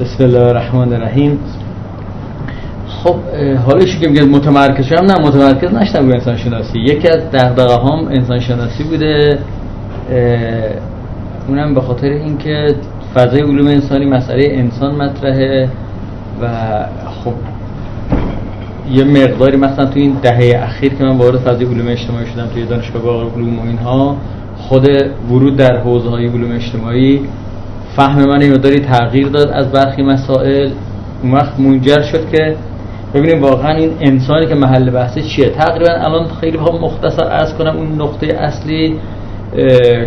بسم الله الرحمن الرحیم. خب حالا که میگه متمرکز شدم نه متمرکز نشدم به انسان شناسی یکی از دغدغه هام انسان شناسی بوده. اونم به خاطر اینکه فضای علوم انسانی مسئله انسان مطرحه و خب یه مقداری مثلا تو این دهه اخیر که من وارد فضای علوم اجتماعی شدم توی دانشگاه باقر علوم و اینها خود ورود در حوزه های علوم اجتماعی فهم من این داری تغییر داد از برخی مسائل اون وقت منجر شد که ببینیم واقعا این انسانی که محل بحثه چیه. تقریبا الان خیلی با مختصر از کنم اون نقطه اصلی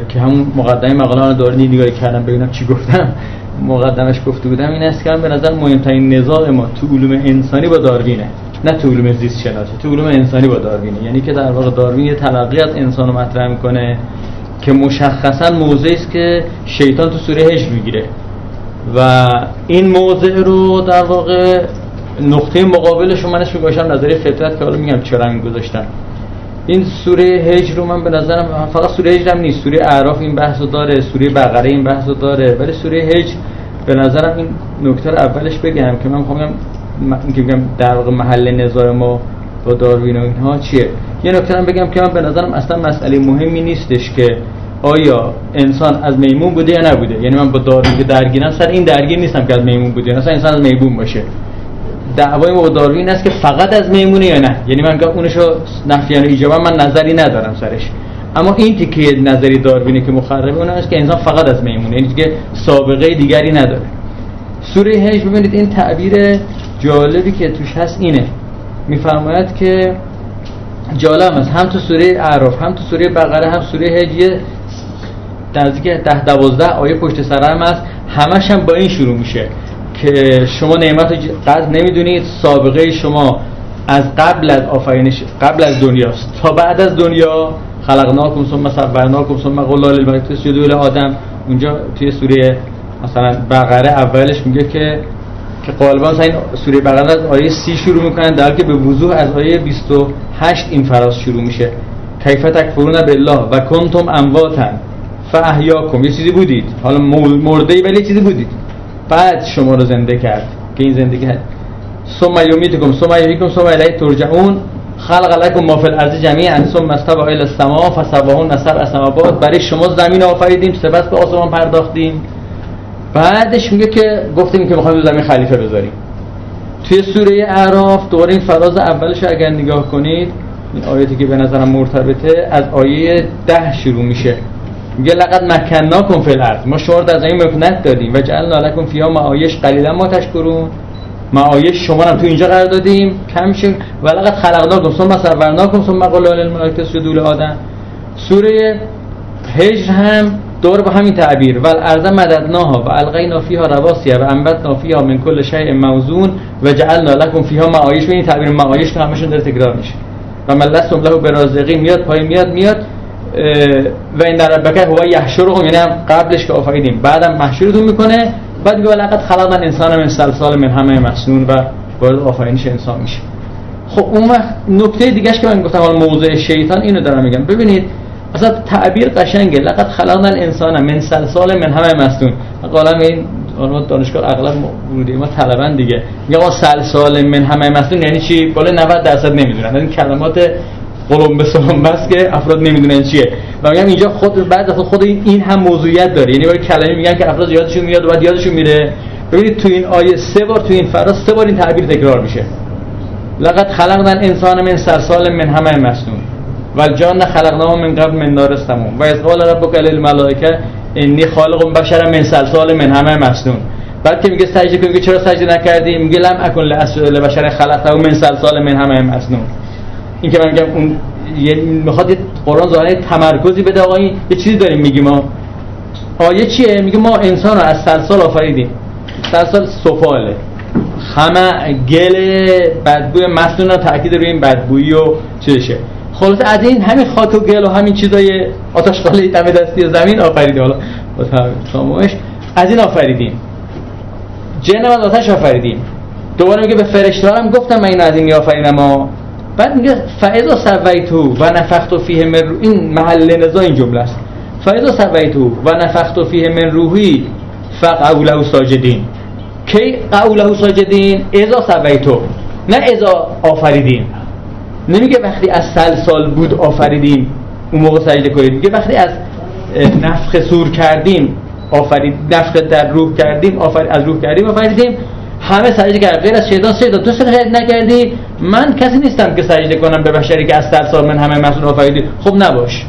که همون مقدمه مقاله رو داره نگاهی کردم ببینم چی گفتم. مقدمش گفته بودم این است که به نظر مهمترین نزاع ما تو علوم انسانی با داروینه. نه تو علوم زیست شناسی تو علوم انسانی با داروینه. یعنی که در واقع داروین یه تلقی از انسان رو مطرح می‌کنه. که مشخصا موضعی است که شیطان تو سوره هجر می‌گیره. و این موضع رو در واقع نقطه مقابلش رو منش میگوشم نظری فطرت که حالا میگم چرا این گذاشتن. این سوره هجر رو من به نظرم فقط سوره هجر هم نیست سوره اعراف این بحث رو داره سوره بقره این بحث رو داره ولی سوره هجر به نظرم این نکته اولش بگم که من می‌خوام اینکه میگم در واقع محل نزاع ما با داروین و اینها چیه؟ یه نکته هم بگم که من به نظرم اصلا مسئله مهمی نیستش که آیا انسان از میمون بوده یا نبوده. یعنی من با داروین که درگیرم سر این درگیر نیستم که از میمون بوده. اصلا انسان از میمون باشه. دعوای با داروین است که فقط از میمونه یا نه. یعنی من اونشو نفیان ایجابا من نظری ندارم سرش. اما این تیکه نظری داروینه که مخربه اون است که انسان فقط از میمونه. یعنی که سابقه دیگری نداره. سوره هج ببینید این تعبیر جالبی که توش هست اینه. میفرماید که جالب است. هم تو سوره اعراف هم تو سوره بقره هم سوره هجیه نزدیک ده دوازده آیه پشت سر هم هست. همش هم با این شروع میشه که شما نعمت قدر نمی‌دونید. سابقه شما از قبل از آفرینش قبل از دنیاست. تا بعد از دنیا خلقناکم ثم صورناکم ثم قلنا للملائکه اسجدوا آدم اونجا توی سوره مثلا بقره اولش میگه که که غالبا مثلا این سوره بقره از آیه 30 شروع می‌کنن در که به وضوح از آیه 28 این فراز شروع میشه. کیف تکفرون بالله و کنتم امواتا فاحیاکم. یه چیزی بودید. حالا مرده ولی چیزی بودید. بعد شما رو زنده کرد. که این زندگی هست. ثم یمیتکم ثم یحییکم ثم الیه ترجعون. خلق لكم ما فی الارض جمیعا. ثم استوى الى السماء فسواهن سبع سماوات. برای شما زمین آفریدیم سپس به آسمان پرداختیم. بعدش میگه که گفتیم که می‌خوایم زمین خلیفه بذاریم. توی سوره اعراف دوباره این فراز اولش اگر نگاه کنید این آیاتی که به نظرم مرتبطه از آیه ده شروع میشه. میگه لقد مکناکم فی الارض. ما شما در زمین مکنت دادیم و جعلنا لکم فیها معایش قلیلا ما تشکرون. معایش شما هم تو اینجا قرار دادیم. کم شد. و لقد خلقناکم ثم صورناکم ثم قلنا للملائکه اسجدوا آدم سوره هجر هم دور با همین تعبیر. و الارض مددناها و القینا فیها رواسیه و انبتنا فیها من کل شیء موزون و جعلنا لکم فیها معایش. و این تعبیر معایش که همشون داره تکرار میشه. و من لستم له برازقی میاد پای میاد میاد. و این در ربکه هو یحشرهم. یعنی هم قبلش که آفریدیم. بعدم محشورتون می‌کنه. بعد میگه لقد خلقنا انسان من سلسال من همه مسنون و وارد آفرینش انسان میشه. خب اون وقت نکته دیگهش که من گفتم حال موضوع شیطان اینو دارم میگم. ببینید اصلا تعبیر قشنگه. لقد خلقنا الانسان من سلسال من همه مسنون قالم این دانشگاه اغلب ورودی. ما طلبن دیگه. میگه سلسال من همه مسنون یعنی چی؟ بالا 90 درصد نمی‌دونن. این کلمات قلم به سلام بس که افراد نمی‌دونن چیه. و میگم اینجا خود بعد از خود این هم موضوعیت داره. یعنی برای کلمه میگن که افراد یادشون میاد و بعد یادشون میره. ببینید تو این آیه سه بار تو این فراز سه بار این تعبیر تکرار میشه. لقد خلقنا الانسان من سلسال من همه مسنون و الجان خلقناه من قبل من نار السموم و از قال ربک للملائکه انی خالق بشر من سلسال من همه مسنون بعد که میگه سجده کنید چرا سجده نکردی؟ میگه لم اکن لاسجد لبشر خلقته من سلسال من همه مسنون این که من میگم اون می‌خواد قرآن ظاهر تمرکزی بده آقا یه چیزی داریم میگیم ما. آیه چیه؟ میگه ما انسان رو از سلسال آفریدیم. سلسال سفاله. همه گل بدبوی مسنون رو تاکید روی این بدبویی و چیزشه. خلاصه از این همین خاک و گل و همین چیزای آتش قاله دم دستی زمین آفریدیم. حالا با از این آفریدیم. جن از آتش آفریدیم. دوباره میگه به فرشته هم گفتم من این از این آفریدم بعد میگه فعضا سویتو و نفخت فیه من رو... این محل نزا این جمله است. فعضا سویتو و نفخت فیه من روحی فقعوا له ساجدین کی قوله ساجدین ازا سویتو نه ازا آفریدین نمیگه وقتی از سل سال بود آفریدیم اون موقع سجده کنید. میگه وقتی از نفخ سور کردیم آفرید نفخ در روح کردیم آفرید از روح کردیم آفریدیم. همه سجده کرد. غیر از شیطان سجده تو سجده نکردی؟ من کسی نیستم که سجده کنم به بشری که از سل سال من همه مسئول آفریدی. خب نباش.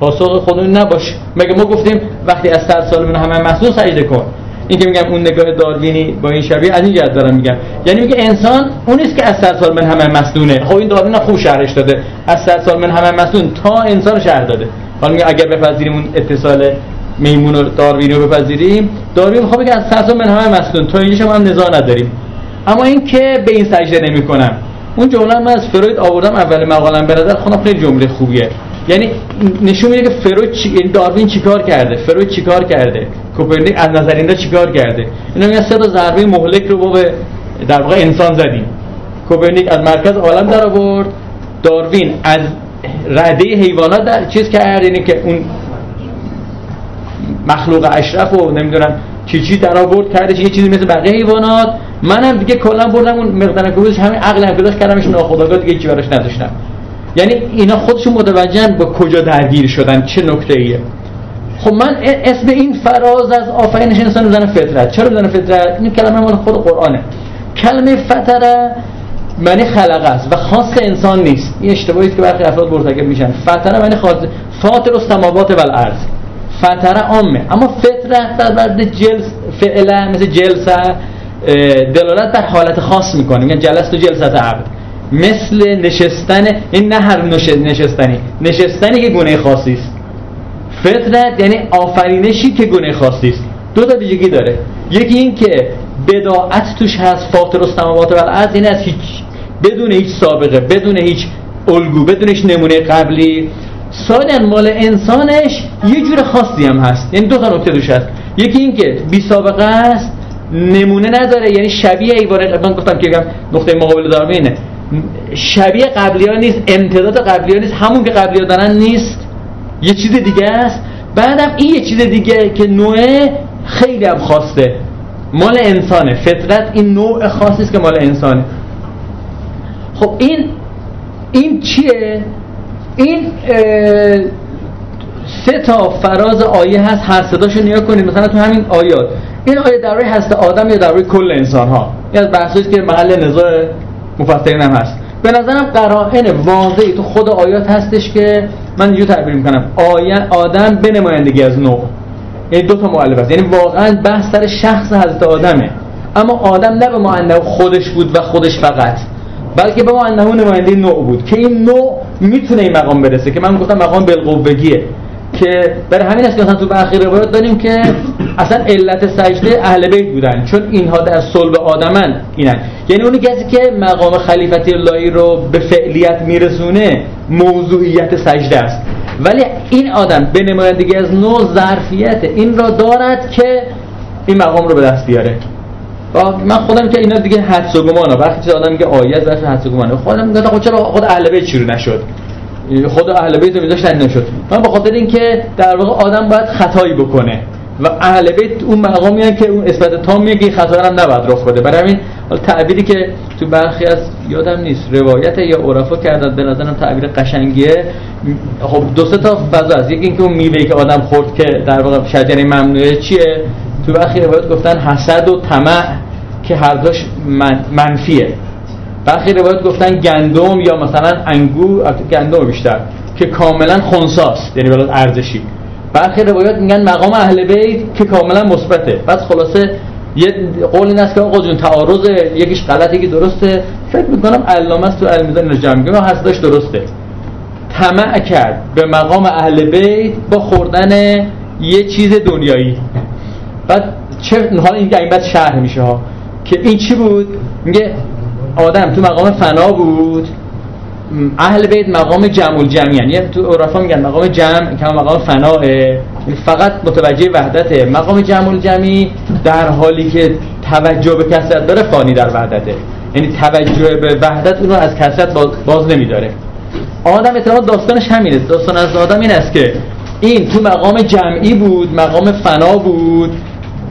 پاسخ خودمون نباش. مگه ما گفتیم وقتی از سل سال من همه مسئول سجده کن؟ این که میگم اون نگاه داروینی با این شبیه از این جهت دارم میگم. یعنی میگه انسان اون نیست که از صد سال من همه مسنونه خب این داروین خوب شرحش داده. از صد سال من همه مسنون تا انسان شهر داده. حالا میگه اگر بپذیریم اون اتصال میمون و داروینی رو بپذیریم داروین خب که از صد سال من همه مسنون تا اینجا هم نزاع نداریم. اما این که به این سجده نمی‌کنم. اون جمله من از فروید آوردم اول مقالم به نظر خیلی جمله خوبیه. یعنی نشون میده که فروید چی... یعنی داروین چیکار کرده؟ فروید چیکار کرده؟ کوپرنیک از نظر این چیکار کرده؟ اینا میگن سه تا ضربه مهلک رو به در واقع انسان زدیم. کوپرنیک از مرکز عالم در آورد. داروین از رده حیوانات در چیز کرد یعنی که اون مخلوق اشرف و نمی‌دونم چی چی در آورد کردش یه چیزی مثل بقیه حیوانات. منم دیگه کلا بردم اون مقدار کوبش همین عقل هم کردمش ناخودآگاه دیگه چی براش نداشتم. یعنی اینا خودشون متوجهن با کجا درگیر شدن چه نکته ایه خب من اسم این فراز از آفرینش انسان می‌زنم فطرت. چرا می‌زنم فطرت؟ این کلمه مال خود قرآنه. کلمه فطره معنی خلقه است و خاص انسان نیست. این اشتباهی که برخی افراد مرتکب میشن. فطره معنی خاص. فاطر السماوات و الارض. فطره عامه. اما فطرت در ورد جلس فعله مثل جلسه دلالت بر حالت خاص می‌کنه. میگن جلست و جلسه عبد مثل نشستن این نه هر نشستنی. نشستنی که گونه خاصی است. فطرت یعنی آفرینشی که گونه خاصی است. دو تا ویژگی داره. یکی این که بداعت توش هست فاطر السماوات و الارض این از هیچ بدون هیچ سابقه بدون هیچ الگو بدون هیچ نمونه قبلی. ثانیا مال انسانش یه جور خاصی هم هست. یعنی دو تا نکته توش هست. یکی این که بی سابقه است نمونه نداره. یعنی شبیه ایوان من گفتم که نقطه مقابل دارم اینه. شبیه قبلی ها نیست امتداد قبلی ها نیست همون که قبلی ها دارن نیست. یه چیز دیگه است. بعدم این یه چیز دیگه که نوع خیلی هم خواسته مال انسانه. فطرت این نوع خاصی است که مال انسانه. خب این این چیه؟ این سه تا فراز آیه هست. هر صداشو نیا کنید. مثلا تو همین آیات. این آیه درباره هست آدم یا درباره کل انسان ها این از که محل نزاع مفسرین هم هست. به نظرم قرائن واضحی تو خود آیات هستش که من اینجور تعبیر می‌کنم. آیه آدم به نمایندگی از نوع. این دو تا است یعنی واقعا بحث سر شخص حضرت آدمه. اما آدم نه به ما خودش بود و خودش فقط. بلکه به ما نماینده نوع بود. که این نوع می‌تونه این مقام برسه. که من گفتم مقام بالقوگیه که برای همین است که مثلا تو برخی روایات داریم که اصلا علت سجده اهل بیت بودن چون اینها در صلب آدمن اینن. یعنی اونی کسی که مقام خلیفتی اللهی رو به فعلیت میرسونه موضوعیت سجده است. ولی این آدم به نمایندگی از نوع ظرفیت این را دارد که این مقام رو به دست بیاره. من خودم که اینا دیگه حدس و گمانه وقتی آدم میگه آیه ظرف حدس و گمانه. خودم میگم خب چرا خود اهل بیت شروع نشد؟ خود اهل بیت میذاشتن نشد. من به خاطر اینکه در واقع آدم باید خطایی بکنه و اهل بیت اون مقامی که اون اثبات تام میگه خطا هم نباید رخ بده. برای همین تعبیری که تو برخی از یادم نیست روایت یا عرفا کردن به نظرم تعبیر قشنگیه. خب دو سه تا فضا است. یکی اینکه اون میوه‌ای که آدم خورد که در واقع شجره ممنوعه چیه؟ تو برخی روایت گفتن حسد و طمع که هر دوش منفیه. برخی روایت گفتن گندم یا مثلا انگور گندم بیشتر که کاملا خونساست یعنی بلاد ارزشی. برخی روایات میگن مقام اهل بیت که کاملا مثبته. بعد خلاصه یه قول این است که آقا جون تعارض یکیش غلطه یکی درسته. فکر می‌کنم علامه است تو المیزان اینو جمع میگه هستش درسته. طمع کرد به مقام اهل بیت با خوردن یه چیز دنیایی. بعد چه حالا این بعد شرح میشه ها که این چی بود؟ میگه آدم تو مقام فنا بود. اهل بیت مقام جمع الجمعی یعنی تو عرفا میگن مقام جمع که مقام فناه فقط متوجه وحدته. مقام جمع الجمعی در حالی که توجه به کسرت داره فانی در وحدته. یعنی توجه به وحدت اون رو از کسرت باز, باز نمیداره. آدم اعتماد داستانش همینه. داستان از آدم این است که این تو مقام جمعی بود مقام فنا بود.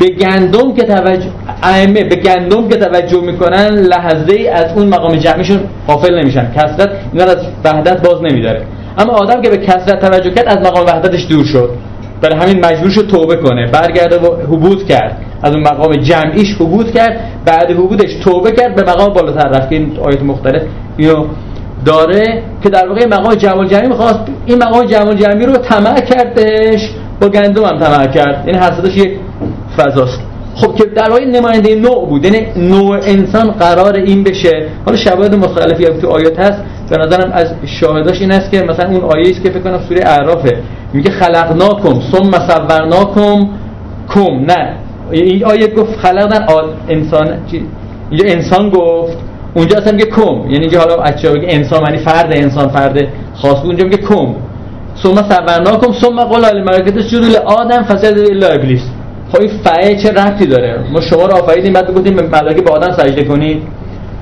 به گندم که توجه ائمه به گندم که توجه می‌کنن لحظه ای از اون مقام جمعیشون غافل نمیشن. کسرت اینا از وحدت باز نمیداره. اما آدم که به کسرت توجه کرد از مقام وحدتش دور شد. برای همین مجبور شد توبه کنه. برگرده و حبوط کرد. از اون مقام جمعیش حبوط کرد. بعد حبوطش توبه کرد به مقام بالاتر رفت. که این آیت مختلف اینو داره که در واقع مقام جمال جمعی می‌خواست این مقام جمال جمعی رو طمع کردش. با گندم هم طمع کرد. این حسدش یک فضاست. خب که در واقع نماینده نوع بود. یعنی نوع انسان قرار این بشه. حالا شواهد مختلفی هم تو آیات هست. به نظرم از شاهداش این است که مثلا اون آیه است که فکر کنم سوره اعرافه. میگه خلقناکم ثم صورناکم کم. نه. این آیه گفت خلقن انسان اینجا انسان گفت. اونجا اصلا میگه کم. یعنی اینجا حالا اچا بگه انسان معنی فرد انسان فرد خاص بود. اونجا میگه کم. ثم صورناکم ثم قال الملائکه اسجدوا لآدم فسجدوا الا ابلیس خب این فعه چه ربطی داره؟ ما شما رو آفریدیم بعد گفتیم ملائکه به آدم سجده کنید.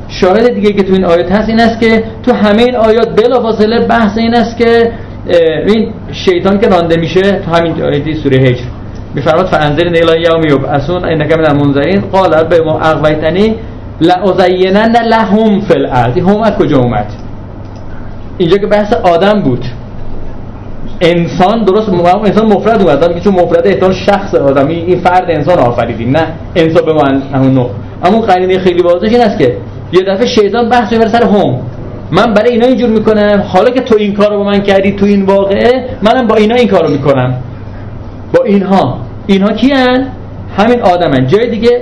شاهد دیگه که تو این آیات هست این است که تو همه این آیات بلافاصله بحث این است که این شیطان که رانده میشه تو همین آیه سوره هجر میفرماد فانذر الی یوم یبعثون انک من المنذرین قال به ما اغویتنی لازینن لهم فی الارض. هم از کجا اومد؟ اینجا که بحث آدم بود. انسان درست انسان مفرد اومد. چون مفرد احتمال شخص آدمی این فرد انسان آفریدیم نه انسان به من همون نوع. اما قرینه خیلی واضح این است که یه دفعه شیطان بحث می‌بره سر هم. من برای اینا اینجور می‌کنم. حالا که تو این کارو با من کردی تو این واقعه منم با اینا این کارو می‌کنم. با اینها. اینها کیان همین آدمن جای دیگه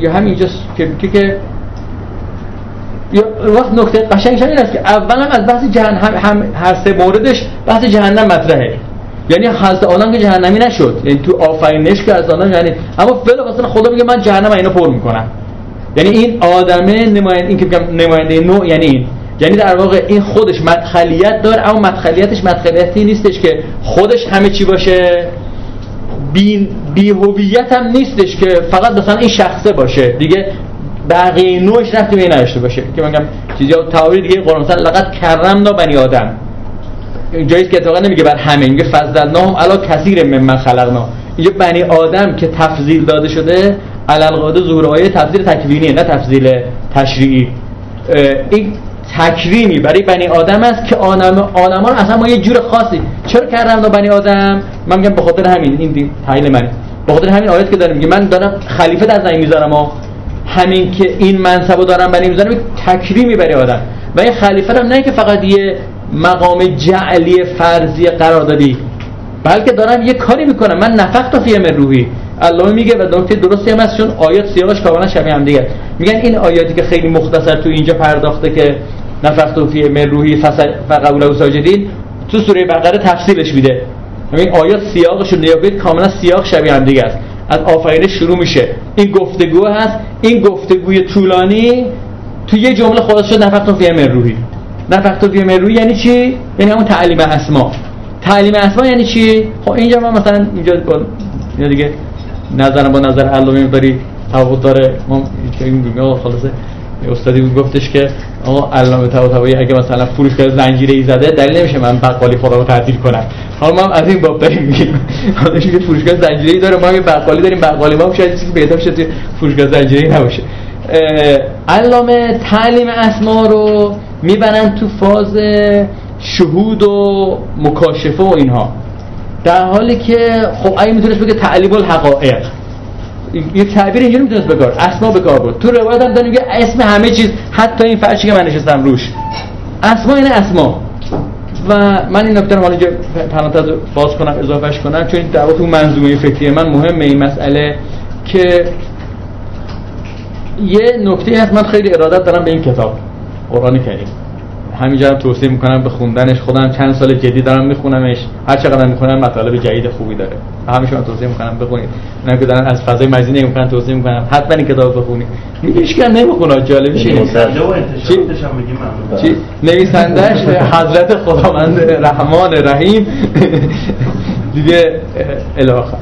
یا همینجاست که که وقت نکته قشنگش این است که اولا از بحث جهنم هم هر سه موردش بحث جهنم مطرحه. یعنی حضرت آدم که جهنمی نشد. یعنی تو آفرینش که از آدم یعنی اما مثلا خدا میگه من جهنم اینو پر می‌کنم. یعنی این آدمه نماینده این که بگم نماینده نوع یعنی این. یعنی در واقع این خودش مدخلیت داره اما مدخلیتش مدخلیتی نیستش که خودش همه چی باشه. بی, بی هم نیستش که فقط مثلا این شخصه باشه. دیگه بقیه نوعش رفتی به نداشته باشه. که میگم چیزی تعبیر دیگه قرآن مثلا لقد کرمنا بنی آدم. جاییست که اتفاقا نمیگه بر همه میگه فضلناهم علا کثیر ممن خلقنا. اینجا بنی آدم که تفضیل داده شده علل قاعده ظهور آیه تفضیل تکوینیه نه تفضیل تشریعی. این تکریمی برای بنی آدم است که آدم آدم رو اصلا ما یه جور خاصی. چرا کردم بنی آدم؟ من میگم به خاطر همین. این تحلیل من به خاطر همین آیت که دارم میگه من دارم خلیفه در زمین می‌ذارم همین که این منصبو دارم برای می‌ذارم تکریمی برای آدم. و این خلیفه هم نه که فقط یه مقام جعلی فرضی قرار دادی بلکه دارم یه کاری می‌کنم من نفخت فیه من روحی. الله میگه و نکته درستی هم هست چون آیات سیاقش کاملا شبیه هم دیگه. میگن این آیاتی که خیلی مختصر تو اینجا پرداخته که نفخت فی من روحی فقبول ساجدین تو سوره بقره تفصیلش میده. این آیات سیاقش رو نگاه کاملا سیاق شبیه هم دیگه است. از آفرینش شروع میشه. این گفتگو هست این گفتگوی طولانی تو یه جمله خلاص شد نفخت فی من روحی. نفخت فی من روحی یعنی چی؟ یعنی همون تعلیم اسما. تعلیم اسما یعنی چی؟ خب اینجا ما مثلا اینجا با دیگه نظرم با نظر علامه داری تفاوت داره ما خلاصه. استادی بود گفتش که آقا علامه طباطبایی اگه مثلا فروشگاه زنجیره ای زده دلیل نمیشه من بقالی خدا رو تعطیل کنم. حالا ما از این باب داریم میگیم. حالا فروشگاه زنجیره ای داره ما یه بقالی داریم بقالی ما شاید چیزی بهتر شه توی فروشگاه زنجیره ای نباشه علامه تعلیم اسما رو می‌برن تو فاز شهود و مکاشفه و اینها. در حالی که خب اگه می‌تونست بگه تعلیم الحقائق یک تعبیر اینجوری می‌تونست بکار اسما به کار بود تو روایت هم داریم اسم همه چیز حتی این فرشی که من نشستم روش. اسما اینه اسما. و من این نکته رو حالا پرانتز باز کنم اضافهش کنم چون این در تو منظومه فکری من مهمه این مسئله که یه نکته هست. من خیلی ارادت دارم به این کتاب. قرآن کریم. همینجا هم توصیه می‌کنم به خوندنش. خودم چند سال جدی دارم میخونمش. هر چقدر می‌خونم مطالب جدید خوبی داره. همیشه من توصیه می‌کنم بخونید. اینا که دارن از فضای مزینه می‌کنن توصیه می‌کنم حتما این کتاب بخونید. میگه هیچ کم نمی‌خونه جالب چی؟ چی؟ نویسندش حضرت خداوند رحمان رحیم. دیگه الاخر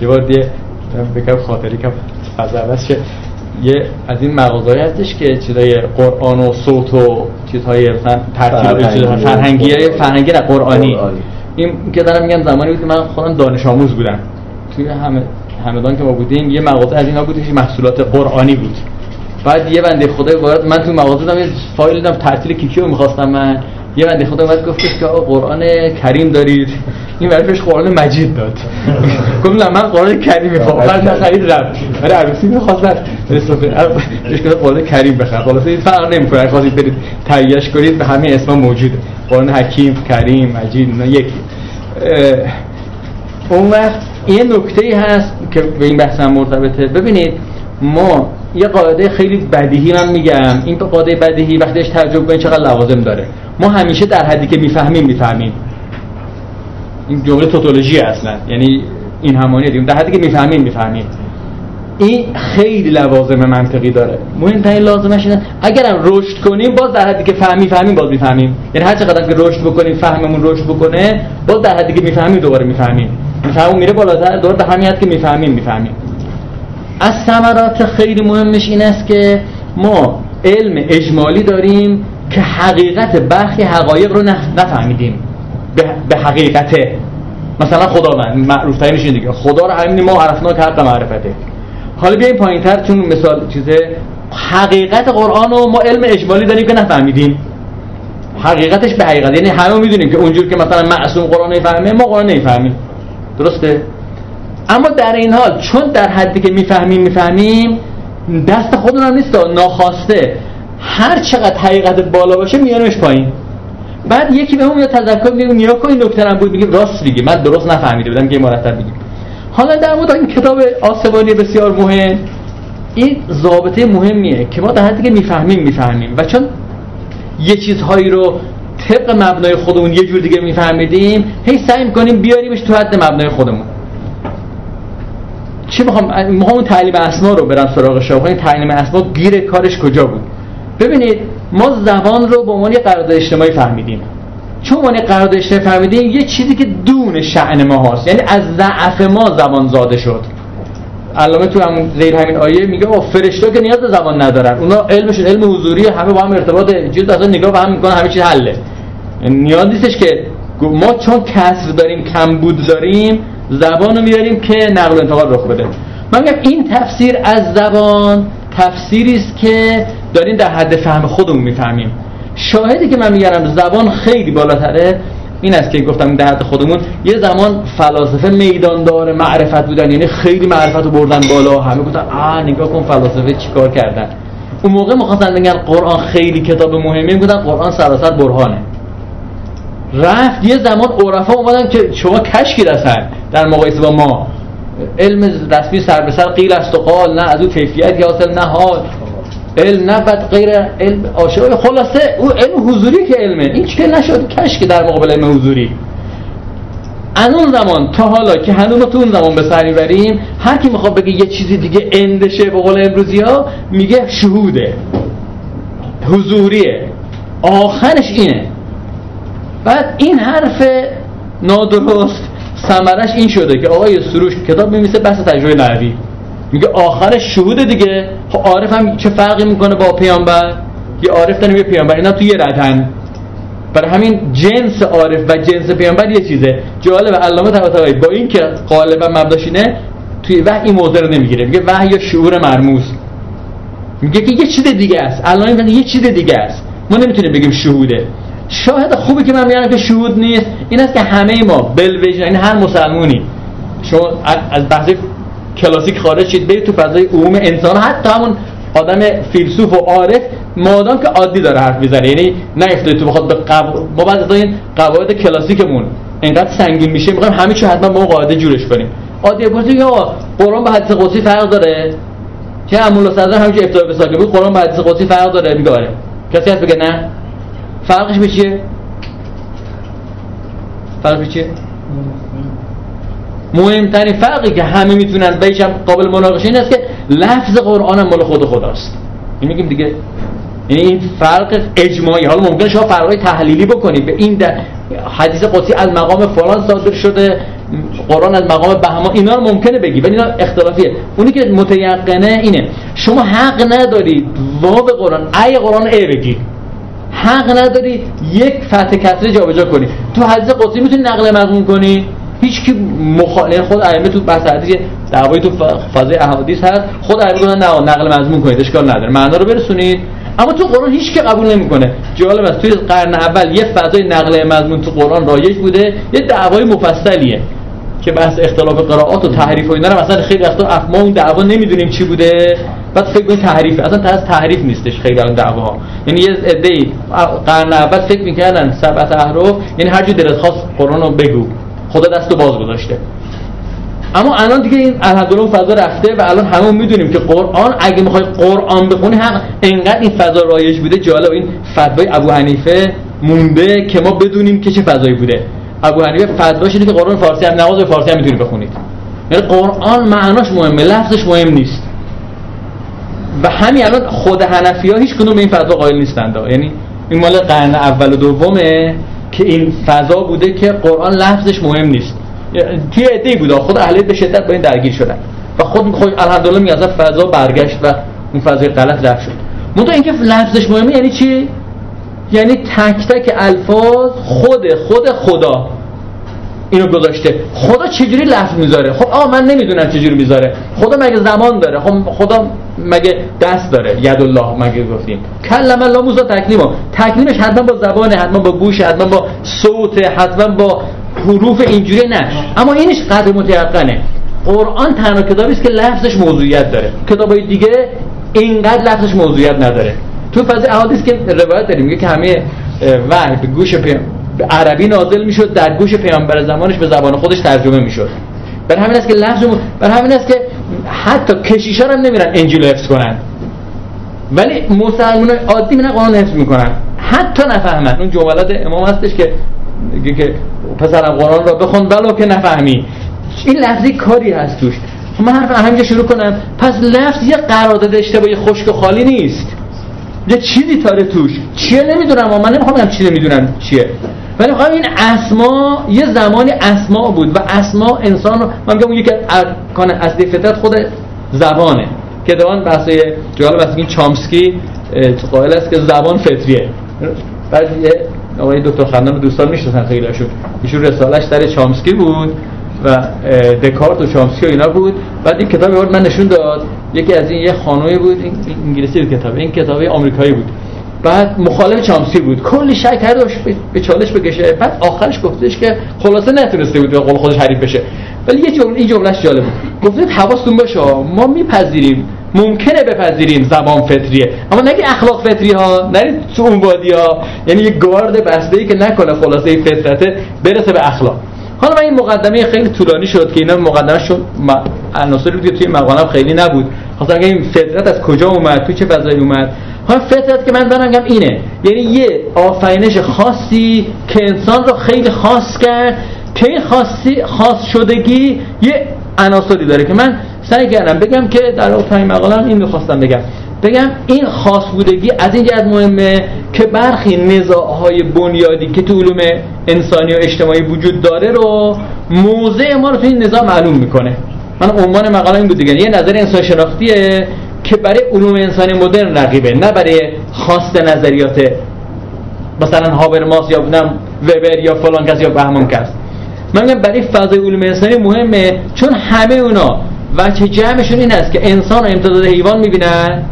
یه بار دیگه بگم خاطری که فضا شه. یه از این مغازه‌ای هستش که چیزای قرآن و صوت و چیزهای مثلا ترتیب فرهنگی. فرهنگی نه قرآنی. این که دارم میگم زمانی بود که من خودم دانش آموز بودم. توی همه همدان که ما بودیم یه مغازه از اینا بود که محصولات قرآنی بود. بعد یه بنده خدای وارد من تو مغازه دادم یه فایل دیدم تعطیل کیکیو می‌خواستم من. یه بنده خدا اومد گفتش که قرآن کریم دارید. این برای قرآن مجید داد. گفتم نه من قرآن کریم می‌خوام بعد نخرید رفت. برای عروسی می‌خواست بهش قرآن کریم بخر خلاص این فرق نمی‌کنه. خواستید برید تهیهش کنید به همه اسم موجوده. قرآن حکیم کریم مجید اینا یکی. اون وقت یه نکته هست که به این بحث مرتبطه. ببینید ما یه قاعده خیلی بدیهی من میگم. این قاعده بدیهی وقتیش ترجمه کنید چقدر لوازم داره. ما همیشه در حدی که می‌فهمیم می‌فهمیم. این جمله توتولوژی اصلا. یعنی این همانی دیم در حدی که می‌فهمیم می‌فهمیم. این خیلی لوازم منطقی داره. مهمترین لازمش اینه اگرم رشد کنیم باز در حدی که فهمی فهمیم باز می‌فهمیم. یعنی هر چقدر که رشد بکنیم فهممون رشد بکنه باز در حدی که می‌فهمیم دوباره می‌فهمیم. میفهمون میره بالاتر دوباره به همین که می‌فهمیم می‌فهمیم. از ثمرات خیلی مهمش این است که ما علم اجمالی داریم. که حقیقت برخی حقایق رو نفهمیدیم. به حقیقته مثلا خداوند معروف ترینش دیگه. خدا رو همین ما عرفنا حق معرفته. حالا بیایم پایین تر چون مثال چیزه حقیقت قرآن رو ما علم اجمالی داریم که نفهمیدیم. حقیقتش به حقیقت. یعنی همه می‌دونیم که اونجور که مثلا معصوم قرآن نفهمه ما قرآن نمی‌فهمیم درسته؟ اما در این حال چون در حدی که می‌فهمیم می‌فهمیم دست خودمون هم نیست. ناخواسته. هر چقدر حقیقت بالا باشه میانمش پایین. بعد یکی به اون تذکر میگه نیا کن این نکته بود. میگه راست میگه. من درست نفهمیده بودم که مرتب میگه. حالا در مورد این کتاب آسمانی بسیار مهم این ضابطه مهمیه که ما در حدی که می‌فهمیم می‌فهمیم. و چون یه چیزهایی رو طبق مبنای خودمون یه جور دیگه میفهمیدیم هی سعی می‌کنیم بیاریمش تو حد مبنای خودمون. چی می‌خوام؟ می‌خوام تعلیم اسما رو برم سراغ شما این تعلیم اسما گیر کارش کجا بود؟ ببینید ما زبان رو به عنوان قرارداد اجتماعی فهمیدیم. چون عنوان قرارداد اجتماعی فهمیدیم یه چیزی که دون شأن ما هست یعنی از ضعف ما زبان زاده شد. علامه تو همون زیر همین آیه میگه او فرشته که نیاز به زبان ندارن. اونا علمشون علم حضوری همه با هم ارتباط جد اصلا نگاه به هم می‌کنن همه چیز حله. نیاز نیستش که ما چون کسر داریم کمبود داریم زبان رو میاریم که نقل و انتقال رخ بده. من این تفسیر از زبان تفسیری است که داریم در حد فهم خودمون می‌فهمیم. شاهدی که من میگم زبان خیلی بالاتره این است که گفتم در حد خودمون. یه زمان فلاسفه میداندار معرفت بودن یعنی خیلی معرفت رو بردن بالا. همه گفتن آ نگاه کن فلاسفه چیکار کردن. اون موقع می‌خواستن بگن قرآن خیلی کتاب مهمی بودن قرآن سراسر برهانه. رفت یه زمان عرفا اومدن که شما کشکی رسن در مقایسه با ما. علم رسمی سر به سر قیل است و قال نه از او کیفیتی حاصل نه حال. علم بعد غیر علم عاشق. خلاصه او علم حضوری که علمه. این چه نشد؟ کشکی در مقابل علم حضوری. از زمان تا حالا که هنوز تو اون زمان به سر بریم هر کی می‌خواد بگه یه چیزی دیگه اندشه به قول امروزی ها میگه شهوده. حضوریه. آخرش اینه. بعد این حرف نادرست سمرش این شده که آقای سروش کتاب میمیسه بس تجربه نحوی. میگه آخرش شهود دیگه. خب عارف هم چه فرقی می‌کنه با پیامبر؟ یه عارف داریم یه پیامبر اینا تو یه ردن برای همین جنس عارف و جنس پیامبر یه چیزه. جالب علامه طباطبایی. با این که غالبا مبداش اینه توی وحی این موضوع رو نمی‌گیره. میگه وحی یا شعور مرموز. میگه که یه چیز دیگه است. الان یه چیز دیگه است. ما نمی‌تونیم بگیم شهوده. شاهد خوبی که من میگم که شهود نیست. این است که همه ما بلویژن یعنی هر مسلمونی. شما از بحث کلاسیک خارج شید برید تو فضای عموم انسان. حتی همون آدم فیلسوف و عارف مادام که عادی داره حرف می‌زنه. یعنی نه تو بخواد به قو... ما بعد این قواعد کلاسیکمون اینقدر سنگین میشه می‌خوایم همه چی حتما اون قاعده جورش کنیم. عادی پرسی که قرآن به حدیث قدسی فرق داره؟ که امول صدر همینجوری افتاد به ساکن بود قرآن به حدیث قدسی فرق داره؟ میگه آره. کسی هست بگه نه؟ فرقش به چیه؟ فرق به چیه؟ مهمترین فرقی که همه می‌تونن بهشم قابل مناقشه این است که لفظ قرآن هم مال خود خداست. این میگیم دیگه. یعنی این فرق اجماعی. حالا ممکنه شما فرقای تحلیلی بکنید. به این حدیث قدسی از مقام فلان صادر شده قرآن از مقام بهما اینا رو ممکنه بگی. ولی اینا اختلافیه. اونی که متیقنه اینه. شما حق ندارید واو قرآن ای قرآن ای بگی. حق نداری یک فتح کسره جابجا کنی. تو حدیث قدسی می‌تونی نقل مضمون کنی. هیچ کی مخالف یعنی خود ائمه تو بحث حدیث تو فاز احادیث هست خود ائمه گفتن نه نقل مضمون کنید اشکال نداره معنا رو برسونید. اما تو قرآن هیچ که قبول نمی‌کنه. جالب است توی قرن اول یه فضای نقل مضمون تو قرآن رایج بوده یه دعوای مفصلیه که بحث اختلاف قرائات و تحریف و اینا رو مثلا خیلی وقتا ما اون دعوا نمی‌دونیم چی بوده. بعد فکر کنید تحریف اصلا تا تحریف نیستش خیلی اون دعواها. یعنی یه عده‌ای قرن اول فکر می‌کردن سبعت احرف یعنی هر جو دلت خواست قرآن رو بگو. خدا دستو باز گذاشته اما الان دیگه این الحمدلله فضا رفته و الان همون می‌دونیم که قرآن اگه می‌خوای قرآن بخونی حق اینقدر این فضا رایج بوده جالب. این فتوای ابو حنیفه مونده که ما بدونیم که چه فضایی بوده. ابو حنیفه فتواش اینه که قرآن فارسی هم نماز فارسی هم می‌تونید بخونید. یعنی قرآن معناش مهمه لفظش مهم نیست. و همین الان خود حنفی ها هیچ کدوم به این فتوا قائل نیستند یعنی این مال قرن اول و دومه. که این فضا بوده که قرآن لفظش مهم نیست. توی عده بوده. خود اهل به شدت با این درگیر شدن. و خود خود الحمدلله میگه فضا برگشت و اون فضای غلط رفت شد. اینکه لفظش مهمه یعنی چی؟ یعنی تک تک الفاظ خود خود خدا. اینو گذاشته. خدا چجوری لفظ می‌ذاره؟ خب آ من نمی‌دونم چجوری می‌ذاره. خدا مگه زمان داره؟ خب خدا مگه دست داره؟ ید الله مگه گفتیم. کلم الله موسی تکلیما تکلیمش حتما با زبان حتما با گوش حتما با صوت حتما با حروف اینجوری نه اما اینش قدر متیقنه. قرآن تنها کتابی است که لفظش موضوعیت داره. کتابای دیگه اینقدر لفظش موضوعیت نداره. تو فاز احادیث که روایت داریم میگه که همه وحی به گوش عربی نازل می‌شد در گوش پیامبر زمانش به زبان خودش ترجمه می‌شد. بر همین است که لفظ بر همین است که حتی کشیشا هم نمیرن انجیل حفظ کنن. ولی مسلمان عادی میرن قرآن حفظ می‌کنن. حتی نفهمن. اون جملات امام هستش که که پسرم قرآن را بخون ولو که نفهمی. این لفظی کاری هست توش. خب من حرف همینجا شروع کنم. پس لفظ یه قرارداد اشتباهی خشک و خالی نیست. یه چیزی تاره توش. چیه؟ نمی‌دونم. من نمی‌خوام بگم چی نمی‌دونم چیه. ولی خواهم این اسما یه زمانی اسما بود و اسما انسان رو من میگم یکی از اصلی فطرت خود زبانه. که دوان بحثای جالب است این چامسکی قائل است که زبان فطریه. بعد یه آقای دکتر خندان دوستان می‌شناسن هاشون. ایشون رسالش در چامسکی بود و دکارت و چامسکی و اینا بود. بعد این کتابی من نشون داد. یکی از این یه خانومی بود این انگلیسی بود کتاب. این کتابی آمریکایی بود. بعد مخالف چامسکی بود. کلی شک کرد به چالش بکشه بعد آخرش گفتش که خلاصه نتونسته بود به قول خودش حریف بشه. ولی یه جمله این جملهش جالب بود. گفتید حواستون باشه ما میپذیریم. ممکنه بپذیریم زبان فطریه. اما نگی اخلاق فطری ها نرید تو اون وادی ها یعنی یه گارد بسته ای که نکنه خلاصه فطرته برسه به اخلاق. حالا من این مقدمه خیلی طولانی شد که اینا مقدمه شد. عناصری بود که توی مقالم خیلی نبود. خواستم این فطرت از کجا اومد؟ تو چه فضایی اومد؟ حالا فطرت که من دارم اینه. یعنی یه آفرینش خاصی که انسان رو خیلی خاص کرد که این خاصی خاص شدگی یه عناصری داره که من سعی کردم بگم که در آخرین مقالم این می‌خواستم بگم. بگم این خاص بودگی از این جهت مهمه که برخی نزاعهای بنیادی که تو علوم انسانی و اجتماعی وجود داره رو موضع ما رو تو این نزاع معلوم می‌کنه. من عنوان مقاله این بود دیگه. یه نظر انسان شناختیه که برای علوم انسانی مدرن رقیبه نه برای خواست نظریات مثلا هابرماس یا نم وبر یا فلان کس یا بهمان کس. من میگم برای فضای علوم انسانی مهمه چون همه اونا وجه جمعشون این است که انسان رو امتداد حیوان می‌بینن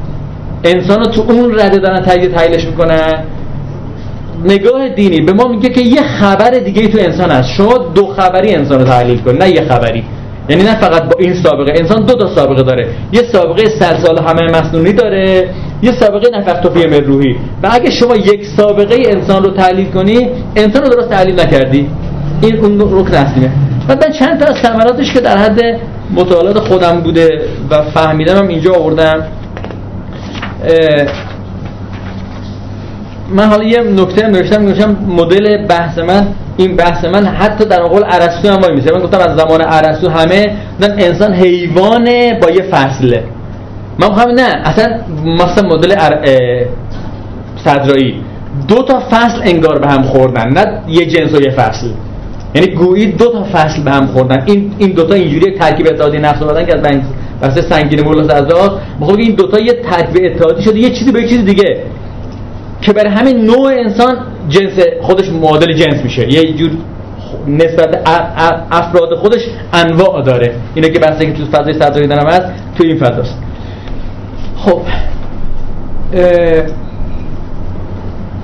انسان رو تو اون رده دارن تجدید تحلیلش می‌کنن نگاه دینی به ما میگه که یه خبر دیگه تو انسان هست شما دو خبری انسان رو تحلیل کن نه یه خبری. یعنی نه فقط با این سابقه انسان دو تا سابقه داره. یه سابقه سلسال همه مسنونی داره یه سابقه نفخت فی روحی و اگه شما یک سابقه انسان رو تحلیل کنی انسان رو درست تحلیل نکردی. این اون رکن اصلیه. بعد من چند تا از ثمراتش که در حد مطالعات خودم بوده و فهمیدم هم اینجا آوردم. من حالا یه نکته نوشتم نوشتم مدل بحث من این بحث من حتی در قول ارسطو هم وای میسه من گفتم از زمان ارسطو همه انسان حیوانه با یه فصله. من می‌خوام نه اصلا مثلا مدل ار... صدرایی. دو تا فصل انگار به هم خوردن نه یه جنس و یه فصل. یعنی گویی دو تا فصل به هم خوردن. این این دو تا اینجوری ترکیب اتحادی نفس دادن که از بحث سنگین مولا سزاد می‌خوام این دو تا یه ترکیب اتحادی شده یه چیزی به یه چیز دیگه. که برای همین نوع انسان جنس خودش معادل جنس میشه. یه جور نسبت افراد خودش انواع داره. اینه که بحثی که تو فضای صدایی دارم هست تو این فضاست. خب.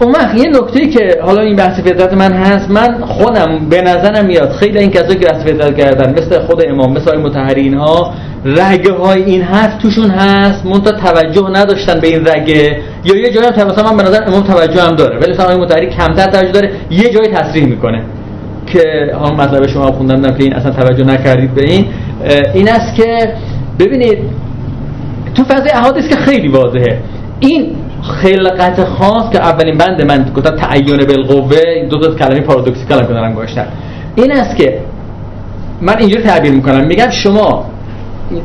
اون وقت یه نکته که حالا این بحث فطرت من هست من خودم به نظرم میاد خیلی این کسایی که بحث فطرت کردن مثل خود امام مثل متحرین ها رگه های این حرف توشون هست منتها توجه نداشتن به این رگه. یا یه جایی هم مثلا من به نظر امام توجه هم داره ولی مثلا متحری کمتر توجه داره یه جایی تصریح می‌کنه. که حالا مطلب شما خوندم که این اصلا توجه نکردید به این. این است که ببینید تو فضای احادیث که خیلی واضحه. این خلقت خاص که اولین بند من گفتم تعین بالقوه این دو تا کلمه پارادوکسیکال هم دارم گوشتن این است که من اینجوری تعبیر می‌کنم. میگم شما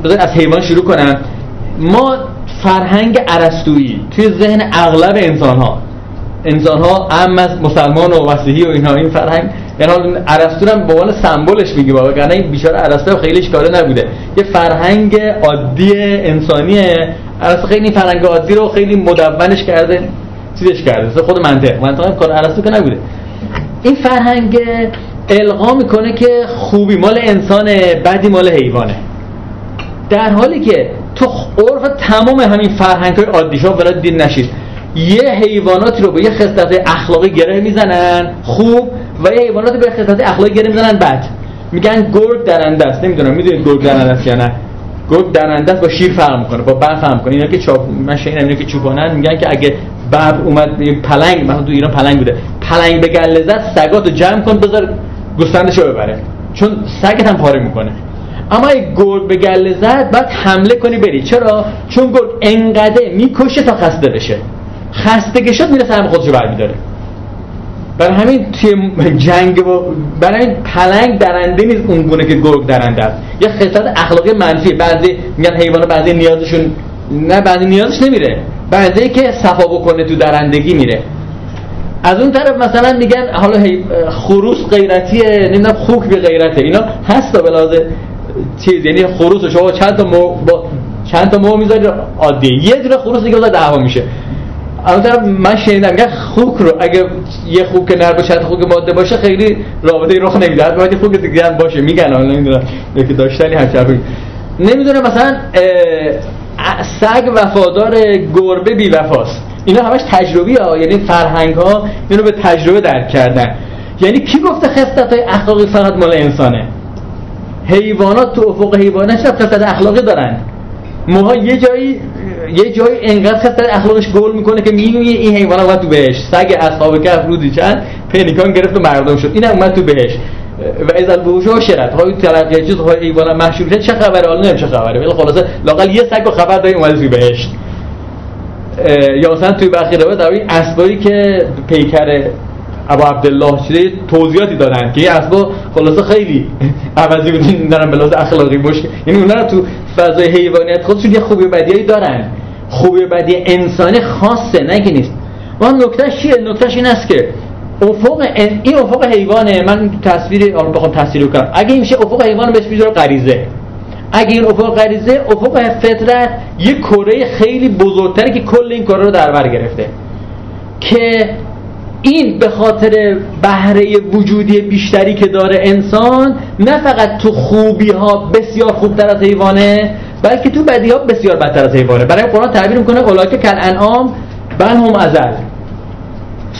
بذار از حیوان شروع کنم. ما فرهنگ عرستویی توی ذهن اغلب انسان ها انسان ها هم از مسلمان و مسیحی و اینها این فرهنگ یعنی عرستو هم به عنوان سمبلش میگه بابا یعنی این بیچاره عرستو خیلی کاره نبوده. یه فرهنگ عادی انسانیه عرستو خیلی فرهنگ عادی رو خیلی مدونش کرده چیزش کرده خود منطق. منطق کار عرستو که نبوده. این فرهنگ القا می‌کنه که خوبی مال انسانه بدی مال حیوانه. در حالی که تو عرف تمام همین فرهنگ های عادی شما دین نشید یه حیواناتی رو به یه خصلت اخلاقی گره می‌زنن خوب و یه حیواناتی به خصلت اخلاقی گره می‌زنن بد. میگن گرگ درنده است نمی‌دونم می‌دونید گرگ درنده است یا نه. گرگ درنده است با شیر فرق می‌کنه با بر فرق می‌کنه. اینا که چاپ من شنیدم اینا که چوپانن میگن که اگه ببر اومد پلنگ مثلا تو ایران پلنگ بوده. پلنگ به گله زد سگاتو جمع کن بذار گوسفندشو ببره. چون سگت هم پاره می‌کنه. اما اگه گرگ به گله زد بعد حمله کنی بری. چرا؟ چون گرگ انقدر می‌کشه تا خسته بشه. خسته شد میره سهم خودشو برمیداره. برای همین توی جنگ با برای همین پلنگ درنده نیست اون گونه که گرگ درنده است. یه خصلت اخلاقی منفی بعضی میگن حیوان بعضی نیازشون نه بعضی نیازش نمیره. بعضی که صفا بکنه تو درندگی میره. از اون طرف مثلا میگن حالا خروس غیرتیه نمی‌دونم خوک به غیرته. اینا هست به لازه چیز یعنی خروس شما چند تا مو با چند تا مو می‌ذاری؟ عادی. یه دونه خروس دیگه دعوا میشه. اما من شنیدم که خوک رو اگه یه خوک نر باشه خوک ماده باشه خیلی رابطه رخ نمیده. حتی باید خوک دیگه هم باشه میگن حالا نمی‌دونم که داشتنی همچه نمی‌دونم مثلا سگ وفادار گربه بی وفاست. اینا همش تجربی ها. یعنی فرهنگ ها اینو به تجربه درک کردن. یعنی کی گفته خصلت های اخلاقی فقط مال انسانه؟ حیوانات تو افق حیوانات چه خصلت اخلاقی دارن. ماها یه جایی یه جایی انقدر خطر اخلاقش گل می‌کنه که می‌بینی این حیوان اومد تو بهش سگ اصحاب کهف رودی چند پنیکان گرفت و مردم شد. این اومد تو بهش و از البوش ها شرط. های تلقیه چیز های حیوان محشور چه خبره؟ حالا نمیشه خبره. ولی خلاصه لاقل یه سگ خبر داری اومد توی بهش یا مثلا توی بخی روایت در اسبایی که پیکر ابا عبدالله شده توضیحاتی دادن که این اسبا خلاصه خیلی عوضی بودین دارن به اخلاقی باشه یعنی اونا تو فضای حیوانیت خودشون یه خوبی بدیایی دارن. خوبی بدی انسانی خاصه که نیست. و نکتهش چیه؟ نکتهش این است که افق این افق حیوانه. من تصویری حالا بخوام تصویر کنم. اگه میشه افق حیوان بهش می‌ذاره غریزه. اگه این افق غریزه افق فطرت یه کره خیلی بزرگتره که کل این کره رو در بر گرفته. که این به خاطر بهره وجودی بیشتری که داره انسان نه فقط تو خوبی ها بسیار خوبتر از حیوانه بلکه تو بدی ها بسیار بدتر از حیوانه. برای قرآن تعبیر می‌کنه اولاکه کل انعام بل هم ازل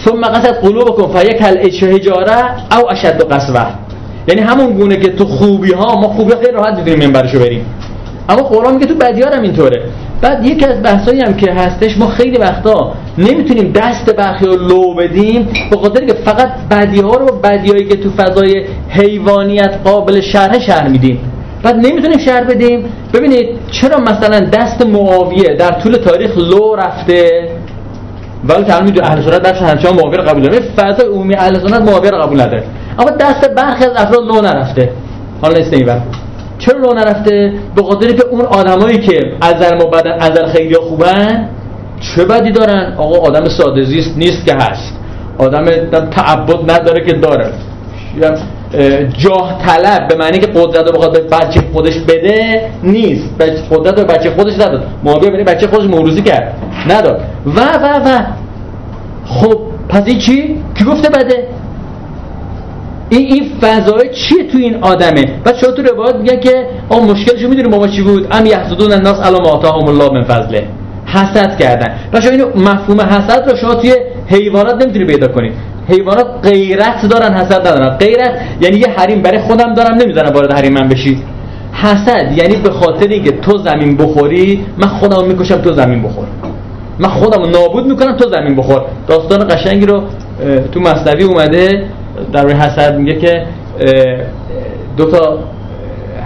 ثم قصد قلوبکم فیک هل هجاره او اشد قسوه یعنی همون گونه که تو خوبی ها ما خوبی خیلی راحت می‌تونیم منبرشو بریم. اما قرآن میگه تو بدی هم اینطوره. بعد یکی از بحثایی هم که هستش ما خیلی وقتا نمی‌تونیم دست برخی رو لو بدیم به خاطر که فقط بدی ها رو بدیایی که تو فضای حیوانیت قابل شرح شرح میدیم. بعد نمی‌تونیم شرح بدیم. ببینید چرا مثلا دست معاویه در طول تاریخ لو رفته؟ ولی که می‌دونید اهل سنت دست همچنان معاویه رو قبول داره فضای عمومی اهل سنت معاویه رو قبول نداره. اما دست برخی از افراد لو نرفته. حالا نیست چرا لو نرفته؟ به خاطر که اون آدمایی که ازل ما بدن ازل خیلی خوبن چه بدی دارن؟ آقا آدم ساده زیست نیست که هست. آدم تعبد نداره که داره. جاه طلب به معنی که قدرت رو بخواد به بچه خودش بده نیست. قدرت رو بچه خودش نداد. معاویه برای بچه خودش موروزی کرد. نداد. و و و. خب پس این چی؟ کی گفته بده؟ این این فضای چیه تو این آدمه؟ بعد شما تو روایت میگن که آ مشکلشو می‌دونی ما چی بود؟ ام یحسدون الناس علی ما آتاهم الله من فضله. حسد کردن. بچا اینو مفهوم حسد رو شما توی حیوانات نمی‌تونی پیدا کنید حیوانات غیرت دارن حسد ندارن. غیرت یعنی یه حریم برای خودم دارم نمی‌زنم وارد حریم من بشی. حسد یعنی به خاطر اینکه تو زمین بخوری من خودم می‌کشم تو زمین بخور. من خودم نابود می‌کنم تو زمین بخور. داستان قشنگی رو تو مصنوی اومده در حسد میگه که دو تا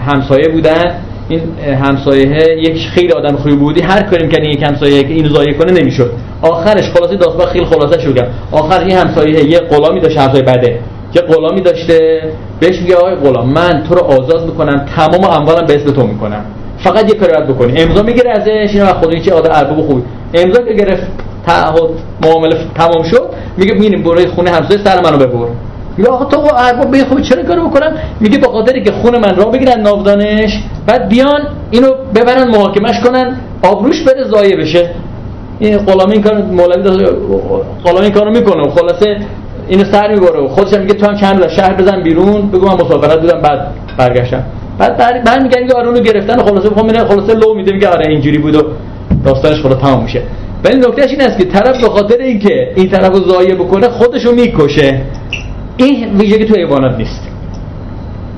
همسایه بودن. این همسایه یک خیلی آدم خوبی بودی. هر کاری می‌کنی یک همسایه که اینو زایه کنه نمی‌شد. آخرش خلاصه داستان خیلی خلاصه شد. آخر این همسایه یه غلامی داشت همسایه بده یه غلامی داشته. بهش میگه آقای غلام من تو رو آزاد می‌کنم تمام اموالم به اسم تو می‌کنم. فقط یه کاری باید بکنی. امضا می‌گیره ازش اینا خودی چه آدم ارباب خوبی امضا که گرفت تعهد معامله تمام شد. میگه میریم برای خونه همسایه سر منو ببر. میگه آقا تو ارباب به خوبی چرا کارو بکنم؟ میگه به خاطری که خون من را بگیرن ناودانش. بعد بیان اینو ببرن محاکمش کنن آبروش بره زایه بشه. این غلامی این کار مولوی غلامی این کارو می‌کنه. خلاصه اینو سر می‌بره. و خودش میگه تو هم چند شهر بزن بیرون. بگو من مسافرت بودم بعد برگشتم. بعد بعد میگن که آره گرفتن. خلاصه می‌خوام خلاصه لو میده میگه آره اینجوری بود و داستانش خلاص تمام میشه. ولی نکتهش این است که طرف به خاطر اینکه این طرفو ضایع بکنه خودشو می‌کشه. این ویژگی تو حیوانات نیست.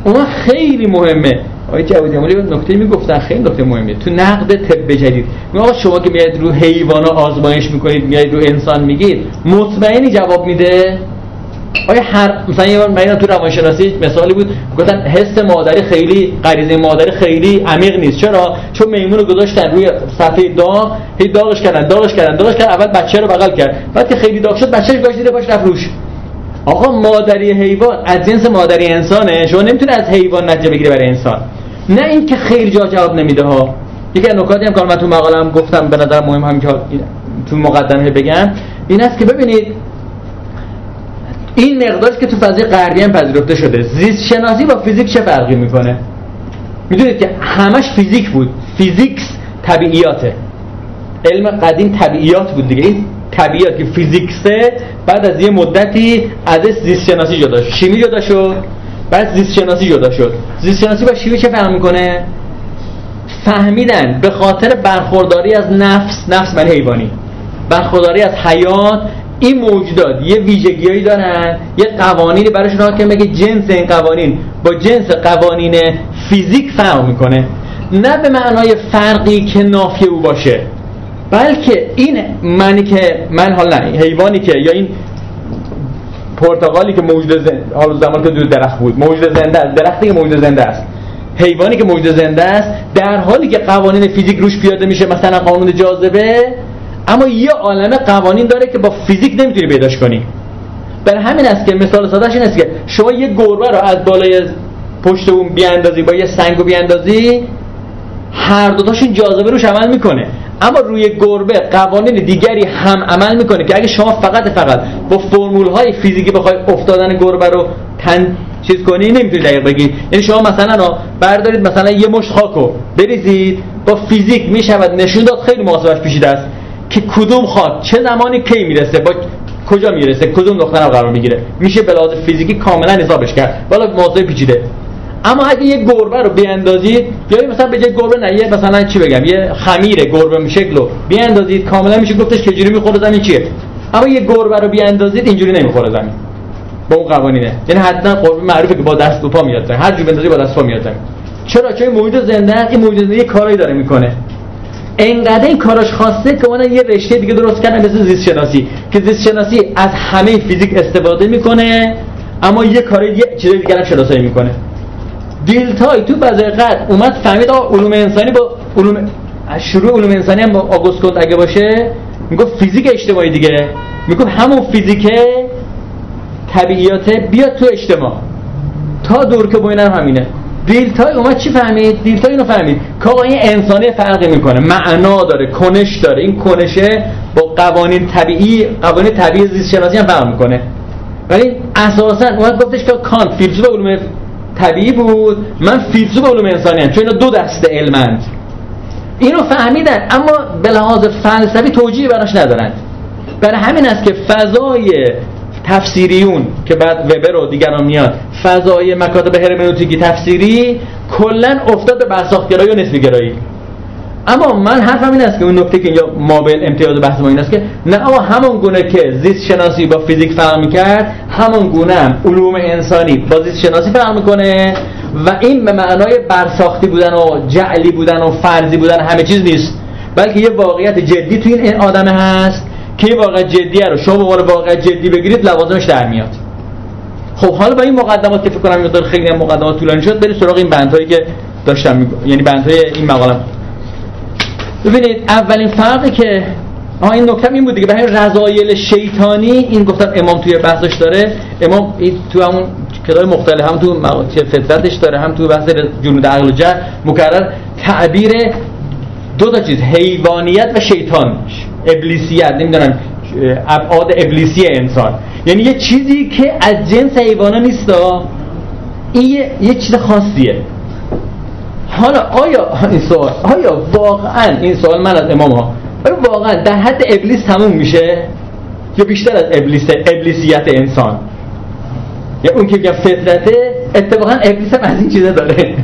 اون خیلی مهمه. آقای جوادی امالی نکته می‌گفتن خیلی نکته مهمه تو نقد طب جدید. آقا شما که میاد رو حیوانا آزمایش می‌کنید میاد رو انسان میگید مطمئنی جواب میده؟ آیا هر مثلا یه بار تو روانشناسی مثالی بود گفتن حس مادری خیلی غریزه مادری خیلی عمیق نیست. چرا؟ چون میمون رو گذاشتن روی صفحه داغ هی داغش کردن داغش کردن داغش کردن اول بچه رو بغل کرد. بعد که خیلی داغ شد بچه‌ش گاش دیده باش رفت روش. آقا مادری حیوان از جنس مادری انسانه. شما نمی‌تونه از حیوان نتیجه بگیره برای انسان. نه اینکه خیلی جا جواب نمیده ها. یکی از نکاتی هم که من تو مقالم گفتم به نظر مهم هم که تو مقدمه بگم این است که ببینید این مقداری که تو فضای غربی هم پذیرفته شده. زیست شناسی با فیزیک چه فرقی می‌کنه؟ می‌دونید که همش فیزیک بود. physics طبیعیاته. علم قدیم طبیعیات بود دیگه. این طبیعیات که physics ه بعد از یه مدتی ازش زیست شناسی جدا شد. شیمی جدا شد؟ بعد زیست شناسی جدا شد. زیست شناسی با شیمی چه فرق می‌کنه؟ فهمیدن به خاطر برخورداری از نفس نفس من حیوانی. برخورداری از حیات این موجودات یه ویژگیهایی دارن یه قوانینی براشون حاکمه که جنس این قوانین. با جنس قوانین فیزیک فرق می‌کنه. نه به معنای فرقی که نافی او باشه. بلکه این منی که من حالا نه حیوانی که یا این پرتغالی که موجود زنده حالا زمان که دو درخت بود موجود زنده است درختی که موجود زنده است حیوانی که موجود زنده است در حالی که قوانین فیزیک روش پیاده میشه مثلا قانون جاذبه اما یه عالم قوانین داره که با فیزیک نمی‌تونی پیداش کنی. برای همین است که مثال سادهش این است که شما یه گربه رو از بالای پشت اون بیاندازی با یه سنگو بیاندازی هر دوتاشون جاذبه روش عمل می‌کنه. اما روی گربه قوانین دیگری هم عمل می‌کنه که اگه شما فقط فقط با فرمول های فیزیکی بخوای افتادن گربه رو تن چیز کنی نمی‌تونی دقیق بگی یعنی شما مثلا بردارید مثلا یه مشت خاکو بریزید با فیزیک می‌شود نشون داد خیلی محاسبش پیچیده است که کدوم خاک چه زمانی کی می‌رسه با کجا می‌رسه کدوم رو قرار می‌گیره. میشه به لحاظ فیزیکی کاملا حسابش کرد. والا موضوع پیچیده. اما اگه یه گربه رو بیاندازید یا مثلا به جای گربه نه یه مثلا چی بگم یه خمیر گربه می شکلو بیاندازید کاملا میشه گفتش که جوری می‌خوره زمین چیه؟ اما یه گربه رو بیاندازید اینجوری نمی‌خوره زمین. با اون قوانینه. یعنی حتما گربه معروفه که با دست و پا میاد هر جور بندازی با دست پا میاد چرا؟ چون موجود زنده این موجود زنده یه کارایی داره می‌کنه. انقدر این کاراش خواسته که اون یه رشته دیگه درست کردن مثل زیست شناسی که زیست شناسی از همه فیزیک استفاده می‌کنه اما یه کار یه چیز دیگه شناسایی می‌کنه. دیلتای تو بازار قد اومد فهمید علوم انسانی با علوم شروع علوم انسانی هم با آگوست کند اگه باشه می‌گفت فیزیک اجتماعی دیگه. می‌گفت همون فیزیک طبیعیاته بیاد تو اجتماع. تا دور که هم همینه. دیلتای اومد چی فهمید؟ دیلتای اینو فهمید. که آقا این انسانی فرقی می‌کنه. معنا داره کنش داره. این کنشه با قوانین طبیعی قوانین طبیعی زیست شناسی هم فرق می‌کنه. ولی اساسا اومد گفتش که کان فیلسوف علوم طبیعی بود. من فیلسوف علوم انسانی هم چون اینا دو دسته علمند اینو فهمیدن اما به لحاظ فلسفی توجیه براش ندارن. برای همین است که فضای تفسیریون که بعد وبر و دیگران میاد فضای مکاتب هرمنوتیکی تفسیری کلا افتاد به برساختگرایی و نسبی گرایی اما من حرفم این است که اون نکته که اینجا مابل امتیاز بحث ما این است که نه اما همون گونه که زیست شناسی با فیزیک فرق می‌کرد همون گونه هم علوم انسانی با زیست شناسی فرق می‌کنه و این به معنای برساختی بودن و جعلی بودن و فرضی بودن همه چیز نیست بلکه یه واقعیت جدی توی این آدم هست که یه واقعیت جدیه رو شما به واقعیت جدی بگیرید لوازمش در میاد. خب حالا با این مقدمات که فکر کنم مقدار خیلی مقدمات طولانی شد بریم سراغ این بندهایی که داشتم یعنی بندهای این مقاله. ببینید اولین فرقی که آها این نکته این بود دیگه. به رضایل شیطانی این گفتم امام توی بحثش داره. امام تو همون کتاب مختلف هم تو فطرتش داره هم تو بحث جنود عقل و جه مکرر. تعبیر دو تا چیز حیوانیت و شیطان ابلیسیت نمی‌دونم ابعاد ابلیسی انسان. یعنی یه چیزی که از جنس حیوانا نیست این یه, یه چیز خاصیه. حالا آیا این سوال آیا واقعا این سوال من از امام ها آیا واقعا در حد ابلیس تموم میشه؟ یا بیشتر از ابلیس ابلیسیت انسان؟ یا اون که میگم فطرته اتفاقا ابلیس هم از این چیزه داره.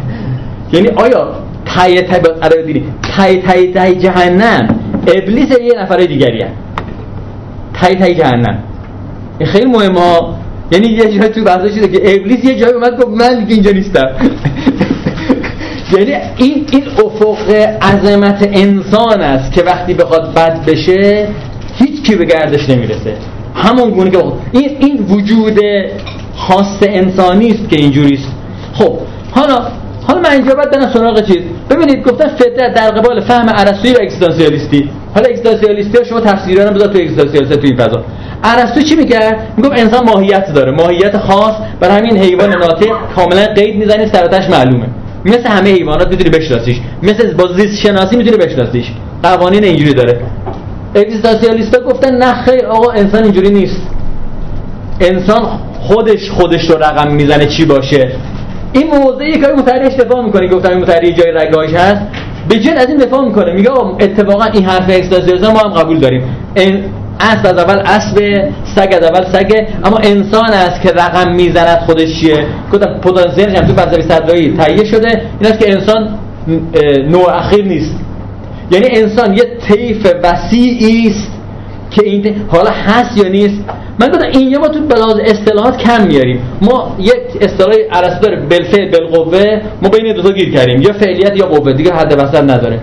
یعنی آیا تای تای قرار دیدی تای تای تای جهنم ابلیس یه نفر دیگری هم تای تای جهنم. این خیلی مهمه یعنی یه جایی تو بحثا شده که ابلیس یه جایی اومد گفت من دیگه اینجا نیستم. یعنی این این افق عظمت انسان است که وقتی بخواد بد بشه هیچ کی به گردش نمی‌رسه. همون گونه که این این وجود خاص انسانی است که اینجوریست خب حالا حالا من اینجا باید برم سراغ چیز. ببینید گفتن فطرت در قبال فهم ارسطویی و اکزیستانسیالیستی حالا اکزیستانسیالیستی شما تفسیرا رو بذار تو اکزیستانسیالیستی تو این فضا. ارسطو چی میگه میگه انسان ماهیت داره. ماهیت خاص برای همین حیوان ناطق کاملا قید می‌زنی سرتش معلومه. مثل همه حیوانات می‌تونی بشناسیش. مثل با زیست شناسی می‌تونی بشناسیش. قوانین اینجوری داره. اگزیستانسیالیستا گفتن نه خیر آقا انسان اینجوری نیست. انسان خودش خودش رو رقم می‌زنه چی باشه. این موضعی که متحریش دفاع می‌کنه گفتم این متحری جای رگاش هست. به جد از این دفاع می‌کنه. میگه اتفاقا این حرف اکستازیالیسم ما هم قبول داریم. اسب از اول اسب سگ از اول سگه اما انسان است که رقم می‌زند خودش چیه؟ گفتم پتانسیلش هم تو فلسفه صدرایی تهیه شده. این است که انسان نوع اخیر نیست. یعنی انسان یه طیف وسیعی است که این حالا هست یا نیست؟ من گفتم اینجا ما تو بلاز اصطلاحات کم میاریم. ما یک اصطلاح ارسطو داره بالفعل بالقوه ما بین دو تا گیر کردیم. یا فعلیت یا قوه دیگه حد وسط نداره.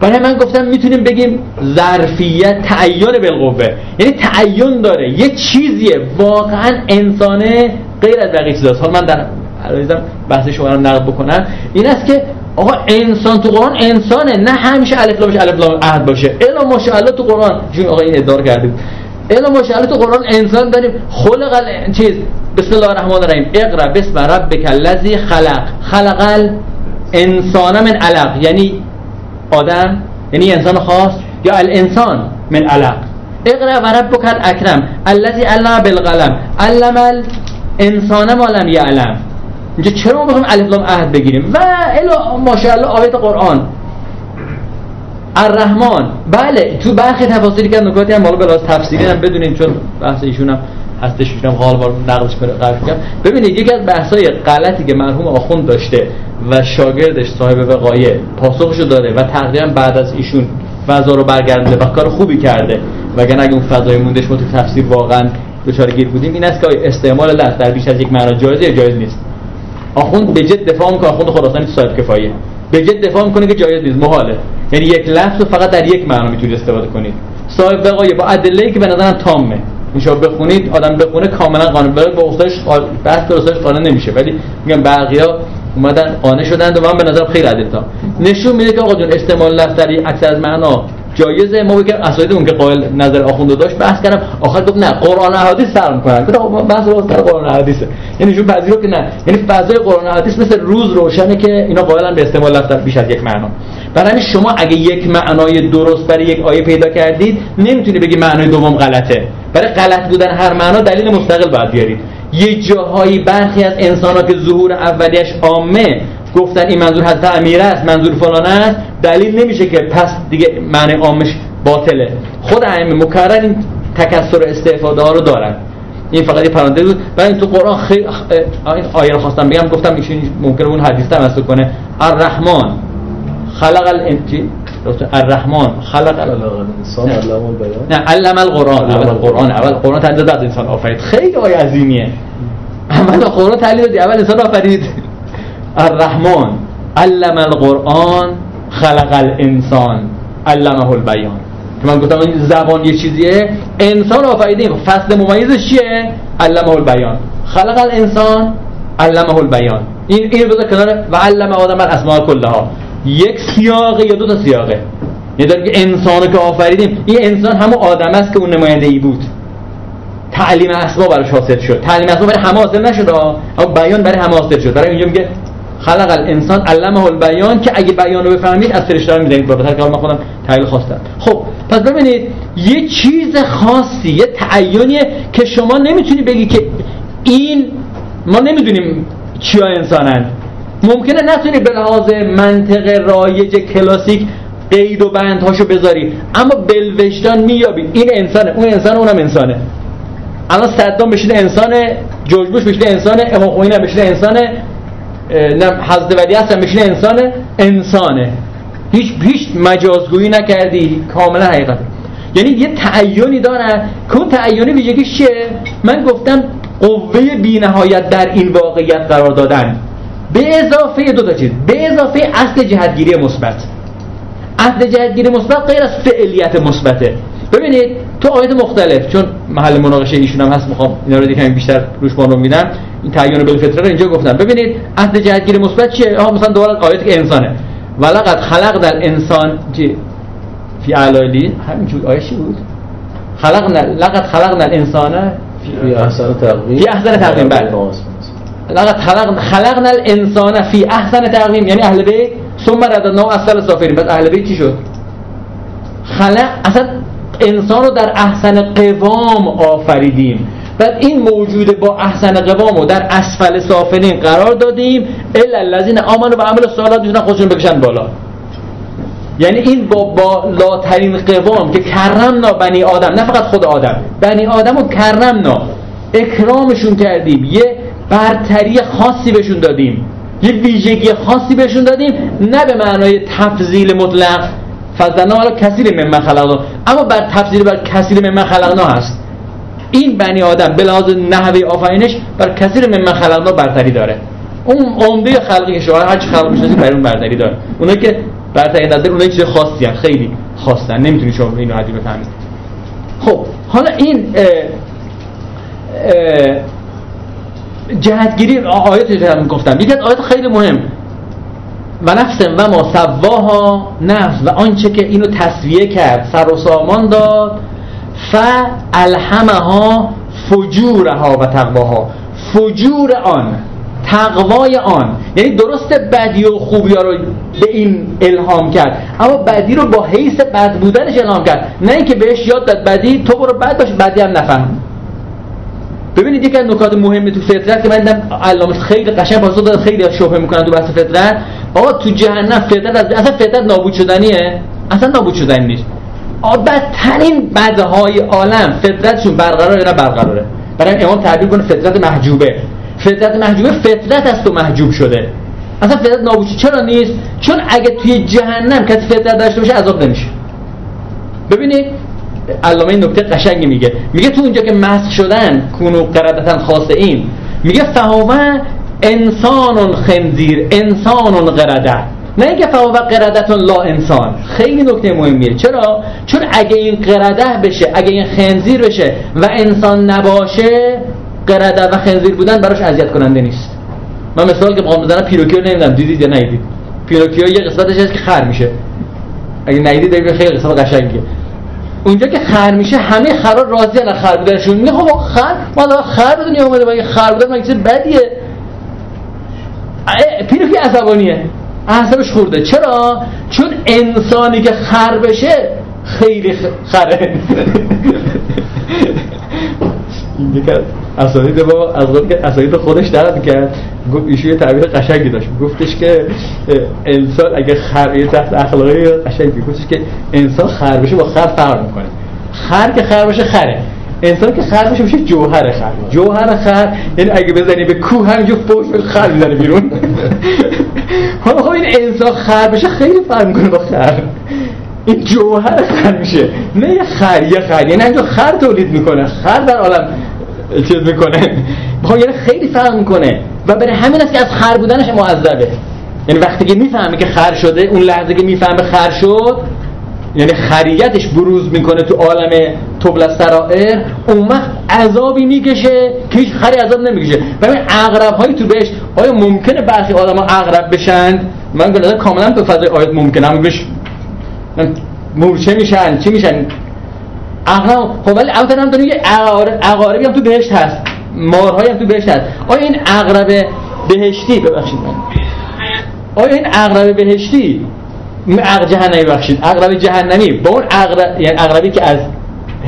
برای من گفتم می‌تونیم بگیم ظرفیت تعین بالقوه. یعنی تعین داره. یه چیزیه. واقعا انسانه غیر از بقیه چیزاست. حالا من در عرایزم بحث شما رو نقد بکنم. این است که آقا انسان تو قرآن انسانه. نه همیشه الف لامش الف لام عهد باشه. الا ماشاءالله تو قرآن. چون آقا این ادعا کردید الا ماشاءالله تو قرآن انسان داریم. خلق چیز. بسم الله الرحمن الرحیم. اقرا بسم ربک الذی خلق. خلق الانسان من علق. یعنی آدم یعنی انسان خاص یا الانسان من علق. اقرا و ربک الاکرم الذی علم بالقلم. علم الانسان ما لم یعلم. اینجا چرا ما بخوایم الف لام عهد بگیریم؟ و الا ماشاءالله آیت قرآن. الرحمن. بله تو برخی تفاصیلی که نکاتی هم بالا بلاز تفسیری هم بدونیم چون بحث ایشون هم هستش ایشون هم حال بار کنه ببینید یکی از بحثای غلطی که مرحوم آخوند داشته و شاگردش صاحب وقایه پاسخشو داره و تقریبا بعد از ایشون فضا رو برگرده و کار خوبی کرده. وگرنه اگه اون فضای موندش تو تفسیر واقعا دچار گیر بودیم این است که استعمال لفظ در بیش از یک معنا جایزه یا جایز نیست؟ آخوند به جد دفاع می‌کنه آخوند خراسانی صاحب کفایه. به جد دفاع می‌کنه که جایز نیست محاله. یعنی یک لفظ رو فقط در یک معنا می‌تونید استفاده کنید. صاحب وقایه با ادله که به نظرم تامه. اینشو بخونید آدم بخونه کاملا قانون با استادش بحث به استادش قانون نمیشه. ولی میگم بقیه اومدن قانع شدند و من به نظر خیلی عدلتا نشون میده که آقا جون استعمال لفظ در اکثر از معنا جایزه ما بگم اساید اون که قائل نظر آخوند داشت بحث کردم. آخر گفت نه قرآن حدیث فرق می‌کنن گفت بحث رو سر قرآن حدیثه. یعنی چون پذیرو که نه. یعنی فضای قرآن حدیث مثل روز روشنه که اینا قائلن به استعمال لفظ بیش از یک معنا. برای شما اگه یک معنای درست برای یک آیه پیدا کردید نمی‌تونی بگی معنای دوم غلطه. برای غلط بودن هر معنا دلیل مستقل باید بیارید. یه جاهایی برخی از انسان ها که ظهور اولیش عامه گفتن این منظور حضرت امیر است منظور فلان است. دلیل نمیشه که پس دیگه معنی عامش باطله. خود ائمه مکرر این تکسر استفاده ها رو دارن. این فقط یه پرانتز بود. بعد تو قرآن خیلی آیه رو خواستم بگم گفتم ایشون ممکنه اون حدیث تمسک کنه. الرحمن. خلق الانتی الرحمن خلق الانسان علم البیان. نه علم القرآن. اول قرآن اول قرآن تعلیم داد انسان آفرید. خیلی آیه عظیمیه. اول قرآن تعلیم داد اول انسان آفرید. الرحمن. علم القرآن خلق الانسان. علمه البیان. که من گفتم این زبان یه چیزیه. انسان آفریده فصل ممیزش چیه؟ علمه البیان. خلق الانسان علمه البیان. این این بذار کنار و علم آدم الاسماء کلها. یک سیاقه یا دو تا سیاقه. یه داره که انسانو که آفریدیم این انسان همون آدم است که اون نماینده ای بود. تعلیم اسما براش حاصل شد. تعلیم اسما برای همه حاصل نشد اما بیان برای همه حاصل شد. برای اینجا میگه خلق الانسان علمه البیان که اگه بیان رو بفهمید از فرشته می‌دونید با که من خودم تحلیل خواستم. خب پس ببینید یه چیز خاصی یه تعینیه که شما نمی‌تونی بگی که این ما نمی‌دونیم چیا انسانن. ممکنه نتونی به لحاظ منطق رایج کلاسیک قید و بندهاشو بذاری اما بلوجدان میابی این انسانه. اون انسان اونم انسانه. الان صدام بشینه انسان جورج بوش بشینه انسان امام خمینی بشینه انسان نه حضرت ولی هستن بشینه انسان انسانه. هیچ هیچ مجازگویی نکردی. کاملا حقیقته. یعنی یه تعینی دارن که اون تعینی ویژگیش چیه؟ من گفتم قوه بینهایت در این واقعیت قرار دادن. به اضافه دو تا چیز. به اضافه اصل جهتگیری مثبت. اصل جهتگیری مثبت غیر از فعلیت مثبته. ببینید تو آیات مختلف چون محل مناقشه ایشون هم هست می‌خوام اینا رو دیگه بیشتر روش رو میدم. این تعین بالفطره رو اینجا گفتم. ببینید اصل جهتگیری مثبت چیه؟ ها مثلا دوباره آیات که انسانه. ولقد خلق در انسان چی؟ فی علالی همین جور آیه چی بود؟ خلقنا لقد خلقنا الانسان فی احسن تقویم. فی احسن تقویم بله. لقد خلقنا خلقنا الانسان فی احسن تقویم یعنی اهل بیت؟ ثم رددناه اصل سافرین بس اهل بیت چی شد؟ خلق اصلا انسان رو در احسن قوام آفریدیم. بعد این موجود با احسن قوام رو در اسفل سافلین قرار دادیم. الا الذین آمنوا و عملوا الصالحات می‌تونن خودشون بکشن بالا. یعنی این با بالاترین قوام که کرمنا بنی آدم. نه فقط خود آدم. بنی آدم کرمنا. اکرامشون کردیم. یه برتری خاصی بهشون دادیم. یه ویژگی خاصی بهشون دادیم نه به معنای تفضیل مطلق. فضلنا حالا کثیر ممن خلقنا. اما بر تفضیل بر کثیر ممن خلقنا هست. این بنی آدم به لحاظ نحوه آفرینش بر کثیر ممن خلقنا برتری داره. اون عمده خلقی که شما هر چی خلق می‌شناسید بر اون برتری داره. اونایی که برتری نداره اونایی چیز خاصی هست خیلی خاصن. نمی‌تونی شما اینو حدی بفهمید. خب حالا این اه اه جهتگیری آیات رو گفتم. یکی از آیات خیلی مهم. و نفس و ما سواها نفس. و آنچه که اینو تصویه کرد سر و سامان داد. ف الهمها فجورها و تقواها. فجور آن تقوای آن. یعنی درست بدی و خوبی ها رو به این الهام کرد. اما بدی رو با حیث بد بودنش الهام کرد. نه اینکه بهش یاد داد بدی تو برو بد باش بدی هم نفهم. ببینید یکی از نکات مهمه تو فطرت که من دیدم علامه خیلی قشنگ پاسخ داد خیلی شبهه می‌کنن تو بحث فطرت. آقا تو جهنم فطرت از اصلا فطرت نابود شدنیه؟ اصلا نابود شدنی نیست. بدترین بدهای عالم فطرتشون برقراره یا نه برقراره؟ برای امام تعبیر کنه فطرت محجوبه. فطرت محجوبه فطرت است و محجوب شده. اصلا فطرت نابود چرا نیست؟ چون اگه توی جهنم کسی فطرت داشته باشه عذاب نمیشه. ببینید علامه این نکته قشنگی میگه. میگه تو اونجا که مسخ شدن کونو قردتن خاصه این میگه فهوه انسان خنزیر انسان قرده. نه اینکه فهوه قردتون لا انسان. خیلی نکته مهمیه. چرا؟ چون اگه این قرده بشه اگه این خنزیر بشه و انسان نباشه قرده و خنزیر بودن براش اذیت کننده نیست. من مثال که بخوام بزنم پیروکیو نمی‌دونم. دیدید یا ندیدید؟ پیروکیو یه قسمتش هست که خر میشه. اگه ندیدید خیلی قسمت قشنگیه. اونجا که خر میشه همه خرا راضی ان خر بودنشون میگه خب خر؟ ما خر بدونی اومده مگه خر بودن مگه چیز بدیه؟ پیروکی عصبانیه. اعصابش خورده. چرا؟ چون انسانی که خر بشه خیلی خره. اساتید با از اساتید خودش درد کرد. گفت ایشون یه تعبیر قشنگی داشت. گفتش که انسان اگه خر تحت اخلاقی قشنگی گفتش که انسان خر بشه با خر فرق می‌کنه. خر که خر باشه خره. انسان که خر باشه میشه جوهر خر. جوهر خر یعنی اگه بزنی به کوه همینجور فوش خر می‌زنه بیرون. حالا خب این انسان خر بشه خیلی فرق می‌کنه با خر. این جوهر خر میشه. نه یه خر یه خر. یعنی خر تولید می‌کنه. خر در عالم چیز می‌کنه. بخوام یعنی خیلی فرق می‌کنه. و برای همین است که از خر بودنش معذبه. یعنی وقتی که می‌فهمه که خر شده اون لحظه که می‌فهمه خر شد یعنی خریتش بروز می‌کنه تو عالم طبل سرائر اون وقت عذابی می‌کشه که هیچ خری عذاب نمی‌کشه. ببین عقرب های تو بهش آیا ممکنه برخی آدم ها عقرب بشن؟ من به کاملا تو فضای آیت ممکنه هم بش مورچه میشن چی میشن؟ عقرب خب ولی البته هم داریم یه عقاربی هم تو بهشت هست. مارهایی هم تو بهشت هست. آیا این عقرب بهشتی ببخشید من. آیا این عقرب بهشتی عقرب جهنمی بخشید عقرب جهنمی با اون عقرب یعنی عقربی که از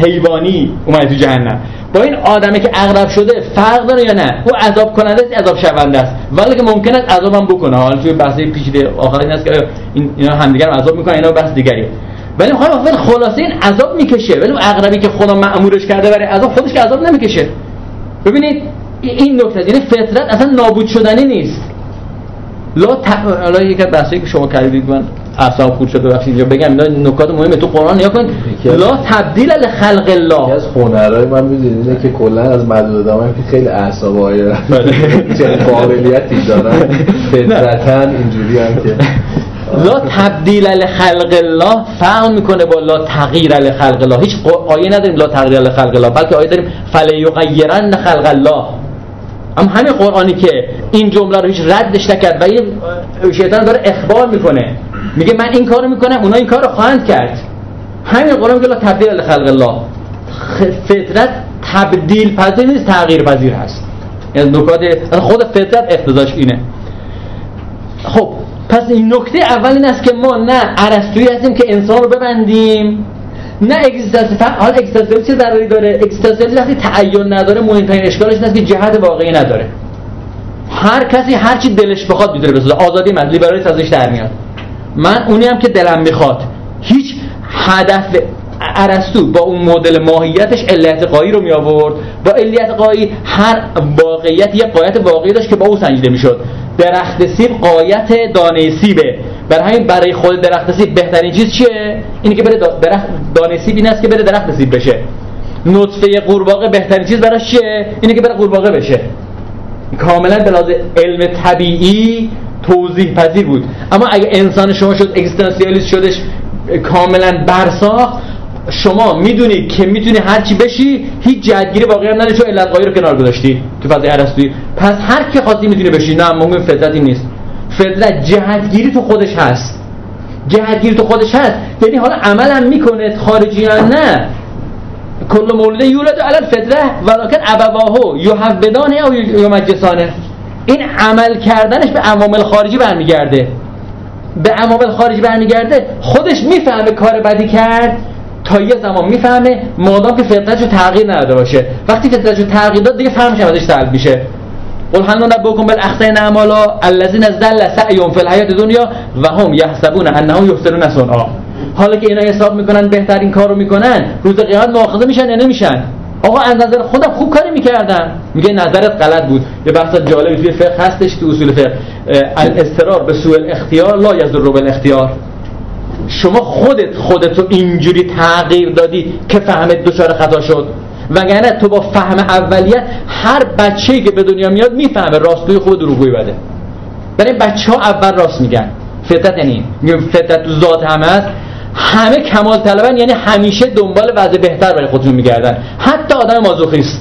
حیوانی اومد تو جهنم. با این آدمی که عقرب شده فرق داره یا نه؟ او عذاب کننده است عذاب شونده است. ولی که ممکن است عذابم بکنه. حالا توی بحث پیچیده آخر این است که این اینا همدیگر عذاب می‌کنن اینا بحث دیگریه. ولی می‌خوام ولی خلاصه این عذاب می‌کشه. ولی اون عقربی که خدا مأمورش کرده برای عذاب خودش که عذاب نمی‌کشه. ببینید این نکته یعنی فطرت اصلا نابود شدنی نیست. لا ت... یک از بحثایی که شما کردید من اعصاب خورد شده بخش اینجا بگم اینا نکات مهمه. تو قرآن نیا کن لا تبدیل لخلق الله. از هنرهای من می‌دونید اینه که کلا از مدود آدم که خیلی اعصاب های چه قابلیتی دارن. فطرتا اینجوری هم که. لا تبدیل لخلق الله فهم می‌کنه با لا تغییر لخلق الله. هیچ آیه نداریم لا تغییر لخلق الله بلکه آیه داریم فلیغیرن خلق الله. هم همین قرآنی که این جمله رو هیچ ردش نکرد و این شیطان داره اخبار می‌کنه. میگه من این کارو می‌کنم اونا این کارو خواهند کرد. همین قرآن میگه لا تبدیل خلق الله. فطرت تبدیل پذیر نیست تغییر پذیر هست. یعنی نکات خود فطرت اقتضاش اینه. خب پس این نکته اول این است که ما نه ارسطویی هستیم که انسان رو ببندیم نه اگزیستانس حال اگزیستانس چه ضرری داره؟ اگزیستانس وقتی تعین نداره مهمترین اشکالش اینه که جهت واقعی نداره. هر کسی هر چی دلش بخواد می‌تونه بسازه آزادی من لیبرالیسم ازش در میاد. من اونی هم که دلم می‌خواد. هیچ هدف ارسطو با اون مدل ماهیتش علت قایی رو می آورد با علت قایی هر واقعیت یه قایت واقعی داشت که با او سنجیده می‌شد. درخت سیب قایت دانه سیبه. برای همین برای خود درخت سیب بهترین چیز چیه؟ اینی که بره درخت دانه سیب این است که بره درخت سیب بشه. نطفه قورباغه بهترین چیز براش چیه؟ اینی که بره قورباغه بشه. کاملا به علم طبیعی توضیح پذیر بود. اما اگه انسان شما شد اگزیستانسیالیست شدش کاملا برساخت شما می‌دونی که می‌تونی هر چی بشی هیچ جهتگیری واقعی هم نداری چون علت رو کنار گذاشتی تو فضای ارسطویی پس هر کی خواستی می‌تونی بشی. نه مهم فطرتی نیست. فطرت جهتگیری تو خودش هست. جهتگیری تو خودش هست. یعنی حالا عملا می‌کنه خارجی یا نه. کل مولد یولد علی الفطره ولکن ابواهو یحودانه او یمجسانه. این عمل کردنش به عوامل خارجی برمیگرده. به عوامل خارجی برمیگرده. خودش می‌فهمه کار بدی کرد. تا یه زمان می‌فهمه مادام که فطرتش رو تغییر نداده باشه. وقتی فطرتش رو تغییر داد دیگه فهمش ازش سلب میشه. قل هل ننبئکم بالاخسرین اعمالا الذين ضل سعیهم فی الحیات دنیا و هم یحسبون انهم یحسنون صنعا. حالا که اینا حساب می‌کنن بهترین کارو می‌کنن روز قیامت مؤاخذه میشن یا نمیشن؟ آقا از نظر خودم خوب کاری می‌کردم میگه نظرت غلط بود. یه بحث جالبی توی فقه هستش تو اصول فقه. الاسترار به سوء الاختیار لا یزر بالاختیار شما خودت خودتو اینجوری تغییر دادی که فهمت دچار خطا شد. وگرنه تو با فهم اولیت هر بچه‌ای که به دنیا میاد می‌فهمه راستوی خوب دروغگویی بده. برای بچه ها اول راست میگن. فطرت یعنی فطرت تو ذات همه است. همه کمال طلبن یعنی همیشه دنبال وضع بهتر برای خودشون میگردن. حتی آدم مازوخیست.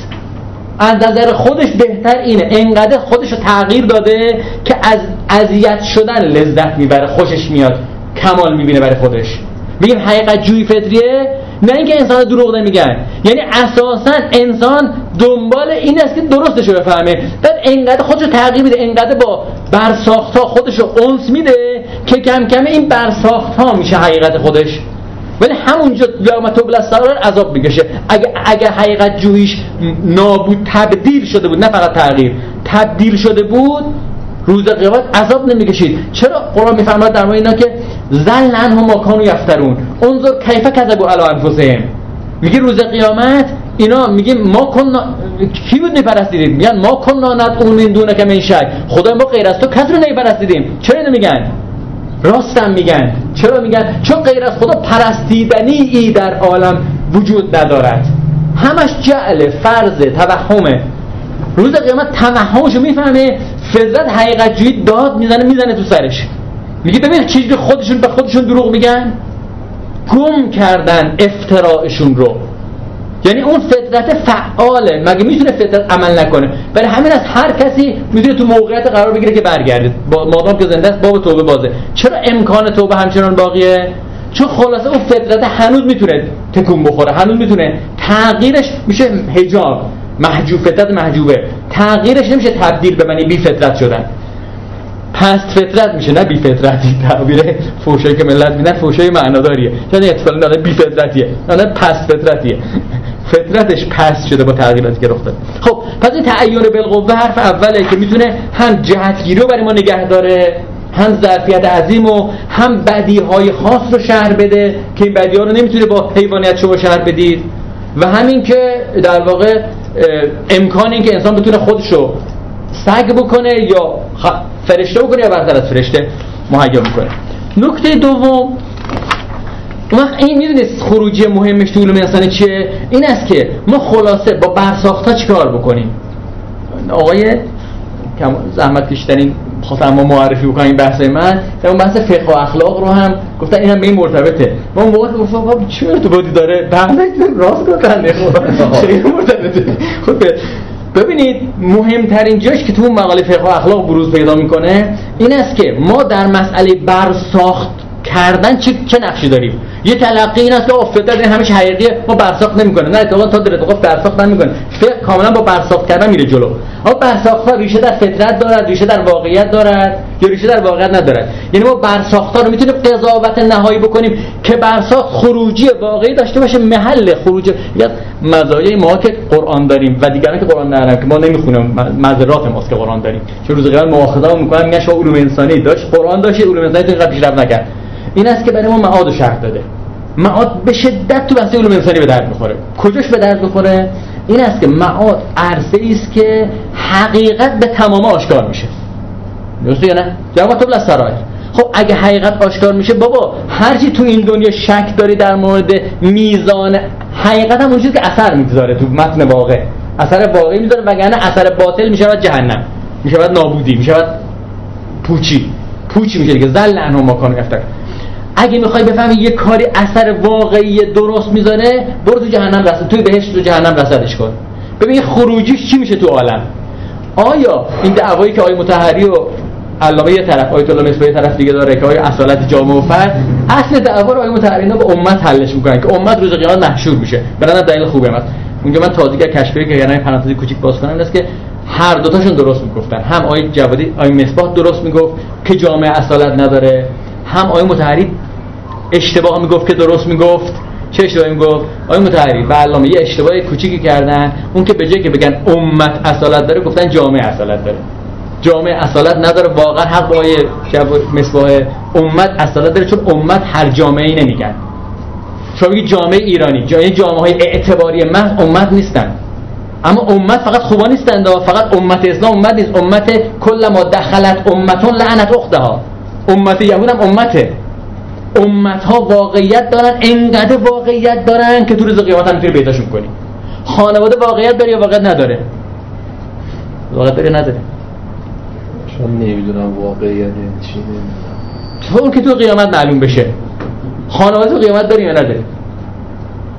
از نظر خودش بهتر اینه. انقدر خودش رو تغییر داده که از اذیت شدن لذت می‌بره خوشش میاد. کمال می‌بینه برای خودش. میگیم حقیقت جوی فطریه نه اینکه انسان دروغ نمیگن. یعنی اساسا انسان دنبال این است که درستش رو بفهمه. بعد انقدر خودش رو تغییر میده انقدر با برساخت ها خودش رو انس میده که کم کم این برساخت ها میشه حقیقت خودش. ولی همونجا قیامت و سرار عذاب می‌کشه. اگه اگه حقیقت جویش نابود تبدیل شده بود نه فقط تغییر تبدیل شده بود روز قیامت عذاب نمی‌کشید. چرا؟ قرآن میفرماد در مورد اینا که زل عنهم ما کانوا یفترون. انظر کیف کذبوا علی انفسهم. میگه روز قیامت اینا میگه ما کن کی بود نپرستیدیم میگن ما کن نانت اون من دونه که من شک. خدا ما غیر از تو کس رو نپرستیدیم چرا اینو میگن؟ راستم میگن. چرا میگن؟ چون غیر از خدا پرستیدنی ای در عالم وجود ندارد. همش جعل فرض توهمه. روز قیامت توهمشو می‌فهمه فضلت حقیقت جویی داد می‌زنه می‌زنه تو سرش. میگه ببین چیزی خودشون به خودشون دروغ میگن؟ گم کردن افتراعشون رو. یعنی اون فطرت فعاله. مگه می‌تونه فطرت عمل نکنه؟ برای همین از هر کسی می‌تونه تو موقعیت قرار بگیره که برگرده. مادام که زنده است باب توبه بازه. چرا امکان توبه همچنان باقیه؟ چون خلاصه اون فطرت هنوز می‌تونه تکون بخوره. هنوز می‌تونه تغییرش میشه حجاب. محجوب فطرت محجوبه. تغییرش نمیشه تبدیل به معنی بی فطرت شدن. پست فطرت میشه نه بی فطرتی. تعبیر فوشایی که ملت میدن فوشای معناداریه. چون اتفاقا داره بی فطرتیه. نه پست فطرتیه. فطرتش پست شده با تغییراتی که رخ داده خب پس این تعین بالقوه حرف اوله که می‌تونه هم جهتگیری رو برای ما نگه داره هم ظرفیت عظیم و هم بدی های خاص رو شهر بده که این بدی ها رو نمی‌تونه با حیوانیت شما شهر بدید. و همین که در واقع امکان این که انسان بتونه خودشو سگ بکنه یا فرشته بکنه یا برتر از فرشته مهیا می‌کنه نکته دوم وقت این می‌دونید خروجی مهمش تو علوم انسانی چیه؟ این است که ما خلاصه با برساخت ها چیکار بکنیم؟ آقای زحمت کشیدنین خواستم ما معرفی بکنیم بحث من اون بحث فقه و اخلاق رو هم گفتن این هم به این مرتبطه. ما اون موقع گفتم چی تو بودی داره بحث راست گفتن خیلی مرتبطه؟ خب ببینید مهمترین جاش که تو اون مقاله فقه و اخلاق بروز پیدا می‌کنه این است که ما در مسئله برساخت کردن چه چه نقشی داریم؟ یه تلقی این است که افتاد این همیشه حقیقیه ما برساخت نمی‌کنه. نه اتفاقا تا در اتفاق برساخت نمی‌کنه. فقه کاملا با برساخت کردن میره جلو. اما برساخت ها ریشه در فطرت دارد ریشه در واقعیت دارد یا ریشه در واقعیت ندارد. یعنی ما برساخت ها رو می‌تونیم قضاوت نهایی بکنیم که برساخت خروجی واقعی داشته باشه محل خروج. یا مزایای ما که قرآن داریم و دیگران که قرآن ندارن که ما نمی‌خونیم. مذرات ماست که قرآن داریم. چه روز قیامت مؤاخذه می‌کنن میگن شما علوم انسانی داشت قرآن داشت علوم انسانی تو اینقدر پیشرفت نکرد. این است که برای ما معاد شرح داده. معاد به شدت تو بحث علوم انسانی به درد می‌خوره. کجاش به درد می‌خوره؟ این است که معاد عرصه است که حقیقت به تمام آشکار میشه. درسته یا نه؟ جواب تو سرایر خب اگه حقیقت آشکار میشه بابا هرچی تو این دنیا شک داری در مورد میزان حقیقت هم که اثر می‌ذاره تو متن واقع. اثر واقعی می‌ذاره وگرنه اثر باطل می‌شود جهنم. می‌شود نابودی می‌شود پوچی. پوچی میشه دیگه. زل انها ما کانو اگه می‌خوای بفهمی یه کاری اثر واقعی درست می‌ذاره برو تو جهنم رسد توی بهشت تو جهنم رسدش کن. ببین خروجیش چی میشه تو عالم؟ آیا این دعوایی که آقای متحری و علامه یه طرف آیت الله مصباحی طرف دیگه داره که آیا اصالت جامعه و فرد اصل دعوا رو آقای متحری به امت حلش می‌کنن که امت روز قیامت محشور میشه. به دلیل خوبه من اونجا من تازه کشفی که یعنی پرانتزی کوچیک باز کنم است که هر دوتاشون درست می‌گفتن. هم آقای جوادی آقای مصباح درست می‌گفت که جامعه اصالت نداره. هم آقای متحری اشتباه می‌گفت که درست می‌گفت. چه اشتباهی می‌گفت؟ آقای متحری و علامه یه اشتباه کوچیکی کردن. اون که به جای که بگن امت اصالت داره گفتن جامعه اصالت داره. جامعه اصالت نداره واقعا حق با مصباح امت اصالت داره چون امت هر جامعه ای نمیگن. شما بگید جامعه ایرانی جامعه جامعه های اعتباری محض امت نیستن. اما امت فقط خوبا نیستند فقط امت اسلام امت نیست. امت کل ما دخلت امتون لعنت اختها. امت یهود هم امته. امت ها واقعیت دارن انقدر واقعیت دارن که تو روز قیامت هم می‌تونی پیداشون کنی. خانواده واقعیت داره یا واقعیت نداره؟ واقعیت داره نداره؟ چون نمی‌دونم واقعیت یعنی چی تو که تو قیامت معلوم بشه. خانواده تو قیامت داری یا نداره؟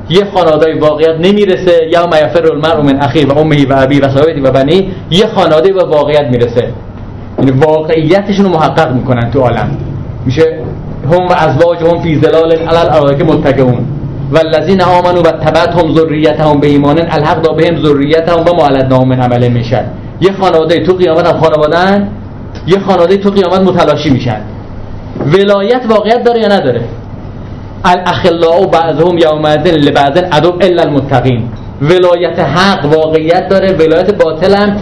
یه خانواده واقعیت نمی‌رسه یا ما یفر المرء من اخی و امه و ابی و صاحبتی و بنی یه خانواده به واقعیت می‌رسه. یعنی واقعیتشون رو محقق می‌کنن تو عالم. میشه هم و ازواجهم فی ظلال علی الارائک متکئون. والذین آمنوا و تبعتهم ذریتهم به ایمان الحق بهم ذریتهم و ما علتناهم من عمل میشن. یه خانواده تو قیامت هم خانوادن یه خانواده تو قیامت متلاشی میشن. ولایت واقعیت داره یا نداره؟ الاخلاء بعضهم یومئذ لبعض عدو الا المتقین. ولایت حق واقعیت داره ولایت باطل هم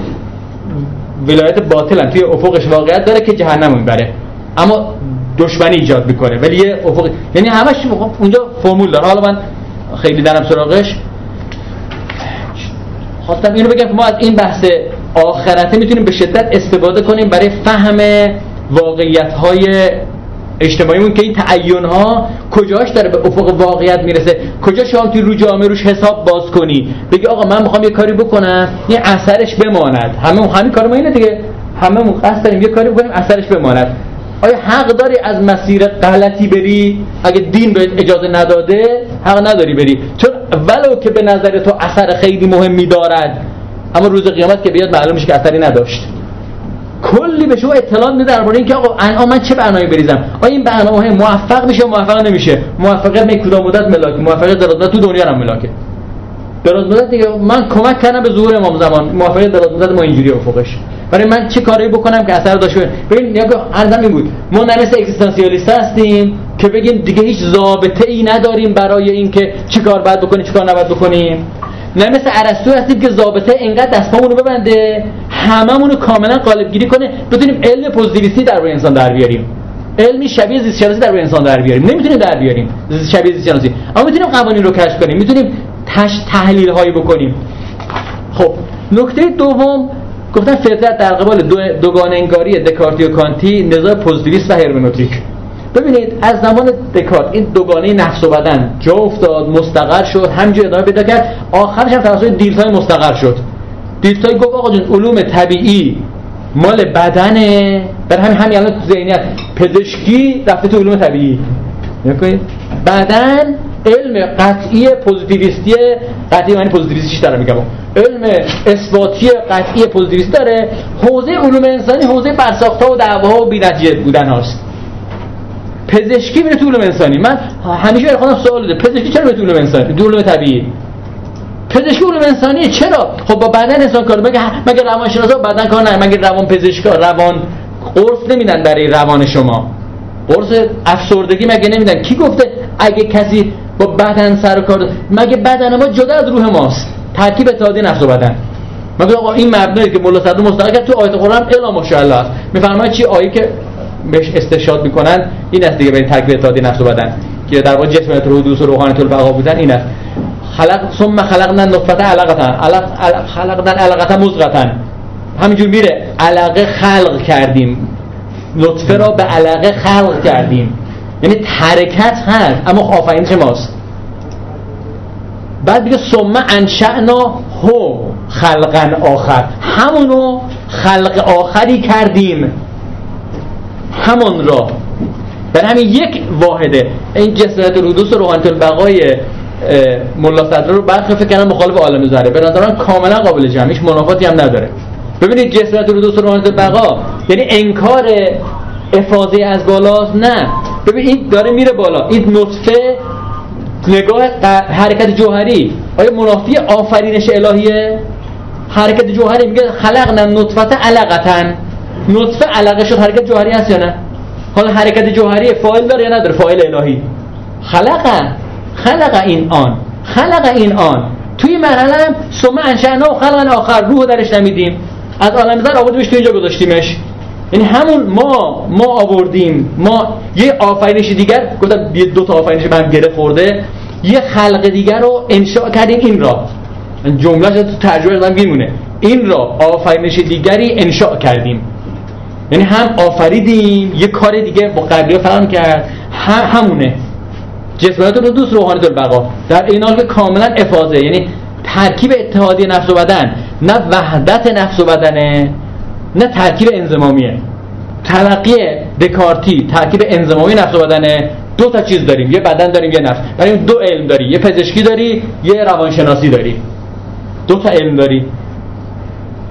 ولایت باطل هم توی افقش واقعیت داره که جهنم می‌بره. اما دشمنی ایجاد می‌کنه. ولی یه افق یعنی همش اونجا فرمول داره. حالا من خیلی درم سراغش. خواستم اینو بگم ما از این بحث آخرته می‌تونیم به شدت استفاده کنیم برای فهم واقعیت های اجتماعیمون که این تعین ها کجاش داره به افق واقعیت می‌رسه؟ کجا شما توی رو جامعه روش حساب باز کنی؟ بگی آقا من می‌خوام یه کاری بکنم یه اثرش بماند. همه همین کار ما اینه دیگه. همه قصد داریم یه کاری بکنیم اثرش بماند. آیا حق داری از مسیر غلطی بری؟ اگه دین به اجازه نداده حق نداری بری. چون ولو که به نظر تو اثر خیلی مهمی دارد اما روز قیامت که بیاد معلوم میشه که اثری نداشت. کلی به شما اطلاع میده درباره اینکه آقا الان من چه برنامه‌ای بریزم؟ آیا این برنامه موفق میشه موفق نمیشه؟ موفقیت می کدام مدت ملاک موفقیت دراز تو دنیا هم ملاکه. دراز مدت دیگه من کمک کردم به ظهور امام زمان. موفقیت دراز مدت ما اینجوری افقش. برای من چه کاری بکنم که اثر داشته باشه؟ ببین نگاه ارزم این بود. ما مثل اگزیستانسیالیست هستیم که بگیم دیگه هیچ ضابطه ای نداریم برای اینکه چه کار باید بکنیم چه کار نباید بکنیم نه مثل ارسطو هستیم که ضابطه انقدر دستامون رو ببنده هممون رو کاملا قالب گیری کنه. بتونیم علم پوزیتیویستی در روی انسان در بیاریم. علمی شبیه زیست شناسی در روی انسان در بیاریم. نمی‌تونیم در بیاریم شبیه زیست شناسی اما می‌تونیم قوانین رو کشف کنیم. می‌تونیم تش تحلیل هایی بکنیم. خب نکته دوم گفتن فطرت در قبال دو دوگانه انگاری دکارتی و کانتی نظام پوزیتیویست و هرمنوتیک ببینید از زمان دکارت این دوگانه نفس و بدن جا افتاد مستقر شد همینجوری ادامه پیدا کرد. آخرش هم توسط دیلتای مستقر شد. دیلتای گفت آقا جون علوم طبیعی مال بدنه. بر همین همین الان تو ذهنیت پزشکی رفته تو علوم طبیعی. بدن علم قطعی پوزیتیویستی قطعی معنی پوزیتیویستیش داره میگم؟ علم اثباتی قطعی پوزیتیویست داره. حوزه علوم انسانی حوزه برساخته و دعواها و بی‌نتیجه بودن هاست پزشکی میره تو علوم انسانی. من همیشه خودم سوال ده پزشکی چرا به علوم انسانی؟ تو علوم طبیعی. پزشکی علوم انسانی چرا؟ خب با بدن انسان کار. مگه مگه روانشناسا بدن کار نه مگه روان پزشکا روان قرص نمیدن برای روان شما؟ قرص افسردگی مگه نمیدن؟ کی گفته اگه کسی با بدن سر کار مگه بدن ما جدا از روح ماست؟ ترکیب اتحادی نفس و بدن. مگه آقا این مبنایی که مولا صدر مستقل کرد تو آیت قرآن الا ماشاءالله است. میفرماید چی؟ آیه که بهش استشهاد می‌کنن این است دیگه به ترکیب اتحادی نفس و بدن. که در واقع جسم الحدوث و روحانیت البقا بودن این است. خلق ثم خلقنا نطفه علقه علق خلقنا علقه مزغه همینجور میره. علقه خلق کردیم. نطفه را به علقه خلق کردیم. یعنی حرکت هست اما آفرینش ماست بعد میگه ثم انشأنا هو خلقا آخر. همونو خلق آخری کردیم. همون را برای همین یک واحده. این جسدت رودوس و روحانت البقای ملا صدر رو برخی فکر کنم مخالف عالم زهره به نظران کاملا قابل جمعیش منافاتی هم نداره. ببینید جسدت رودوس و روحانت البقا یعنی انکار افاظه از بالاست نه. ببین این داره میره بالا. این نطفه نگاه حرکت جوهری. آیا منافی آفرینش الهیه؟ حرکت جوهری میگه خلقنا نطفت علقتن نطفه علقه شد حرکت جوهری هست یا نه؟ حالا حرکت جوهری فاعل داره یا نداره؟ فاعل الهی. خلق خلق این آن. خلق این آن. توی مرحله هم ثم انشأنا و خلق آخر روح درش نمیدیم. از عالم زر آوردیمش تو اینجا گذاشتیمش. یعنی همون ما ما آوردیم. ما یه آفرینش دیگر گفتم یه دو تا آفرینش من گره خورده. یه خلق دیگر رو انشاء کردیم این را. جمله تو ترجمه دادم میمونه. این را آفرینش دیگری انشاء کردیم. یعنی هم آفریدیم یه کار دیگه با قبلی فهم کرد هم همونه. جسمانات رو دوست روحانیت البقا در این حال که کاملا افاظه یعنی ترکیب اتحادی نفس و بدن نه وحدت نفس و بدنه نه ترکیب انزمامیه. تلقی دکارتی ترکیب انزمامی نفس و بدنه. دو تا چیز داریم یه بدن داریم یه نفس. برای دو علم داری یه پزشکی داری یه روانشناسی داری. دو تا علم داری.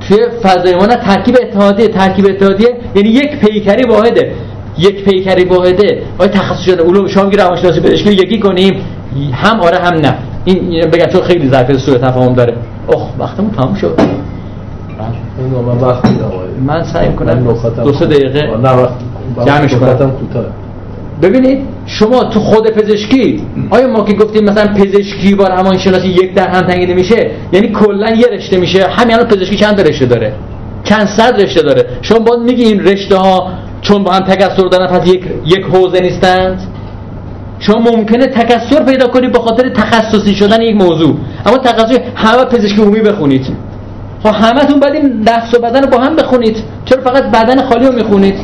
توی فضای ما ترکیب اتحادیه ترکیب اتحادیه یعنی یک پیکری واحده. یک پیکری واحده. آیا تخصص شده؟ علوم شما میگی روانشناسی پزشکی یکی کنیم. هم آره هم نه. این بگم چون خیلی ظرف سوء تفاهم داره. اخ وقتمون تموم شد. من وقت من سعی کنم دو سه دقیقه نه جمعش کنم. ببینید شما تو خود پزشکی آیا ما که گفتیم مثلا پزشکی با روانشناسی یک در هم تنگیده میشه؟ یعنی کلا یه رشته میشه همین الان پزشکی چند رشته داره؟ چند صد رشته داره؟ شما باید میگی این رشته ها چون با هم تکثر دارن پس یک یک حوزه نیستند؟ شما ممکنه تکثر پیدا کنید به خاطر تخصصی شدن یک موضوع. اما تخصصی همه پزشکی عمومی بخونید. خب همتون باید این نفس و بدن رو با هم بخونید. چرا فقط بدن خالی رو می‌خونید؟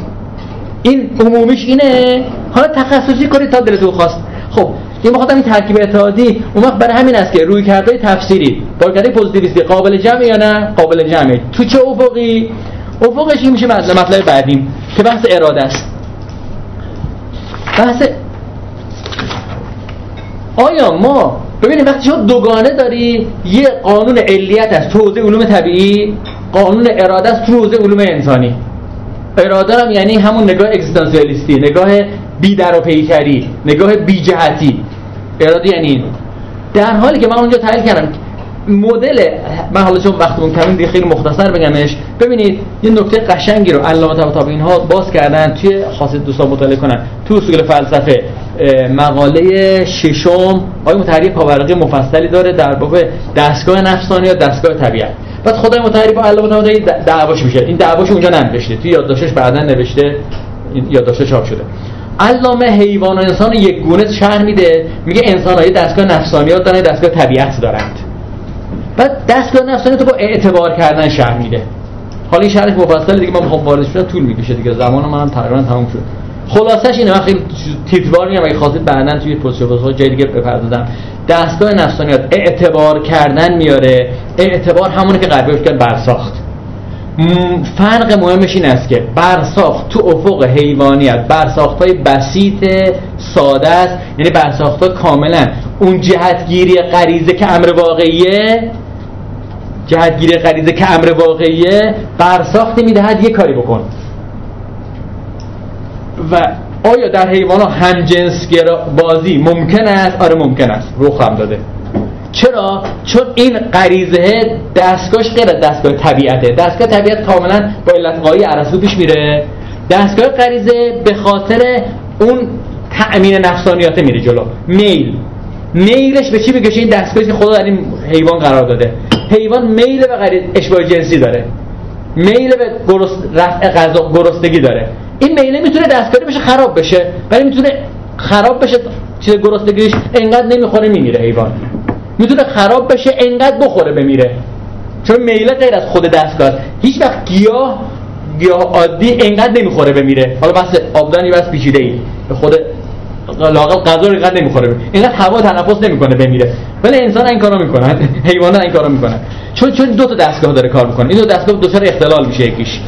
این عمومیش اینه. حالا تخصصی کنید تا دلتون خواست. خب این بخاطر این ترکیب اتحادی اون وقت برای همین است که روی کرده تفسیری. با کرده پوزیتیویستی. قابل جمع یا نه؟ قابل جمعه. تو چه افقی؟ افقش این میشه مطلب بعدیم که بحث اراده است. بحث آیا ما ببینید وقتی شما دوگانه داری یه قانون علیت است. تو علوم طبیعی قانون اراده است. تو علوم انسانی. اراده هم یعنی همون نگاه اگزیستانسیالیستی نگاه بی در و پیکری نگاه بی جهتی. اراده یعنی در حالی که من اونجا تحلیل کردم مدل من حالا چون وقتمون کمی دیگه خیلی مختصر بگمش ببینید یه نکته قشنگی رو علامه طباطبایی اینها باز کردن توی خاصیت دوستان مطالعه کنن. تو اصول فلسفه مقاله ششم آقای متحری پاورقی مفصلی داره در باب دستگاه نفسانی یا دستگاه طبیعت. بعد خدای متحری با علامه طباطبایی دعواش میشه. این دعواش اونجا ننوشته توی یادداشتش بعدا نوشته یادداشت چاپ شده. علامه حیوان و انسان یک گونه شهر میده. میگه انسان های دستگاه نفسانیات دارن دستگاه طبیعت دارند. بعد دستگاه نفسانی تو با اعتبار کردن شهر میده. حالا این شرح مفصل دیگه ما می‌خوام واردش شدن طول می‌کشه دیگه. زمان من تقریبا تموم شد. خلاصش اینه من خیلی تیتروار میگم اگه خواستید بعدا توی پوزیشن جای دیگه بپردازم. دستگاه نفسانیات اعتبار کردن میاره. اعتبار همونه که قبل کرد برساخت. فرق مهمش این است که برساخت تو افق حیوانیت. برساخت های بسیط ساده است. یعنی برساخت ها کاملا. اون جهتگیری غریزه که امر واقعیه جهتگیری غریزه که امر واقعیه برساختی می‌دهد یه کاری بکن. و آیا در حیوان ها همجنس بازی ممکن است؟ آره ممکن است. روخ هم داده. چرا؟ چون این غریزه دستگاهش غیر دستگاه طبیعته. دستگاه طبیعت کاملا با علت قایی عرصو پیش میره. دستگاه غریزه به خاطر اون تأمین نفسانیات میره جلو. میل. میلش به چی می‌کشه؟ این دستگاهی که خدا در این حیوان قرار داده. حیوان میل به غریز اشباه جنسی داره. میل به رفع غذا گرسنگی داره. این میله می‌تونه دستکاری بشه خراب بشه ولی می‌تونه خراب بشه چیز گرسنگیش انقدر نمی‌خوره میمیره حیوان می‌تونه خراب بشه انقدر بخوره بمیره. چون میله غیر از خود دستگاه. هیچ وقت گیاه گیاه عادی انقدر نمی‌خوره بمیره. حالا بس آبدانی بس پیچیده ای خود لاقل غذا اینقدر نمی‌خوره اینقدر هوا تنفس نمی‌کنه بمیره. ولی انسان این کارو می‌کنن حیوانات این کارو می‌کنن چون چون دو تا دستگاه داره کار می‌کنه. این دو دستگاه دچار اختلال میشه یکیش.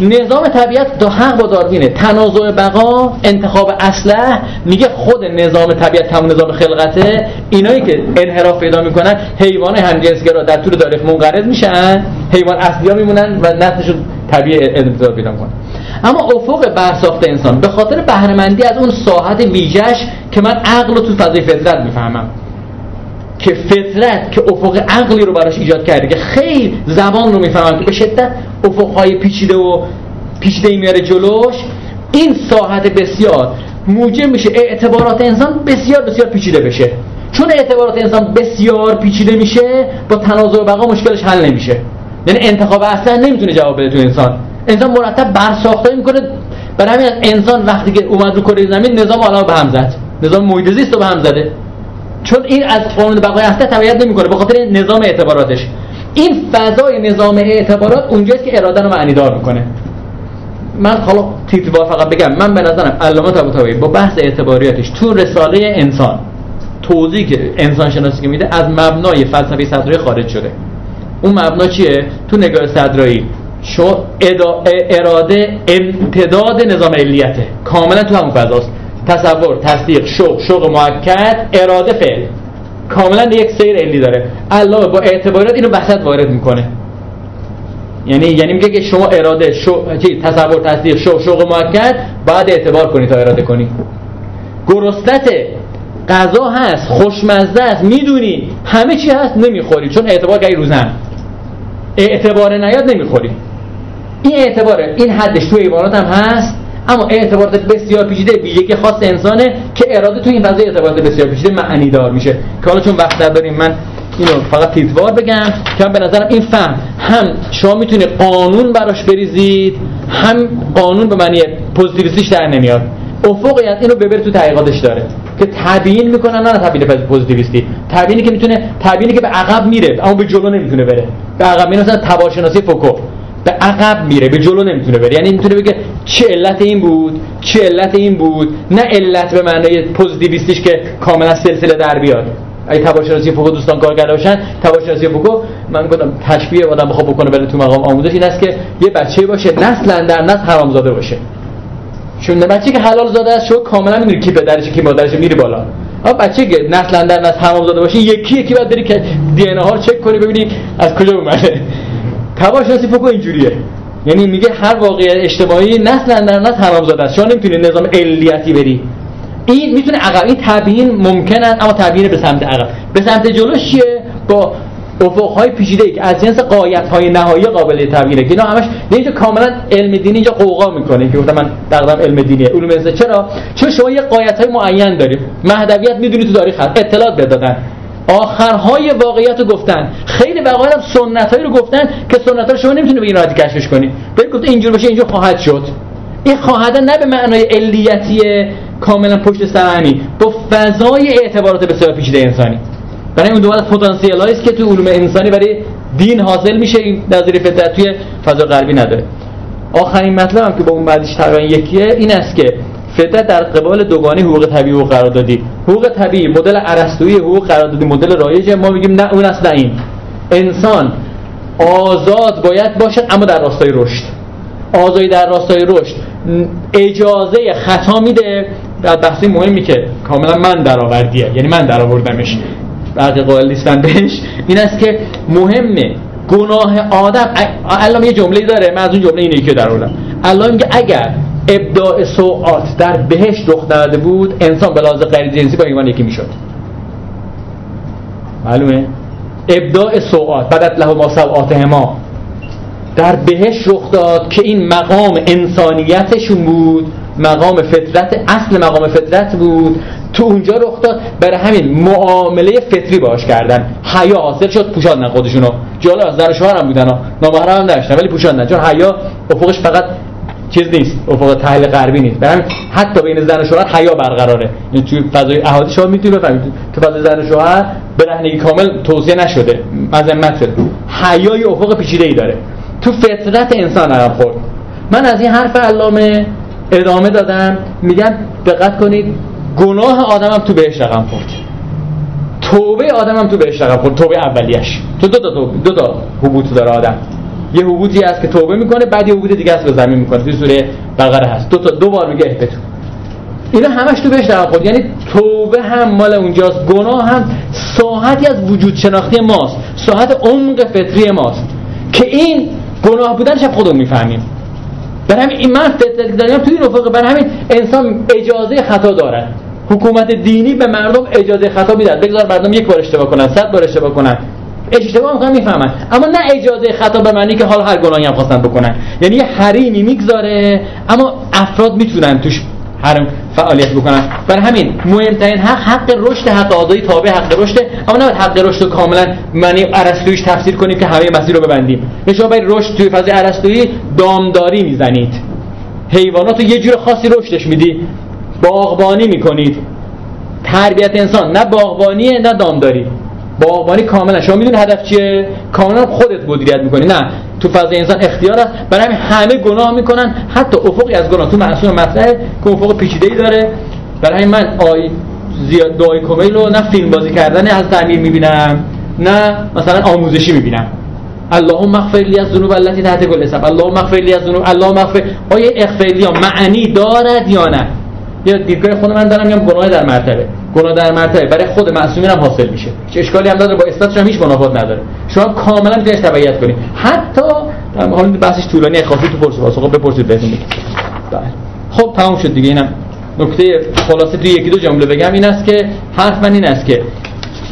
نظام طبیعت دو حق با داروینه تنازع بقا انتخاب اصلح میگه خود نظام طبیعت همون نظام خلقته. اینایی که انحراف پیدا می‌کنن حیوان همجنسگرا در طول تاریخ منقرض میشن حیوان اصلی ها میمونن و نسلشون طبیعی انتظار پیدا می‌کنن. اما افق برساخت انسان به خاطر بهرهمندی از اون ساحت ویژش که من عقل رو تو فضای فطرت می‌فهمم. که فطرت که افق عقلی رو براش ایجاد کرده که خیلی زبان رو می‌فهمم که به شدت افقهای پیچیده و پیچیده میاره جلوش. این ساحت بسیار موجب میشه اعتبارات انسان بسیار بسیار پیچیده بشه. چون اعتبارات انسان بسیار پیچیده میشه با تنازع و بقا مشکلش حل نمیشه. یعنی انتخاب اصلا نمی‌تونه جواب بده تو انسان. انسان مرتب برساخته می‌کنه. برای همین انسان وقتی که اومد رو کره زمین نظام عالم به هم زد. نظام محیط زیست رو به هم زده. چون این از قانون بقای اصلا تبعیت نمی‌کنه به خاطر نظام اعتباراتش. این فضای نظام اعتبارات اونجاست که اراده رو معنی دار می‌کنه. من حالا تیتوار فقط بگم من به نظرم علامه طباطبایی با بحث اعتباریاتش تو رساله انسان توضیح که انسان شناسی که میده از مبنای فلسفه صدرایی خارج شده. اون مبنا چیه؟ تو نگاه صدرایی شو اراده امتداد نظام علیته. کاملا تو همون فضاست. تصور تصدیق شوق شوق موکد اراده فعل. کاملا یک سیر علی داره. علاوه با اعتبارات اینو وسط وارد می‌کنه. یعنی یعنی میگه که شما اراده شو... تصور تصدیق شوق شوق موکد باید اعتبار کنی تا اراده کنی. گرستت غذا هست خوشمزه است می‌دونی. همه چی هست نمی‌خوری. چون اعتبار گاهی روزن اعتبار نیاد نمی‌خوری. این اعتباره. این حدش تو حیوانات هم هست. اما اعتبارات بسیار پیچیده ویژگی خاص انسانه که اراده تو این فضای اعتبارات بسیار پیچیده معنی دار میشه. که حالا چون وقت داریم من اینو فقط تیتروار بگم که به نظرم این فهم هم شما می‌تونید قانون براش بریزید هم قانون به معنی پوزیتیویستیش در نمیاد. افقیت اینو ببر تو تحقیقاتش داره که تبیین می‌کنن نه تبیین پوزیتیویستی. تبیینی که می‌تونه تبیینی که به عقب میره اما به جلو نمی‌تونه بره. به عقب میره مثلا تبارشناسی فوکو. به عقب میره به جلو نمی‌تونه بره. یعنی می‌تونه بگه چه علت این بود چه علت این بود. نه علت به معنای پوزیتیویستیش که کاملا سلسله در بیاد. اگه تبارشناسی فوکو دوستان کار کرده باشن تباشناسی فوکو من گفتم تشبیه آدم بخواد بکنه بره تو مقام آموزش این است که یه بچه باشه نسل در نسل حرامزاده باشه. چون بچه که حلال زاده است شو کاملا می‌دونی کی پدرشه کی مادرشه میری بالا. اما بچه که نسل در نسل حرام زاده باشه یکی یکی باید بری که دی ان ها رو چک کنی ببینی از کجا اومده. تباشناسی فوکو اینجوریه. یعنی میگه هر واقعیت اجتماعی نسل در نسل حرام زاده است. شما نمی‌تونی نظام علیتی بری این می‌تونه عقب این تبیین ممکن است اما تبیین به سمت عقب. به سمت جلو چیه؟ با افقهای پیچیده که از جنس قایت های نهایی قابل تبیینه. که اینا همش اینجا کاملا علم دینی اینجا قوقا می‌کنه. که گفتم من تقریبا علم دینیه. علوم چرا؟ چون شما یه قایت های معین داریم مهدویت می‌دونی تو تاریخ هست. اطلاعات بدادن آخرهای واقعیت رو گفتن. خیلی وقایع هم سنت رو گفتن که سنت رو شما نمی‌تونی به این راحتی کشفش کنی. بهت گفته اینجور باشه اینجور خواهد شد. این خواهد نه به معنای علیتی کاملا پشت سر با فضای اعتبارات بسیار پیچیده انسانی. برای اون دوباره پتانسیل است که تو علوم انسانی برای دین حاصل میشه این نظریه فطرت توی فضا غربی نداره. آخرین هم که با اون بعدش تقریبا یکیه این است که فطرت در قبال دوگانه حقوق طبیعی و قراردادی. حقوق طبیعی مدل ارسطویی حقوق قراردادی مدل رایج ما میگیم نه اون است نه این. انسان آزاد باید باشد اما در راستای رشد. آزادی در راستای رشد. اجازه خطا میده. در بحثی مهمی که کاملا من درآوردیه. یعنی من درآوردمش. بعد قائل نیستم بهش. این است که مهمه. گناه آدم الان یه جمله داره. من از اون جمله اینه که در آوردم الان میگه اگر ابداع سوعات در بهش رخ داده بود انسان به لحاظ غیر جنسی با ایمان یکی می‌شد. معلومه؟ ابداع سوعات بعد له ما سوعات ما در بهش رخ داد که این مقام انسانیتشون بود مقام فطرت اصل مقام فطرت بود. تو اونجا رخ داد برای همین معامله فطری باش کردن. حیا حاصل شد پوشاندن خودشونو جالب از زن شوهر هم بودن نامحرم هم داشتن ولی پوشاندن چون حیا افقش فقط چیز نیست افق تحلیل غربی نیست. برای حتی بین زن و شوهر حیا برقراره. یعنی توی فضای احادی شما می‌تونید بفهمید. تو فضای زن و شوهر برهنگی کامل توصیه نشده. مذمت شده حیای افق پیچیده ای داره. تو فطرت انسان عقب خورد. من از این حرف علامه ادامه دادم. میگم دقت کنید گناه آدمم تو بهش رقم خورد. توبه آدمم تو بهش رقم خورد. توبه اولیش. تو دو تا دو تا حبوط داره آدم. یه حبوطی هست که توبه می‌کنه بعد یه حبوط دیگه است به زمین می‌کنه. تو سوره بقره هست. دو تا دو بار میگه اهبتو اینا همش تو بهش رقم خورد. یعنی توبه هم مال اونجاست. گناه هم ساحتی از وجود شناختی ماست. ساحت عمق فطری ماست. که این گناه بودنش خودمون می‌فهمیم. برای همین این من داریم توی این افق برای همین انسان اجازه خطا دارن. حکومت دینی به مردم اجازه خطا میدن. بگذار مردم یک بار اشتباه کنن صد بار اشتباه کنن. اشتباه می‌کنن می‌فهمن. اما نه اجازه خطا به معنی که حال هر گناهی هم خواستن بکنن. یعنی یه حریمی می‌گذاره اما افراد می‌تونن توش حرم فعالیت بکنن. برای همین مهمترین حق حق رشد حق آزادی تابع حق رشد. اما نه حق رشد رو کاملا معنی ارسطویش تفسیر کنیم که همه مسیر رو ببندیم. یعنی شما باید رشد توی فضای ارسطویی دامداری می‌زنید. حیوانات یه جور خاصی رشدش میدی. باغبانی می‌کنید. تربیت انسان نه باغبانیه نه دامداری. باغبانی کاملا. شما می‌دونید هدف چیه؟ کاملا خودت مدیریت می‌کنی. نه. تو فضای انسان اختیار است. برای همین همه گناه می‌کنن. حتی افقی از گناه. تو معصوم مطرحه که افق پیچیده ای داره. برای همین من آی زیاد دعای کمیل رو نه فیلم بازی کردن از تعمیر می‌بینم. نه مثلا آموزشی می‌بینم. اللهم اغفر لی از ذنوب التي تحت كل سب اللهم اغفر لی از ذنوب اللهم اغفر. آیا اغفر معنی دارد یا نه؟ یا دیدگاه خود من دارم میگم گناه در مرتبه. گناه در مرتبه. برای خود معصومین هم حاصل میشه. چه اشکالی هم نداره با استاتش هم هیچ منافات نداره. شما کاملا می‌تونید تبعیت کنید. حتی حالا بحثش طولانی خاصی تو پرسه واسه خب بپرسید بهتون بله. خب تمام شد دیگه. اینم نکته خلاصه تو یکی دو جمله بگم. این است که حرف من این است که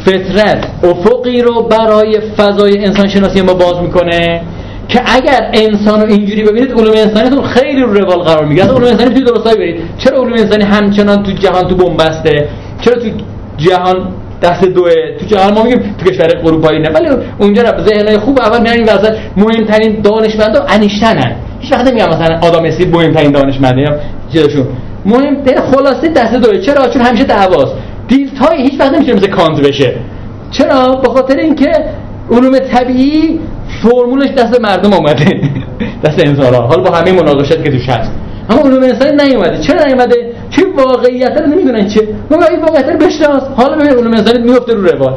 فطرت افقی رو برای فضای انسان شناسی ما باز می‌کنه. که اگر انسان رو اینجوری ببینید علوم انسانیتون خیلی رو روال قرار می‌گیره. علوم انسانی توی درستایی برید. چرا علوم انسانی همچنان تو جهان تو بنبسته؟ چرا تو جهان دست دوه؟ تو جهان ما میگیم تو کشور اروپایی نه. ولی اونجا رو ذهنای خوب اول میان این وسط مهمترین دانشمندا انیشتنن. هیچ وقت نمیگم مثلا آدم اسمی مهمترین دانشمنده چیزشون مهم خلاصه دست دوه. چرا؟ چون همیشه دعواست. دیلتای هیچ وقت نمیشه مثل کانت بشه. چرا؟ به خاطر اینکه علوم طبیعی فرمولش دست مردم اومده. دست انسان حالا با همه مناقشات که توش هست. اما علوم انسانی نیومده. چرا نیومده؟ چه واقعیت رو نمی‌دونن چه. ما این واقعیت رو بشناس. حالا ببین علوم انسانی میفته رو روال.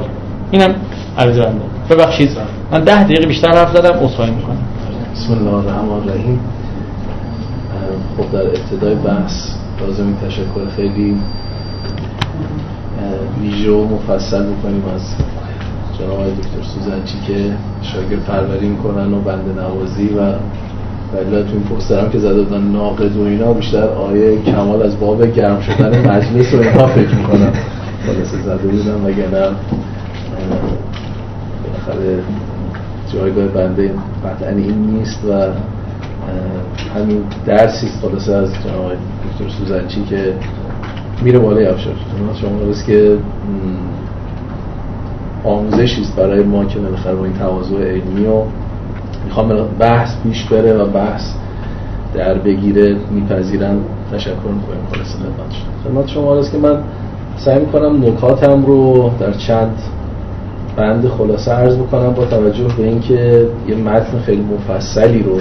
اینم عرض بنده ببخشید من ده دقیقه بیشتر حرف زدم عذرخواهی می‌کنم. بسم الله الرحمن الرحیم. خب در ابتدای بحث لازم تشکر خیلی ویژه مفصل بکنیم از جناب آقای دکتر سوزنچی که شاگرد پروری می‌کنن و بنده نوازی و ولی تو این پوسترم که زده بودن ناقد و اینا بیشتر آیه کمال از باب گرم شدن مجلس و اینها فکر می‌کنم خلاصه زده بودم وگرنه بالاخره جایگاه بنده قطعا این نیست و همین درسی است خلاصه از جناب دکتر سوزنچی که میره بالای افشار. شما بس که آموزشی است برای ما که بالاخره با این تواضع علمی و می‌خوام بحث پیش بره و بحث در بگیره میپذیرن تشکر می‌کنم. خلاص خدمت خدمت شما است که من سعی می‌کنم نکاتم رو در چند بند خلاصه عرض بکنم با توجه به اینکه یه متن خیلی مفصلی رو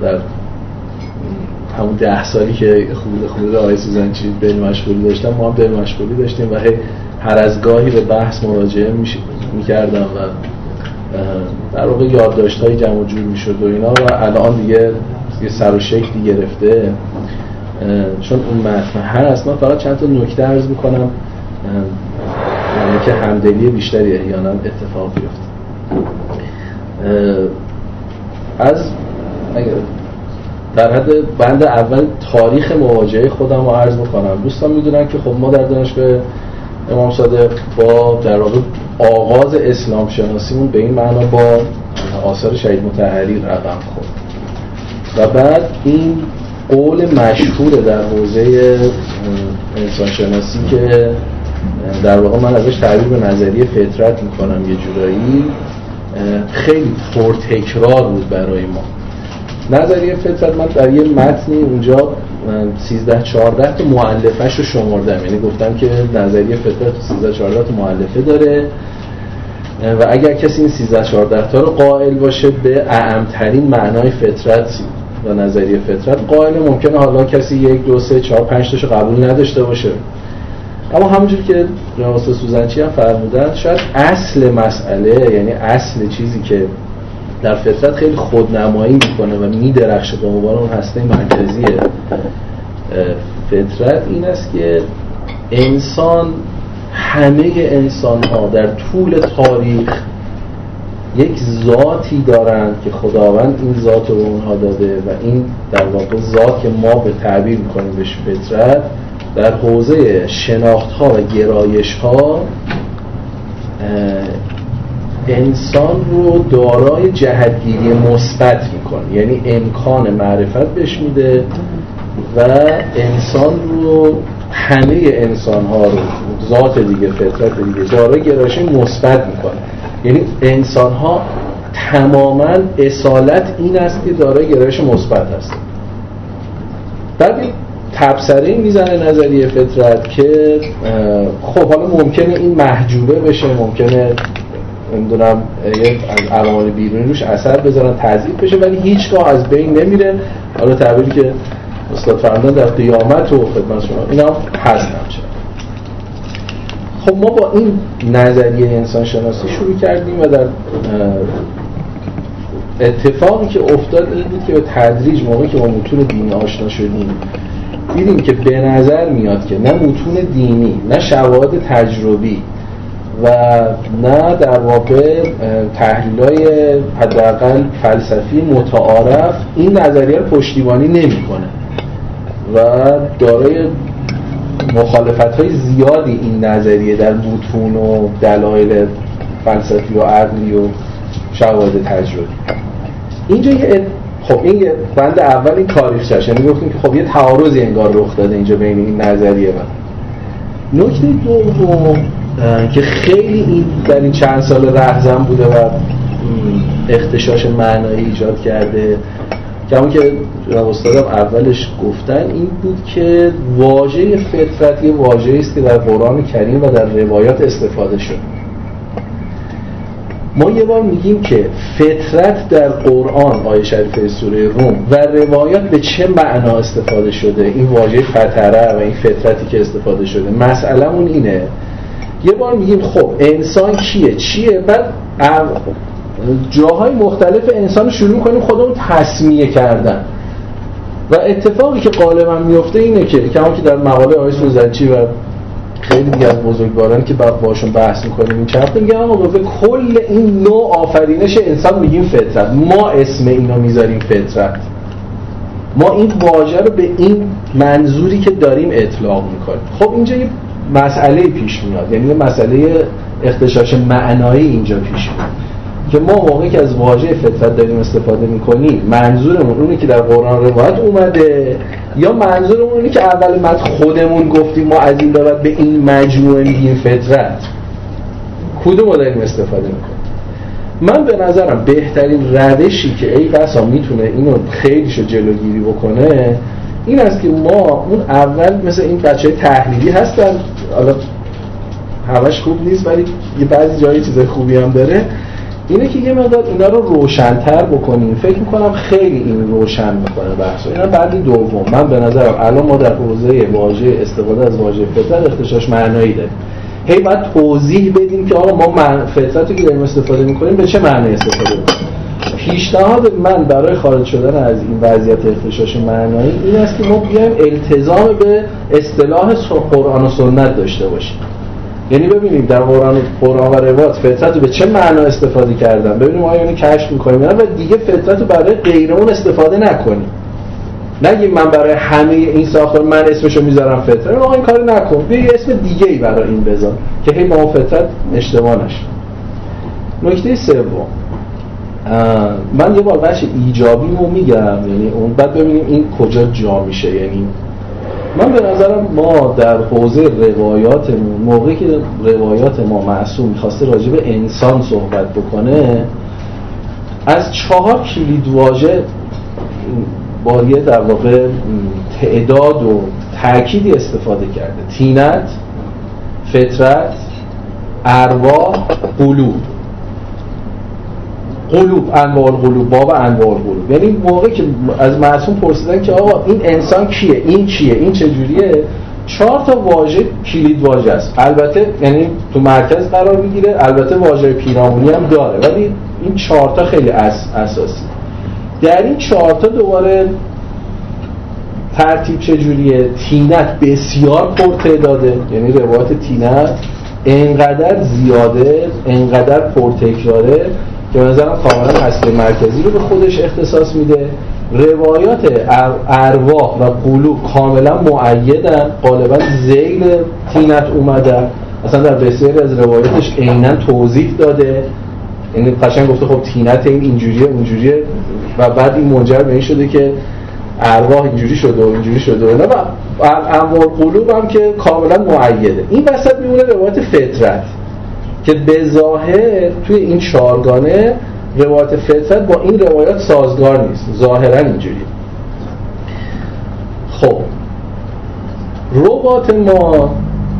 در همون ده سالی که خود خود آقای سوزنچی بین مشغولی داشتم ما هم بین مشغولی داشتیم و هر از گاهی به بحث مراجعه می‌کردم و در واقع یادداشت های جمع جور می‌شد و اینا و الان دیگه یه سر و شکلی گرفته. چون اون متن هست من فقط چند تا نکته عرض می‌کنم. یعنی که همدلی بیشتری احیانا اتفاق بیفته. از در حد بند اول تاریخ مواجهه خودم رو عرض بکنم دوستان می‌دونن که خب ما در دانشگاه امام صادق با در واقع آغاز اسلام شناسیمون به این معنا با آثار شهید متحری رقم خورد. و بعد این قول مشهور در حوزه انسان شناسی که در واقع من ازش تعبیر به نظریه فطرت می‌کنم یه جورایی خیلی پرتکرار بود برای ما. نظریه فطرت من در یه متنی اونجا 13 14 تا مؤلفه‌ش رو شمردم. یعنی گفتم که نظریه فطرت 13 14 تا مؤلفه داره. و اگر کسی این 13 14 تا رو قائل باشه به اعمترین معنای فطرت و نظریه فطرت قائل ممکنه حالا کسی یک دو سه چهار پنج تاشو قبول نداشته باشه. اما همونجور که جناب سوزنچی هم فرمودن شاید اصل مسئله یعنی اصل چیزی که در فطرت خیلی خودنمایی می‌کنه و میدرخشه. به عنوان اون هسته مرکزی فطرت این است که انسان همه انسان ها در طول تاریخ یک ذاتی دارند که خداوند این ذات رو اونها داده و این در واقع ذات که ما به تعبیر می‌کنیم بهش فطرت در حوزه شناخت ها و گرایش ها انسان رو دارای جهتگیری مثبت می‌کنه. یعنی امکان معرفت بهش میده و انسان رو همه انسان ها رو ذات دیگه فطرت دیگه دارای گرایش مثبت می‌کنه. یعنی انسان ها تماما اصالت این است که دارای گرایش مثبت هست. بعد تبصره می‌زنه نظریه فطرت که خب حالا ممکنه این محجوبه بشه ممکنه نمی‌دونم از عوامل بیرونی روش اثر بذارن تضعیف بشه ولی هیچگاه از بین نمیره. حالا تعبیری که استاد فرمودن در قیامت و خدمت شما اینا هست نمیشه خب ما با این نظریه انسان شناسی شروع کردیم و در اتفاقی که افتاد این بود که به تدریج موقعی که با متون دینی آشنا شدیم دیدیم که به نظر میاد که نه متون دینی نه شواهد تجربی و نه در واقع تحلیل های حداقل فلسفی متعارف این نظریه رو پشتیبانی نمی‌کنه. و دارای مخالفت های زیادی این نظریه در متون و دلایل فلسفی و عقلی و شواهد تجربی. اینجا یه خب این بند اول این تاریخ یعنی گفتیم که خب یه تعارضی انگار رخ داده اینجا بین این نظریه و. نکته دوم که خیلی این در این چند سال رهزن بوده و اختشاش معنایی ایجاد کرده. که همون که استادم اولش گفتن این بود که واژه فطرت یه واژه است که در قرآن کریم و در روایات استفاده شده ما یه بار میگیم که فطرت در قرآن آیه شریفه سوره روم و روایات به چه معنا استفاده شده؟ این واژه فتره و این فطرتی که استفاده شده. مسئله اون اینه یه بار میگیم خب انسان کیه؟ چیه؟ بعد جاهای مختلف انسان شروع کنیم خودمون تصمیه کردن. و اتفاقی که غالبا میفته اینه که کما که در مقاله آقای سوزنچی و خیلی دیگه از بزرگواران که باشون بحث می‌کنیم این چند میگن آقا کل این نوع آفرینش انسان میگیم فطرت. ما اسم اینو می‌ذاریم فطرت. ما این واژه رو به این منظوری که داریم اطلاق می‌کنیم. خب اینجا یه مسئله پیش میاد. یعنی مسئله اختشاش معنایی اینجا پیش میاد. که ما موقعی که از واژه فطرت داریم استفاده می‌کنیم منظورمون اونی که در قرآن روایت اومده یا منظورمون اونی که اول مد خودمون گفتیم ما از این به این مجموعه میگیم فطرت. کدوم رو داریم استفاده می‌کنیم؟ من به نظرم بهترین روشی که ای بسا می‌تونه اینو خیلیشو جلوگیری بکنه این است که ما اون اول مثل این بچه تحلیلی هستن. حالا همش خوب نیست ولی یه بعضی جایی چیز خوبی هم داره. اینه که یه مقدار اینا رو روشنتر بکنیم. فکر می‌کنم خیلی این روشن می‌کنه بحث اینا بعدی دوم. من به نظرم الان ما در حوزه واژه استفاده از واژه فطرت اختشاش معنایی داریم. هی باید توضیح بدیم که آقا ما فطرت رو که داریم استفاده می‌کنیم به چه معنی استفاده می‌کنیم. پیشنهاد من برای خارج شدن از این وضعیت اختشاش معنایی این است که ما بیایم التزام به اصطلاح قرآن و سنت داشته باشیم. یعنی ببینیم در قرآن قرآن و روایت فطرت به چه معنا استفاده کردن. ببینیم آیا اینو کشف می‌کنیم و دیگه فطرت رو برای غیرمون استفاده نکنیم. نگیم من برای همه این ساختار من اسمشو می‌ذارم فطرت آقا این کارو نکن. بیا اسم دیگه ای برای این بذار که هی با اون فطرت اشتباه نشه. نکته سوم. من یه بار بخش ایجابی رو میگم یعنی اون بعد ببینیم این کجا جا میشه. یعنی من به نظرم ما در حوزه روایاتمون موقعی که روایات ما معصوم می‌خواسته راجع به انسان صحبت بکنه از چهار کلید واژه با یه در واقع تعداد و تأکیدی استفاده کرده. تینت فطرت ارواح قلوب قلوب انواع قلوب باب انواع قلوب یعنی موقعی که از معصوم پرسیدن که آقا این انسان کیه؟ این کیه این چجوریه؟ چهار تا واژه کلید واژه است. البته یعنی تو مرکز قرار می‌گیره البته واژه پیرامونی هم داره. ولی این چهار تا خیلی اس اساسی. در این چهار تا دوباره ترتیب چجوریه؟ تینت بسیار پرتعداده. یعنی روایت تینت انقدر زیاده انقدر پرتکراره که نظرم کاملا هسته مرکزی رو به خودش اختصاص میده. روایات ارواح و قلوب کاملا معیدن. غالبا زیل تینت اومدن. اصلا در بسیاری از روایاتش عینا توضیح داده. یعنی قشنگ گفته خب تینت این اینجوریه اونجوریه. و بعد این منجر به این شده که ارواح اینجوری شده و اینجوری شده و انواع قلوب هم که کاملا معیده. این وسط میمونه روایت فطرت. که به ظاهر توی این چارگانه روایت فطرت با این روایات سازگار نیست. ظاهرا اینجوری. خب. ربات ما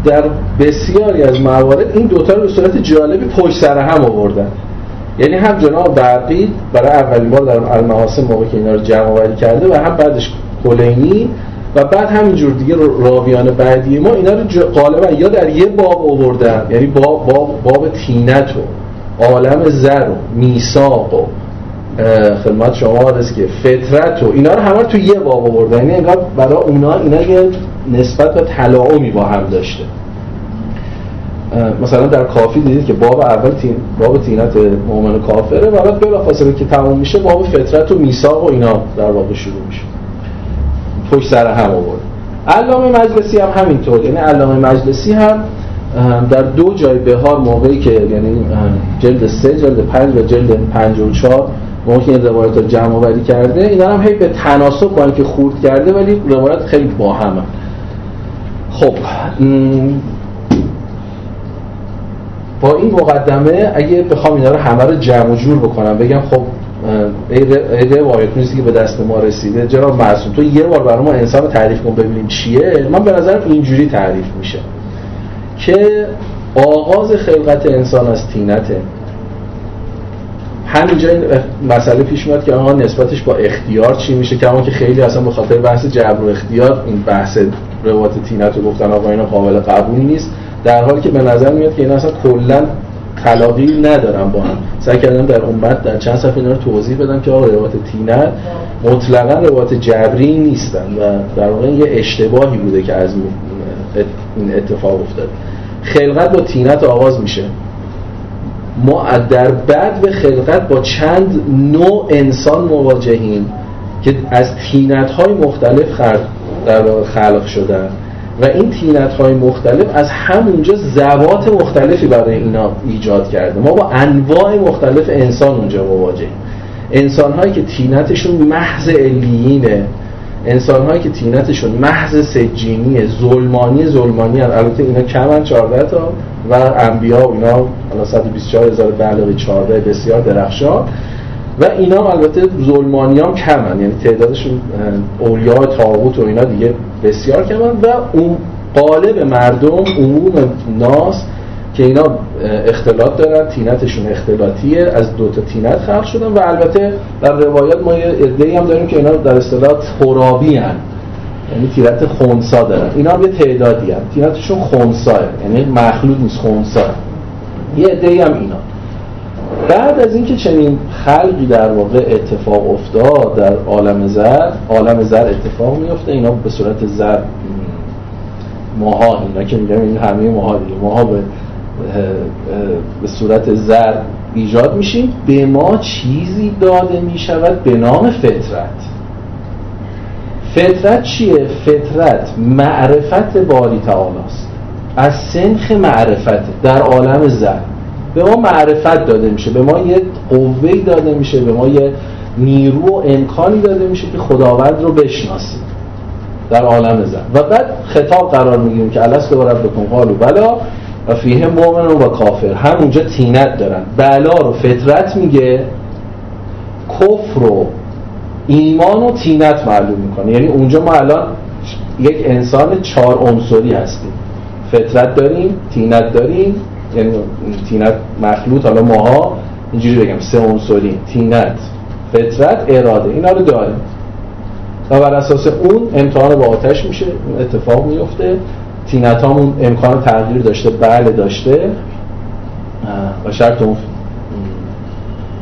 در بسیاری از موارد این دوتا رو به صورت جالبی پشت سر هم آوردن. یعنی هم جناب برقی برای اولین بار در المحاسن موقع که اینا رو جمع آوری کرده و هم بعدش کلینی و بعد همینجور دیگه راویان بعدی ما اینا رو غالبا یا در یه باب آوردن یعنی باب, باب, باب تینت و عالم زر و میساق و خدمت شما است که فطرت و اینا رو همه تو یه باب آوردن. یعنی انگار برای اونا اینا یه نسبت و تلاعمی با هم داشته. مثلا در کافی دیدید که باب اول تین باب تینت مؤمن کافره و بعد بلافاصله که تموم میشه باب فطرت و میثاق و اینا در واقع شروع میشه. پشت سر هم آورد. علامه مجلسی هم همینطور یعنی علامه مجلسی هم در دو جای بهار موقعی که یعنی جلد سه جلد پنج و جلد پنج و چار موقعی این روایت رو جمع آوری کرده اینا هم هی به تناسب با اینکه خورد کرده ولی روایت خیلی با همه خب با این مقدمه اگه بخوام اینا رو همه رو جمع و جور بکنم بگم خب ای روایت نیستی که به دست ما رسیده. جناب معصوم تو یه بار برای ما انسان تعریف کن ببینیم چیه. من به نظرم اینجوری تعریف میشه که آغاز خلقت انسان از تینته همینجا این مسئله پیش میاد که آنها نسبتش با اختیار چی میشه؟ که که خیلی اصلا به خاطر بحث جبر و اختیار این بحث روایت تینت رو گفتن آقا اینا قابل قبول نیست. در حالی که به نظر میاد که این اصلا کلا تلاقی ندارن با هم. سعی کردم در امت در چند صفحه اینا رو توضیح بدم که آقا روایت تینت مطلقا روایت جبری نیستن و در واقع یه اشتباهی بوده که از این اتفاق افتاده خلقت با تینت آغاز میشه. ما در بعد به خلقت با چند نوع انسان مواجهیم که از تینت های مختلف در خلق شدن. و این تینت های مختلف از همونجا زبات مختلفی برای اینا ایجاد کرده. ما با انواع مختلف انسان اونجا مواجهیم. انسان هایی که تینتشون محض علیینه. انسان هایی که تینتشون محض سجینی ظلمانی ظلمانی هن. البته اینا کمن 14 تا. و انبیا و اینا حالا 124 هزار به 14 بسیار درخشان و اینا البته ظلمانی هم کمن یعنی تعدادشون اولیا تاغوت و اینا دیگه بسیار کمن و اون قالب مردم عموم ناس که اینا اختلاط دارن تینتشون اختلاطیه از دو تا تینت خلق شدن و البته در روایات ما یه ادعی هم داریم که اینا در اصطلاح ترابی هن. یعنی تینت خونسا دارن. اینا هم یه تعدادی هن. تینتشون خونساه یعنی مخلوط نیست خونسا. یه ادعی هم اینا. بعد از اینکه چنین خلقی در واقع اتفاق افتاد در عالم زر عالم زر اتفاق میفته اینا به صورت زر ماها اینا که میگم این همه ماها دیگه ماها به به صورت زر ایجاد میشیم به ما چیزی داده می‌شود به نام فطرت. فطرت چیه؟ فطرت معرفت باری تعالی است از سنخ معرفت در عالم زر به ما معرفت داده میشه به ما یه قوهی داده میشه به ما یه نیرو و امکانی داده میشه که خداوند رو بشناسیم در عالم زن. و بعد خطاب قرار می‌گیریم که الست و بکن قالو بلا و فیه مؤمن و کافر. همونجا تینت دارن. بلا رو فطرت میگه کفر رو ایمان و تینت معلوم می‌کنه. یعنی اونجا ما الان یک انسان چهار عنصری هستیم. فطرت داریم طینت داریم یعنی طینت مخلوط حالا ماها اینجوری بگم سه عنصری طینت فطرت اراده اینا رو داریم و بر اساس اون امتحان با آتش میشه اتفاق میفته. طینت همون امکان تغییر داشته بله داشته. و شرط اون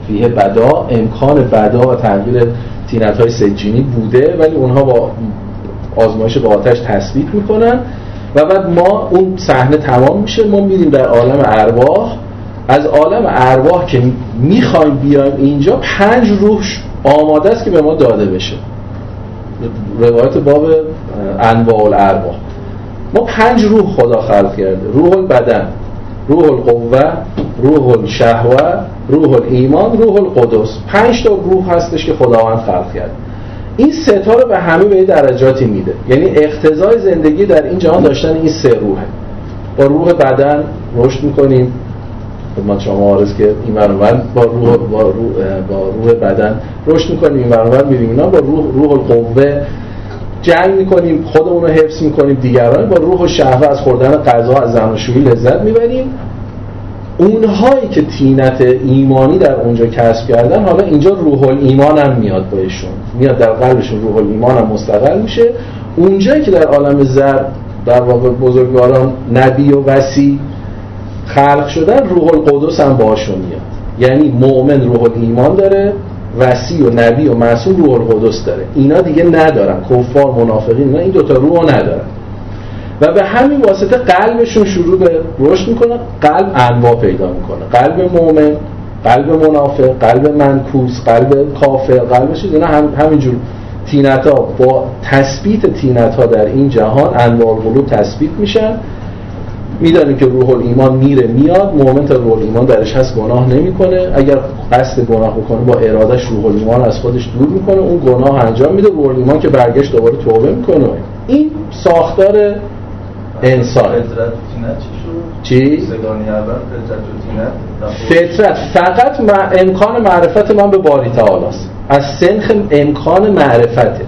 فیه بدا امکان بدا و تغییر تینت های سجینی بوده ولی اونها با آزمایش با آتش تثبیت می‌کنن. و بعد ما اون صحنه تمام میشه ما میریم در عالم ارواح. از عالم ارواح که می‌خوایم بیایم اینجا پنج روح آماده است که به ما داده بشه. روایت باب انواع الارواح. ما پنج روح خدا خلق کرده. روح البدن روح القوه روح الشهوه روح الایمان روح القدس. پنج تا روح هستش که خداوند خلق کرده. این ستا رو به همه به درجاتی میده. یعنی اقتضای زندگی در این جهان داشتن این سه روحه. با روح بدن رشد می‌کنیم. خدمت شما عارض که این برابر با روح با روح, با روح بدن رشد می‌کنیم این برابر میریم. اینا با روح روح القوه جنگ می‌کنیم خودمون رو حفظ می‌کنیم. دیگران با روح و شهوه از خوردن غذا از زناشویی لذت می‌بریم. اونهایی که تینت ایمانی در اونجا کسب کردن حالا اینجا روح ایمان هم میاد بایشون میاد در قلبشون روح ایمان هم مستقل میشه. اونجایی که در عالم زر در واقع بزرگواران نبی و وسی خلق شدن روح القدس هم باشون میاد. یعنی مؤمن روح ایمان داره وسی و نبی و معصوم روح القدس داره. اینا دیگه ندارن. کفار منافقین اینا این دوتا روح ندارن. و به همین واسطه قلبشون شروع به رشد می‌کنه قلب انواع پیدا می‌کنه. قلب مؤمن قلب منافق قلب منکوس قلب کافر قلبش اینا هم همینجور. طینت ها با تثبیت طینت ها در این جهان انواع قلوب تثبیت میشن. می‌دانیم که روح ایمان میره میاد. مومن تا روح ایمان درش هست گناه نمی‌کنه. اگر قصد گناه بکنه با ارادش روح ایمان از خودش دور می‌کنه. اون گناه انجام میده. روح ایمان که برگشت دوباره توبه می‌کنه. این ساختار انسان. چی؟ فطرت فقط امکان معرفت من به باری تعالی است از سنخ امکان معرفته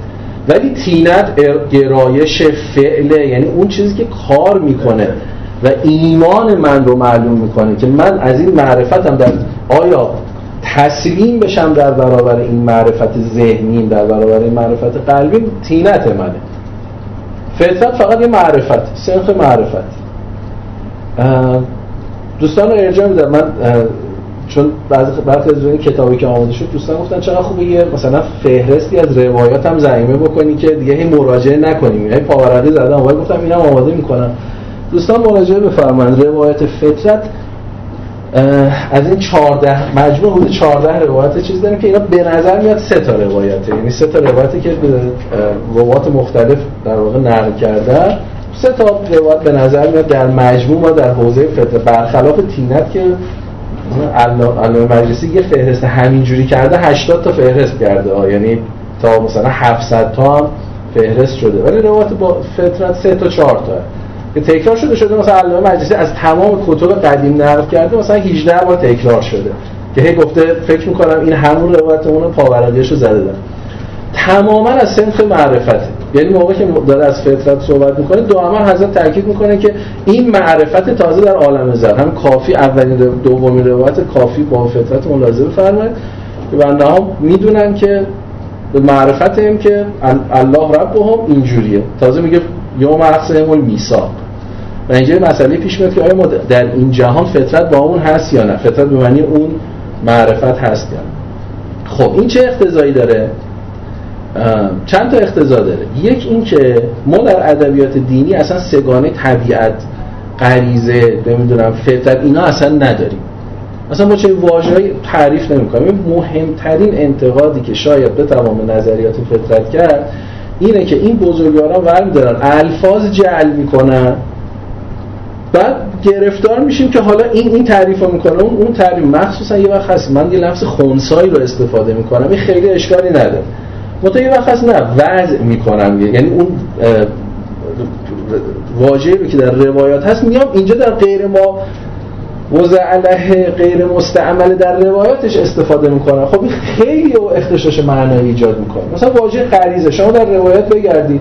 ولی تینت گرایش فعله. یعنی اون چیزی که کار می‌کنه. و ایمان من رو معلوم می‌کنه که من از این معرفتم در آیا تسلیم بشم در برابر این معرفت ذهنی در برابر این معرفت قلبی؟ تینت منه. فطرت فقط یه معرفت سنخ معرفت. دوستان رو ارجاع میدم. من چون بعضی از این کتابی که آماده شد دوستان گفتن چقدر خوبه یه مثلا فهرستی از روایات هم زعیمه بکنی که دیگه هی مراجعه نکنیم. هی پاورقی زدم ولی گفتم اینم آماده می‌کنم. دوستان مراجعه بفرمایید. روایت فطرت از این 14 مجموع حدود 14 روایت چیز داریم که اینا به نظر میاد سه تا روایته. یعنی سه تا روایتی که روایت مختلف در واقع نقل کرده سه تا روایت به نظر میاد در مجموع ما در حوزه فطر برخلاف تینت که علامه مجلسی یه فهرست همینجوری کرده 80 تا فهرست کرده. یعنی تا مثلا 700 تا فهرست شده. ولی روایت با فطرت سه تا 4 تا. تکرار شده شده مثلا علامه مجلسی از تمام کتب قدیم نقل کرده مثلا 18 بار تکرار شده. که هی گفته فکر می‌کنم این همون روایت اون پاورقیش رو زده دارم تماما از سنف معرفته. یعنی موقع که داره از فطرت صحبت می‌کنه دائما حضرت تاکید می‌کنه که این معرفت تازه در عالم زر هم کافی اولین دومین روایت کافی با فطرت ملاحظه بفرمایید. که بنده ها می‌دونن که به معرفت این که الله رب هم اینجوریه. تازه میگه یوم اقصهم المیثاق. و اینجا مسئله پیش میاد که آیا ما در این جهان فطرت با اون هست یا نه؟ فطرت به معنی اون معرفت هست یا نه؟ خب این چه اقتضایی داره؟ چند تا اقتضا داره؟ یک این که ما در ادبیات دینی اصلا سگانه طبیعت غریزه نمی‌دونم فطرت اینا اصلا نداریم. اصلا ما چه واژه‌ای تعریف نمی‌کنیم. مهمترین انتقادی که شاید به تمام نظریات فطرت کرد اینه که این بزرگواران ورم دارن. الفاظ جعل می‌کنن. بعد گرفتار میشیم که حالا این این تعریف رو می‌کنه. اون اون تعریف مخصوصا یه وقت هست. من یه لفظ خونسایی رو استفاده می‌کنم. این خیلی اشکالی نداره. متا یه وقت هست نه وضع می‌کنم یعنی اون واژه‌ای رو که در روایات هست میام اینجا در غیر ما وضع علیه غیر مستعمل در روایاتش استفاده می‌کنن. خب این خیلی و اختشاش معنایی ایجاد می‌کنه. مثلا واژه غریزه. شما در روایات بگردید.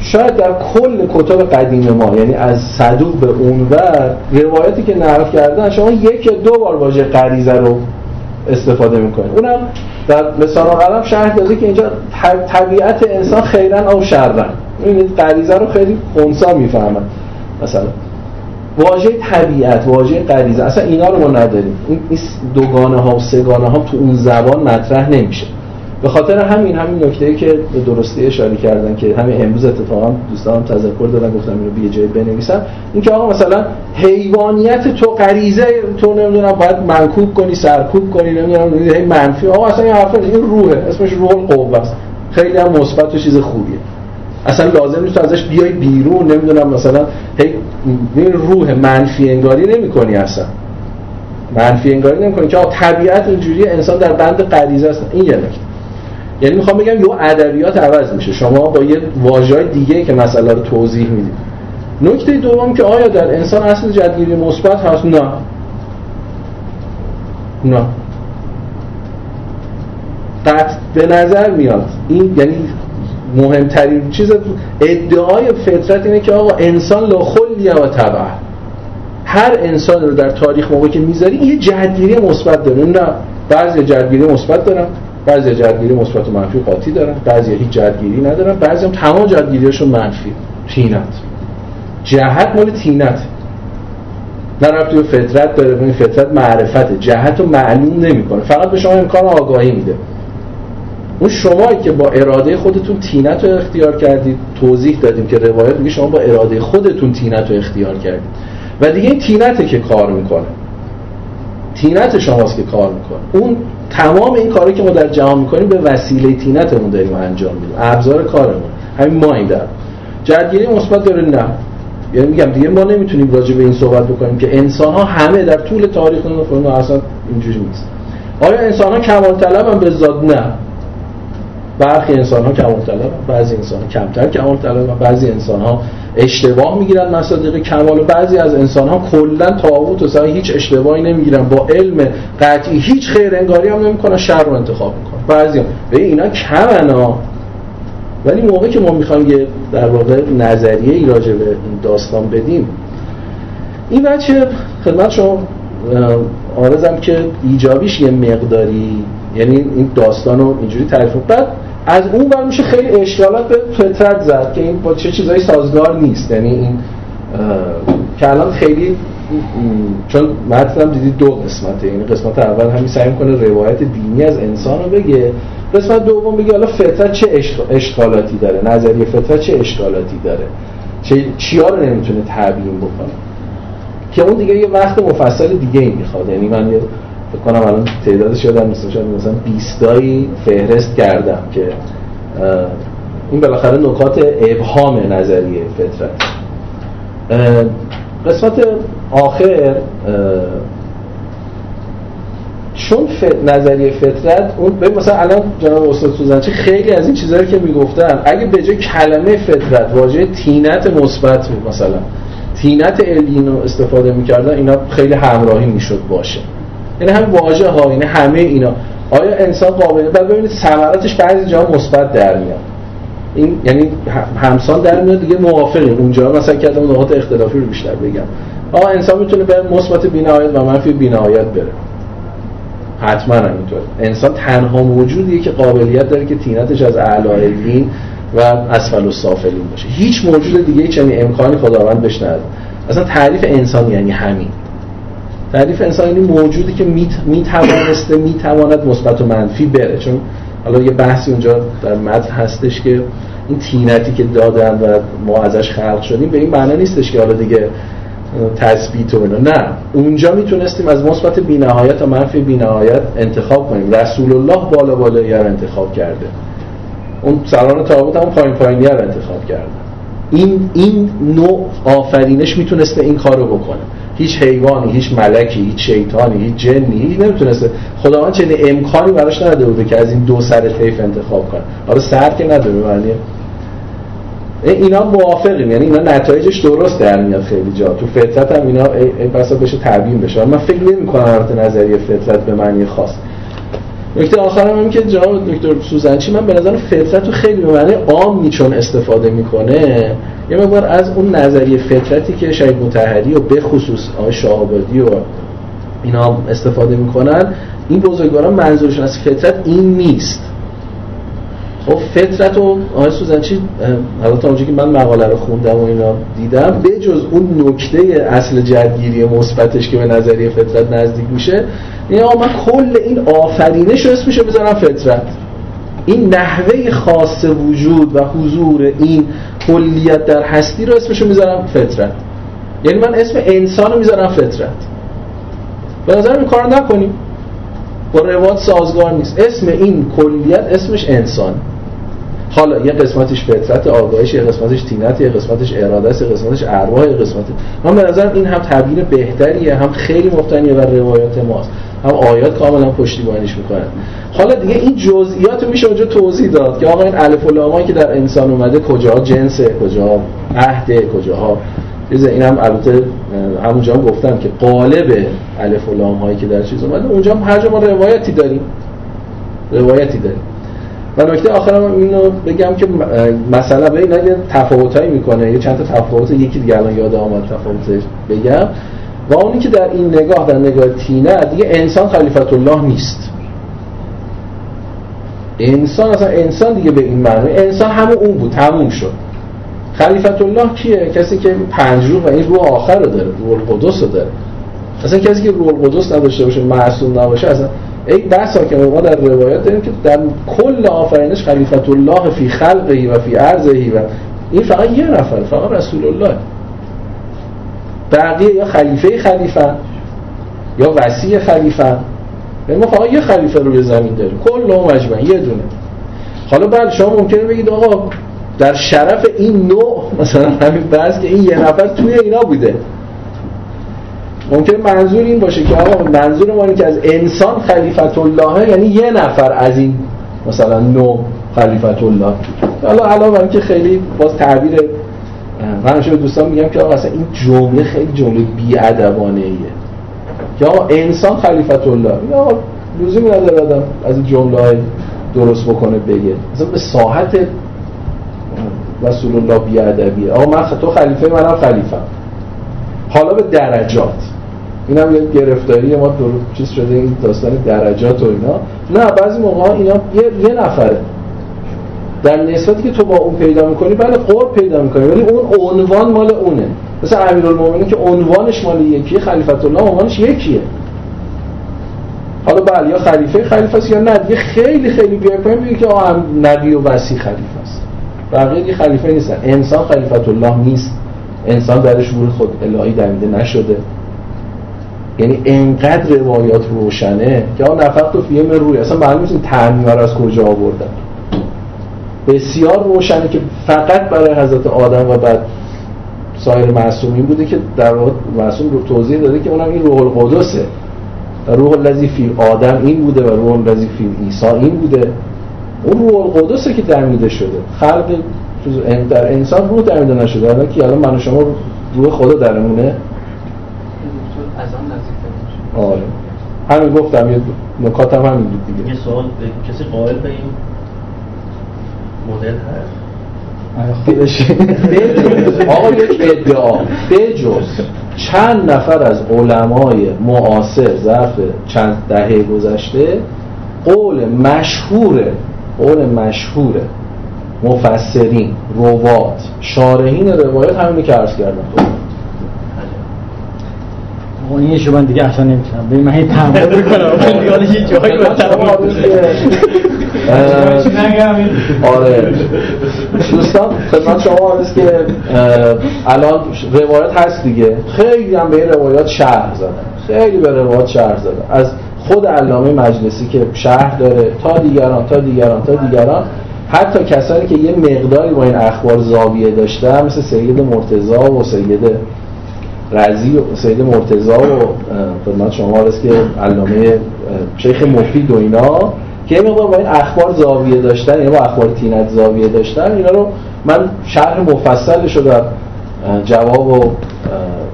شاید در کل کتاب قدیم ما یعنی از صدوق به اونور روایتی که نقل کردن شما یک یا دو بار واژه غریزه رو استفاده می‌کنه اونم در لسان قلم شرح داده که اینجا طبیعت انسان خیرن او شرن. این غریزه رو خیلی خونسا می‌فهمن. مثلا واژه طبیعت واژه غریزه اصلا اینا رو ما نداریم. این دوگانه ها و سگانه ها تو اون زبان مطرح نمیشه. به خاطر همین همین نکته که به درستی اشاره کردن که همین امروز اتفاقا دوستانم تذکر دادن گفتم اینو بی جای بنویسم. اینکه آقا مثلا حیوانیت تو غریزه تو نمی‌دونم باید منکوب کنی سرکوب کنی نمی‌دونم هی منفی. آقا اصلا این حرف این روحه اسمش روح القوه است. خیلی هم مثبت و چیز خوبیه. اصلا لازم نیست ازش بیای بیرون نمی‌دونم مثلا هی روح منفی انگاری نمی‌کنی اصلا. منفی انگاری نمی‌کنی. که طبیعت اینجوری انسان در بند غریزه است. این یه نکته. یعنی می‌خوام بگم یه ادبیات عوض میشه. شما با یه واژه‌ای دیگه که مسئله رو توضیح می‌دید. نکته دوم که آیا در انسان اصل جدگیری مثبت هست؟ نه. نه. قطع به نظر میاد. این یعنی مهمترین چیز ادعای فطرت اینه که آقا انسان لاخلی و تبع هر انسان رو در تاریخ موقعی که می‌ذاری یه جهتگیری مثبت داره. نه. بعضی جهتگیری مثبت دارن. بعضی جهتگیری مثبت و منفی قاطی دارن بعضی هیچ جهتگیری ندارن بعضی هم تمام جهتگیریشون منفی تینت جهت مال تینت نه رفتی به فطرت داره این فطرت معرفته. جهت رو معلوم نمی‌کنه. فقط به شما امکان آگاهی میده. اون شمایی که با اراده خودتون تینت رو اختیار کردید توضیح دادیم که روایت میگه شما با اراده خودتون تینت رو اختیار کردید. و دیگه این تینته که کار می‌کنه. تینت شماست که کار می‌کنه. اون تمام این کاری که ما در جهان می‌کنیم به وسیله تینتمون داریم انجام میدیم. ابزار کارمون. همین ما این در جدگیری مثبت داره؟ نه. یعنی میگم دیگه ما نمی‌تونیم راجع به این صحبت بکنیم که انسان ها همه در طول تاریخ نمی‌خورن اصلا اینجوری نیست. آیا انسان ها کمال طلب هم؟ به زاد نه. برخی انسان ها کمال طلب بعضی انسان ها کمتر کمال طلب بعضی انسان ها اشتباه می‌گیرن مصادیق کمال و بعضی از انسان ها کلا تاوت و سعی هیچ اشتباهی نمی‌گیرن. با علم قطعی هیچ خیر انگاری هم نمی‌کنن. شر رو انتخاب می‌کنن. بعضی هم. به اینا کمن ها ولی موقعی که ما می‌خوایم یه در واقع نظریه ای راجع به این داستان بدیم این بچه خدمت شما آرزم که ایجابیش یه مقداری یعنی این داستان رو اینجوری تعریف بعد از اون بر میشه خیلی اشکالات به فطرت زد که این با چه چیزایی سازگار نیست. یعنی این که الان خیلی چون متنم دیدی دو قسمته این قسمت اول همین سعی می‌کنه روایت دینی از انسان رو بگه. قسمت دوم بگه حالا فطرت چه اشکالاتی داره؟ نظریه فطرت چه اشکالاتی داره؟ چه چیا رو نمی‌تونه تبیین بکنه؟ که اون دیگه یه وقت مفصل دیگه ای می‌خواد. یعنی من کنم الان تعدادش یادم نیست شاید مثلا 20 تایی فهرست کردم که این بالاخره نکات ابهام نظریه فطرت. قسمت آخر چون نظریه فطرت اون ببین مثلا الان جناب استاد سوزنچی خیلی از این چیزهایی که می‌گفتن اگه به جای کلمه فطرت واژه تینت مثبت بود مثلا تینت الین استفاده می‌کردن اینا خیلی همراهی می‌شد باشه. یعنی هم واژه ها یعنی همه اینا. آیا انسان قابل بعد ببینید ثمراتش بعضی جا مثبت در میاد. این یعنی همسان در میاد دیگه موافقیم. اونجا مثلا که اون نقاط اختلافی رو بیشتر بگم. آ انسان می‌تونه به مثبت بی‌نهایت و منفی بی‌نهایت بره. حتما همینطور انسان تنها موجودیه که قابلیت داره که تینتش از اعلی و اسفل السافلین باشه. هیچ موجود دیگه چنین امکانی خداوند بهش اصلا تعریف انسان یعنی همین. تعریف انسان یعنی موجودی که می‌توانسته می‌تواند مثبت و منفی بره. چون حالا یه بحثی اونجا در متن هستش که این تینتی که دادن و ما ازش خلق شدیم به این معنی نیستش که حالا دیگه تثبیت و اینا. نه. اونجا می‌تونستیم از مثبت بینهایت تا منفی بینهایت انتخاب کنیم. رسول الله بالا بالا رو انتخاب کرده. اون سران تابوت هم پایین پایینی رو انتخاب کرده. این این نوع آفرینش می‌تونسته این کارو بکنه. هیچ حیوانی هیچ ملکی هیچ شیطانی هیچ جنی هیچ نمی‌تونسته. خداوند چنین امکانی براش نداده بوده که از این دو سر طیف انتخاب کنه. حالا سر که نداره معنی اینا موافقیم. یعنی اینا نتایجش درست در میاد خیلی جا. تو فطرت هم اینا ای بسا بشه تبیین بشه. من فکر نمی کنم البته نظریه فطرت به معنی خاص. نکته آخرم هم که جناب دکتر سوزنچی من به نظر فطرت رو خیلی به معنی عامی چون استفاده می‌کنه یه مقدار از اون نظریه فطرتی که شاید متحری و به خصوص آقای و اینا استفاده می‌کنن این بزرگواران منظورشون از فطرت این نیست. خب فطرت و آقای سوزنچی حالا تا اونجا که من مقاله رو خوندم و اینا دیدم به جز اون نکته اصل جدگیری مثبتش که به نظریه فطرت نزدیک میشه این آقا من کل این آفرینش رو اسمشو بذارم فطرت. این نحوه خاص وجود و حضور این کلیت در هستی رو اسمشو می‌ذارم فطرت. یعنی من اسم انسان رو می‌ذارم فطرت. به نظر این کار نکنیم. با روایت سازگار نیست. اسم این کلیت اسمش انسان. حالا یه قسمتش فطرت آگاهش یه قسمتش تینت یه قسمتش اراده است یه قسمتش ارواح یه قسمت. من به نظر این هم تعبیر بهتریه هم خیلی مفتنیه بر روایات ماست. هم آیات کاملا پشتیبانیش می‌کنن. حالا دیگه این جزئیات رو میشه اونجا توضیح داد که آقا این الف و که در انسان اومده کجا جنسه کجا عهده کجاها؟ این هم البته همونجا هم گفتم که قالب الف و هایی که در چیز اومده اونجا هم هر جا ما روایتی داریم. روایتی داریم. و نکته آخرم اینو بگم که مثلا به این تفاوتایی می‌کنه. یه چند تا تفاوت یکی دیگه الان یاد آمد تفاوتش بگم. و اونی که در این نگاه در نگاه تینه دیگه انسان خلیفت الله نیست. انسان اصلا انسان دیگه به این معنی انسان همون اون بود تموم شد. خلیفت الله کیه؟ کسی که پنج روح و این روح آخر رو داره روح القدس رو داره. اصلا کسی که روح القدس نداشته باشه معصوم نباشه اصلا ای بسا که ما در روایت داریم که در کل آفرینش خلیفت الله فی خلقه و فی عرضه و این فقط یه نفر فقط رسول الله. بقیه یا خلیفه خلیفه یا وسیع خلیفه. یعنی ما یه خلیفه روی زمین داریم. کل مجمع یه دونه. حالا بعد شما ممکنه بگید آقا در شرف این نوع مثلا همین بحث که این یه نفر توی اینا بوده. ممکن منظور این باشه که آقا منظور ما که از انسان خلیفت الله یعنی یه نفر از این مثلا نو خلیفت الله حالا علاوه اینکه خیلی باز تعبیر من همیشه دوستان میگم که آقا اصلا این جمله خیلی جمله بی‌ادبانه ایه که آقا انسان خلیفت الله. این آقا لزومی نداره آدم از این جمله های درست بکنه بگه. مثلا به ساحت رسول الله بیادبیه. آقا من تو خلیفه منم خلیفه. حالا به درجات. این هم یه گرفتاری ما دور چیز شده این داستان درجات و اینا. نه بعضی موقع اینا یه, یه نفره. در نسبتی که تو با اون پیدا می‌کنی بله قرب پیدا می‌کنی ولی اون عنوان مال اونه. مثل امیرالمومنین که عنوانش مال یکیه خلیفت الله عنوانش یکیه. حالا بله یا خلیفه خلیفه است یا نه دیگه خیلی خیلی بیای پایین بگی که آه نبی و وسی خلیفه است. بقیه خلیفه نیستن. انسان خلیفت الله نیست. انسان درش روح خود الهی دمیده نشده. یعنی انقدر روایات روشنه که آن نفق تو فیه من روی. اصلا معلوم نیست این از کجا آوردن. بسیار روشنه که فقط برای حضرت آدم و بعد سایر معصومین بوده که در واقع معصوم رو توضیح داده که اونم این روح القدسه. روح الذی فی آدم این بوده و روح الذی فی عیسی این بوده. اون روح القدسه که دمیده شده. خلق در انسان روح دمیده نشده. الان که الان من و شما روح خدا درمونه. آره. همین گفتم یه نکات هم همین بود دیگه. یه سوال کسی قائل به این مدل هست؟ آقا یک ادعا. بجز چند نفر از علمای معاصر ظرف چند دهه گذشته قول مشهور قول مشهور مفسرین روات شارحین روایت همینی که عرض کردم. این شما دیگه اصلا نمی‌تونم. به من این تحمل می‌کنم. دیگه حالا هیچ جایی آره. دوستان خدمت شما هست که الان روایت هست دیگه. خیلی هم به این روایات شهر زدن. خیلی به روایات شهر زدن. از خود علامه مجلسی که شهر داره تا دیگران تا دیگران تا دیگران. حتی کسانی که یه مقداری با این اخبار زاویه داشتن مثل سید مرتضا و سید رزی و سید مرتضا و خدمت شما هست که علامه شیخ مفید و اینا که مقدار با این اخبار زاویه داشتن یعنی با اخبار تینت زاویه داشتن اینا رو من شرح مفصل شده جواب و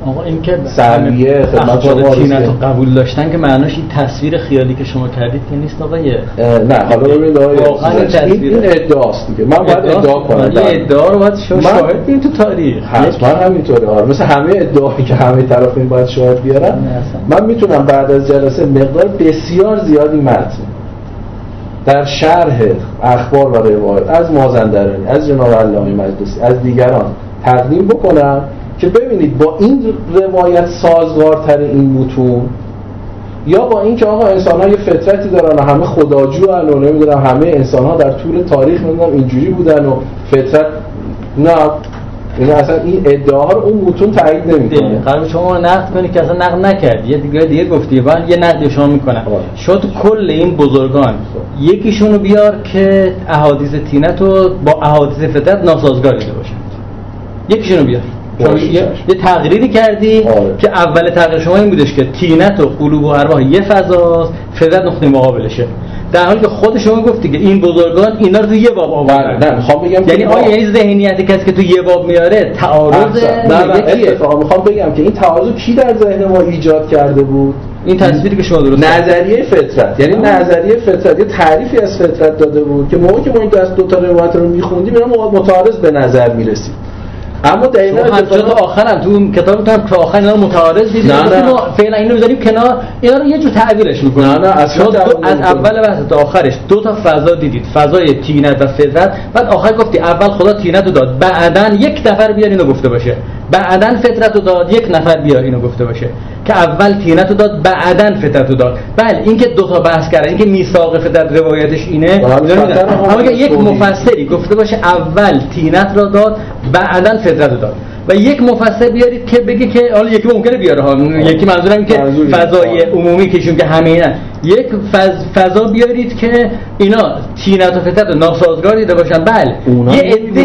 آقا این که خدمت شما تینت رو قبول داشتن که معناش این تصویر خیالی که شما کردید که نیست آقای نه حالا ببینید آقای این ادعاست دیگه. من باید ادعا؟ کنم. این ادعا رو باید شما شاهد بیارید تو تاریخ. حتما همینطوره. آره مثل همه ادعایی که همه طرفین باید شاهد بیارن. من می‌تونم بعد از جلسه مقدار بسیار زیادی متن در شرح اخبار و روایت از مازندرانی از جناب علامه مجلسی از دیگران تقدیم بکنم. که ببینید با این روایت سازگارتر این متون یا با اینکه آقا انسان ها یه فطرتی دارن و همه خداجو و نمی‌دونم همه انسان ها در طول تاریخ نمی‌دونم اینجوری بودن و فطرت نه این اصلا این ادعاها رو اون متون تایید نمی‌کنه. قرار شما نقد کنی که اصلا نقد نکرد. یه دیگه دیگه گفتی. من یه نقد شما می‌کنم شد کل این بزرگان. یکیشونو بیار که احادیث تینت رو با احادیث فطرت ناسازگار دیده باشند یکیشونو بیار. یه, یه تقریری کردی آره. که اول تقریر شما این بودش که تینت و قلوب و ارواح یه فضاست فطرت نقطه مقابلشه. در حالی که خود شما گفتی که این بزرگان اینا رو تو یه باب آوردن. نه می‌خوام بگم یعنی آیا یعنی ذهنیت کسی که تو یه باب میاره تعارض نه می‌خوام بگم که این تعارض کی در ذهن ما ایجاد کرده بود؟ این تصویری که شما درست نظریه فطرت. یعنی نظریه فطرت یه تعریفی از فطرت داده بود که موقعی که ما این دست دو تا روایت رو میخوندیم اینا متعارض به نظر می‌رسید. اما دقیقاً تا آخرم تو کتاب تو تا آخر اینا متعارض دیدیم نه نه. ما فعلا اینو بذاریم کنار اینا رو یه جور تعبیرش می‌کنیم. نه نه اصلا از اول بحث تا آخرش دو تا فضا دیدید. فضای طینت و فطرت. بعد آخر گفتی اول خدا طینت رو داد. بعدا یک نفر بیار اینو گفته باشه. بعدا فطرت رو داد. یک نفر بیار اینو گفته باشه. که اول طینت رو داد بعدا فطرت رو داد. بله این که دو تا بحث کرده این که میثاق فطرت روایتش اینه. بله، اما که یک مفسری گفته باشه اول طینت رو داد بعدا رو داد. و یک مفسر بیارید که بگه که حالا یکی ممکنه بیاره ها. یکی منظورم که فضای عمومی کشون که همه یک فضا بیارید که اینا تینت و فطرت ناسازگار دیده باشن. بله. یه عده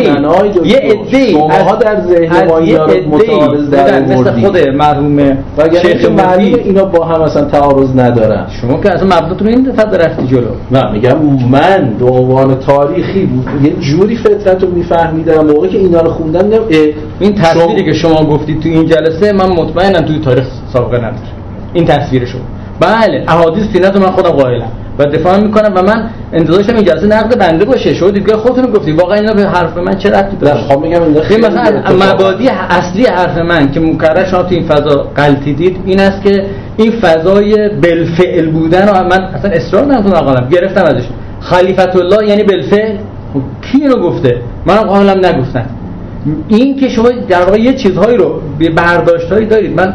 یه عده شماها در ذهن ما اینا رو متعارض در مثل خود مرحوم شیخ معلومه اینا با هم اصلا تعارض ندارن. شما که اصلا مبناتون این فضا رفتی جلو. نه میگم من به عنوان تاریخی یه جوری فطرت رو میفهمیدم. موقعی که اینا رو خوندم این تصویری که شما گفتید تو این جلسه من مطمئنم توی تاریخ سابقه نداره. این تصویر شما. بله احادیث سینت من خودم قائلم. و دفاع می‌کنم و من انتظارشم این جلسه نقد بنده باشه. شما دیگه خودتون گفتی واقعا اینا به حرف من چه ربطی داره؟ خب میگم این مثلا مبادی اصلی حرف من که مکرر شما تو این فضا غلطی دید این است که این فضای بالفعل بودن رو من اصلا اصرار ندارم گرفتم ازش. خلیفت الله یعنی بالفعل؟ خب کی اینو گفته؟ من قائلم نگفتم این که شما در واقع یه چیزهایی رو به برداشتهایی دارید من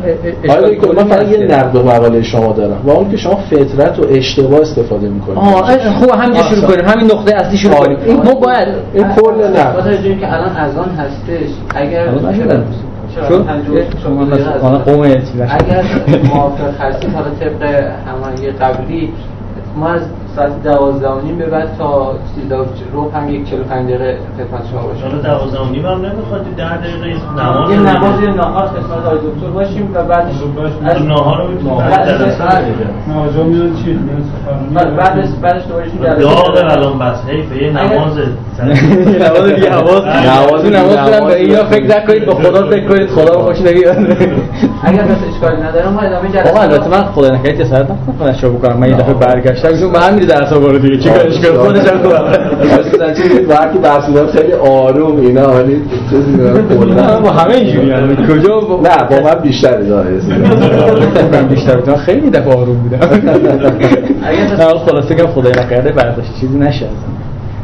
آره من فقط یه نقد به مقاله شما دارم و اون که شما فطرت و اشتباه استفاده می‌کنید. آه خوب همینجا شروع کنیم. همین نقطه اصلی شروع کنیم. ما باید این کل نه که الان از آن هستش. اگر چون شما قوم اگر موافق هستید حالا طبق همانی قبلی ما از ساعت دوازده نیم به بعد تا سیزده رو هم یک چلو پنج دقیقه خدمت شما باشیم. حالا دوازده نیم هم نمی‌خواد ده دقیقه نماز یه نماز یه نهار خدمت آقای دکتر باشیم و بعدش از نهار رو می‌تونیم نمازا میاد چی؟ بعدش بعدش دوباره داغ الان بس حیفه یه نماز نماز دیگه حواس. نماز نماز کنم به اینا فکر نکنید به خدا فکر کنید. خدا رو خوش نگید اگر بس اشکالی ندارم ما ادامه جلسه البته من خدا نکنم شو بکنم من یه دفعه برگشتم به همین درس آورد دیگه. چیکارش کنم خودش هم خوبه وقتی درس میدم خیلی آروم اینا ولی با همه اینجوری کجا نه با من بیشتر داره من بیشتر بودم خیلی دفعه آروم بودم. اگر خلاصه که خدای نکرده برداشت چیزی نشه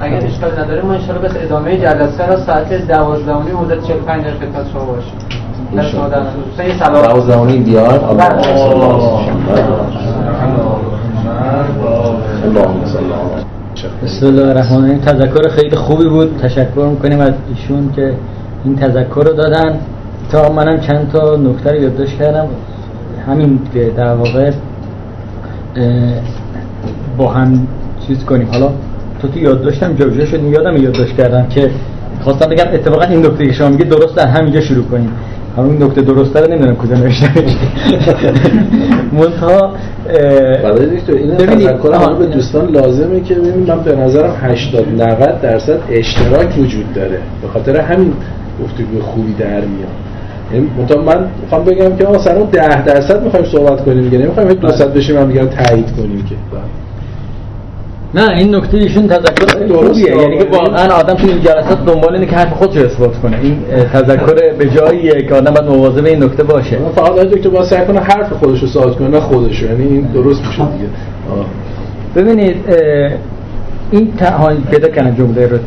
اگر اشکال نداره ما انشاءالله بس ادامه جلسه را ساعت 12 مدت 45 دقیقه خدمت شما باشیم دوازدهانی بیار بسم الله الرحمن تذکر خیلی خوبی بود. تشکر می‌کنیم از ایشون که این تذکر رو دادن. تا منم چند تا نکته رو یادداشت کردم. همین که در واقع با هم چیز کنیم. حالا تو تو یادداشتم جا شد. یادم یادداشت کردم که خواستم بگم اتفاقا این نکته که شما میگه درست در همینجا شروع کنیم. همون نکته درسته رو نمی‌دونم کجا نوشته منتها تذکر به دوستان لازمه که ببینیم من به نظرم 80 90 درصد اشتراک وجود داره. به خاطر همین گفتگو خوبی در میاد. یعنی من می‌خوام بگم که مثلا 10 درصد می‌خوایم صحبت کنیم دیگه. نمی‌خوایم 200 بشیم هم دیگه تایید کنیم که. نه این نکته ایشون تذکر خوبیه. یعنی که واقعا آدم تو این جلسات دنبال اینه که حرف خودش رو اثبات کنه. این تذکر به جاییه که آدم باید مواظب این نکته باشه. فقط دکتر باید سعی کنه حرف خودش رو ثابت کنه نه خودش یعنی این درست میشه دیگه. ببینید این تهان پیدا کنه جمله رو.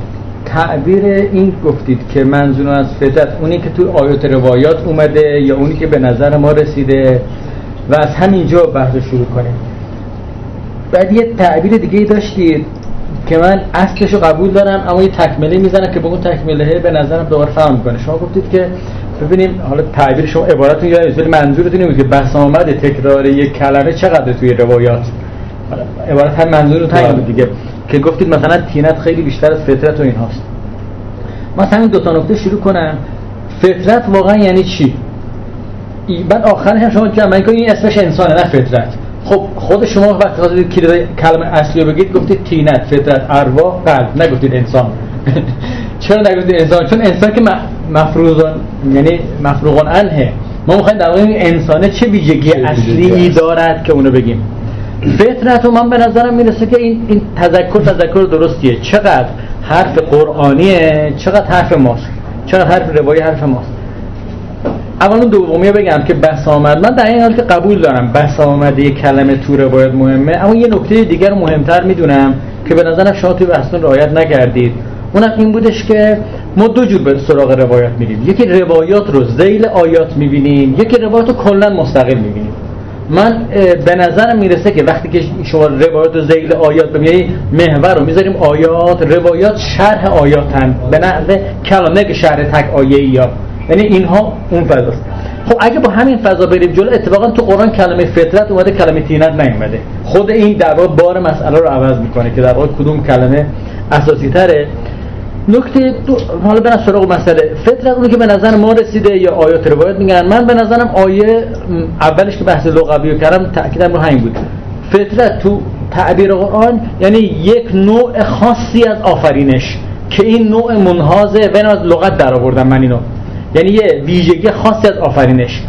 تعبیر این گفتید که منظور از فطرت اونی که تو آیات روایات اومده یا اونی که به نظر ما رسیده و از همینجا بحث شروع کنیم. بعد یه تعبیر دیگه داشتید که من اصلش رو قبول دارم اما یه تکمله می‌زنم که به اون تکمله به نظرم دوباره فهم می‌کنه شما گفتید که ببینیم حالا تعبیر شما عبارتون یادید ولی منظورتون این که بحث آمده تکرار یک کلمه چقدر توی روایات؟ عبارت هم منظور رو بود دیگه. که گفتید مثلا تینت خیلی بیشتر از فطرت و این هاست دو تا نکته شروع کنم. فطرت واقعا یعنی چی؟ بعد آخرش هم شما جمع این اسمش انسانه نه فطرت. خب خود شما وقتی خواستید کلمه اصلی رو بگید گفتید تینت فطرت ارواح قلب. نگفتید انسان. چرا نگفتید انسان؟ چون انسان که مفروضان یعنی مفروغان انه ما می‌خوایم در واقع انسانه چه ویژگی اصلی دارد که اونو بگیم. فطرت و من به نظرم می‌رسه که این, این تذکر تذکر درستیه. چقدر حرف قرآنیه چقدر حرف ماست. چقدر حرف روایی حرف ماست. اول دومی بگم که بس آمد من در این حال قبول دارم بس آمده یک کلمه تو روایت مهمه اما یه نکته دیگر مهمتر می‌دونم که به نظرم شما توی بحثتون رعایت نکردید. اونم این بودش که ما دو جور به سراغ روایت میریم. یکی روایات رو زیل آیات می‌بینیم یکی روایات رو کلا مستقل می‌بینیم. من به نظرم می‌رسه که وقتی که شما روایات و زیل آیات ببینید محور رو می‌ذاریم آیات روایات شرح آیاتن به نحوه کلامه که شرح تک آیه یا یعنی اینها اون فضاست. خب اگه با همین فضا بریم جلو اتفاقا تو قرآن کلمه فطرت اومده کلمه تینت نیومده. خود این در واقع بار مسئله رو عوض می‌کنه که در واقع کدوم کلمه اساسی تره نکته دو حالا برم سراغ مسئله. فطرت اونی که به نظر ما رسیده یا آیات روایت میگن. من به نظرم آیه اولش که بحث لغوی رو کردم تاکیدم رو همین بود. فطرت تو تعبیر قرآن یعنی یک نوع خاصی از آفرینش که این نوع منحازه بین از لغت در آوردم من اینو. یعنی یه ویژگی خاصی از آفرینش.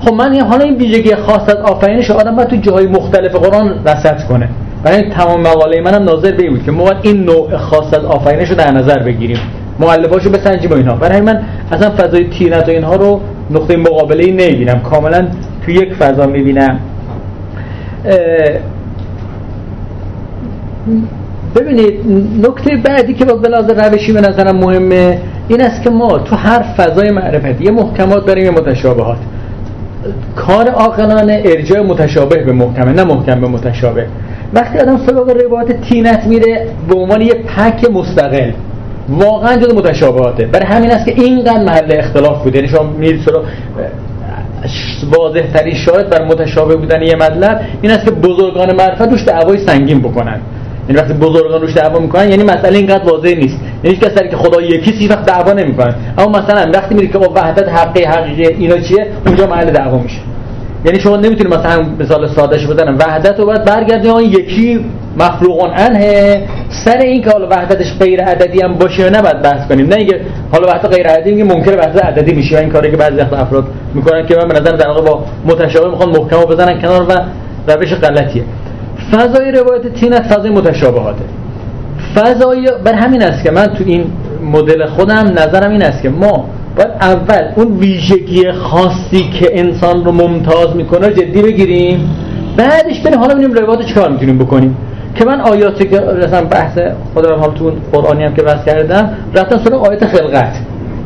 خب من حالا این ویژگی خاص از آفرینش آدم باید تو جاهای مختلف قرآن رصد کنه. برای تمام مقاله منم ناظر به بود که ما باید این نوع خاص از آفرینش رو در نظر بگیریم. مؤلفاشو بسنجیم و اینها. برای من اصلا فضای تینت و اینها رو نقطه مقابله ای نمی‌بینم. کاملا تو یک فضا می‌بینم. ببینید نکته بعدی که با بلاز روشی به نظرم مهمه این است که ما تو هر فضای معرفتی یه محکمات داریم یه متشابهات. کار عاقلانه ارجاع متشابه به محکمه نه محکم به متشابه. وقتی آدم سراغ روایت تینت میره به عنوان یه پک مستقل واقعا جز متشابهاته. برای همین است که اینقدر محل اختلاف بوده. یعنی شما میرید سراغ واضح ترین شاهد بر متشابه بودن یه مطلب این است که بزرگان معرفت روش دعوای سنگین بکنن. یعنی وقتی بزرگان روش دعوا می‌کنن یعنی مسئله اینقدر واضح نیست. یعنی کسی که خدا یکی هیچ وقت دعوا نمی‌کنن اما مثلا وقتی میری که با وحدت حقی حقیقی اینا چیه؟ اونجا محل دعوا میشه. یعنی شما نمی‌تونید مثلا مثال سادهش بزنم. وحدت رو باید برگردی اون یکی مخلوقان انه سر این که حالا وحدتش غیر عددی هم باشه یا نباید بحث کنیم. نه اینکه حالا وحدت غیر عددی میگه ممکنه وحدت عددی میشه این کاری که بعضی وقت افراد می‌کنن که من به نظر در واقع با متشابه می‌خوان محکم بزنن کنار و روش غلطیه. فضای روایت تینت فضای متشابهاته. فضای بر همین است که من تو این مدل خودم نظرم این است که ما باید اول اون ویژگی خاصی که انسان رو ممتاز می‌کنه جدی بگیریم. بعدش بریم حالا ببینیم روایت چیکار می‌تونیم بکنیم. که من آیاتی که مثلا بحث خودم حالا تو قرآنی هم که بحث کردم رفتم سراغ آیات خلقت.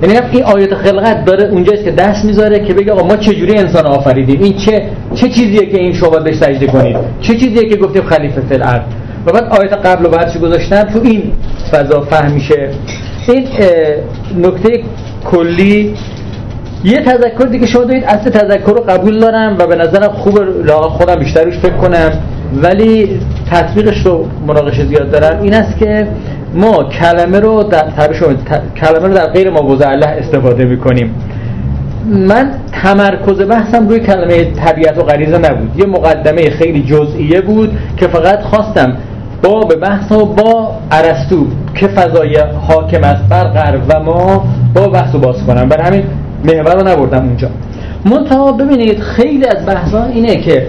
یعنی این آیات خلقت داره اونجاست که دست می‌ذاره که بگه آقا ما چجوری انسان آفریدیم؟ این چه چه چیزیه که این شما بهش سجده کنید؟ چه چیزیه که گفتیم خلیفه فی الارض؟ و بعد آیات قبل و بعدش گذاشتم تو این فضا فهم میشه. این نکته کلی یه تذکر دیگه شما دارید اصل تذکر رو قبول دارم و به نظرم خوب خودم بیشتر روش فکر کنم. ولی تطبیقش رو مناقشه زیاد دارم. این است که ما کلمه رو در کلمه رو در غیر موضع الله استفاده می‌کنیم. من تمرکز بحثم روی کلمه طبیعت و غریزه نبود. یه مقدمه خیلی جزئیه بود که فقط خواستم با به بحث و با عرستو که فضای حاکم است بر غرب و ما با بحث باز کنم. برای همین محور رو نبردم اونجا. منتها ببینید خیلی از بحثا اینه که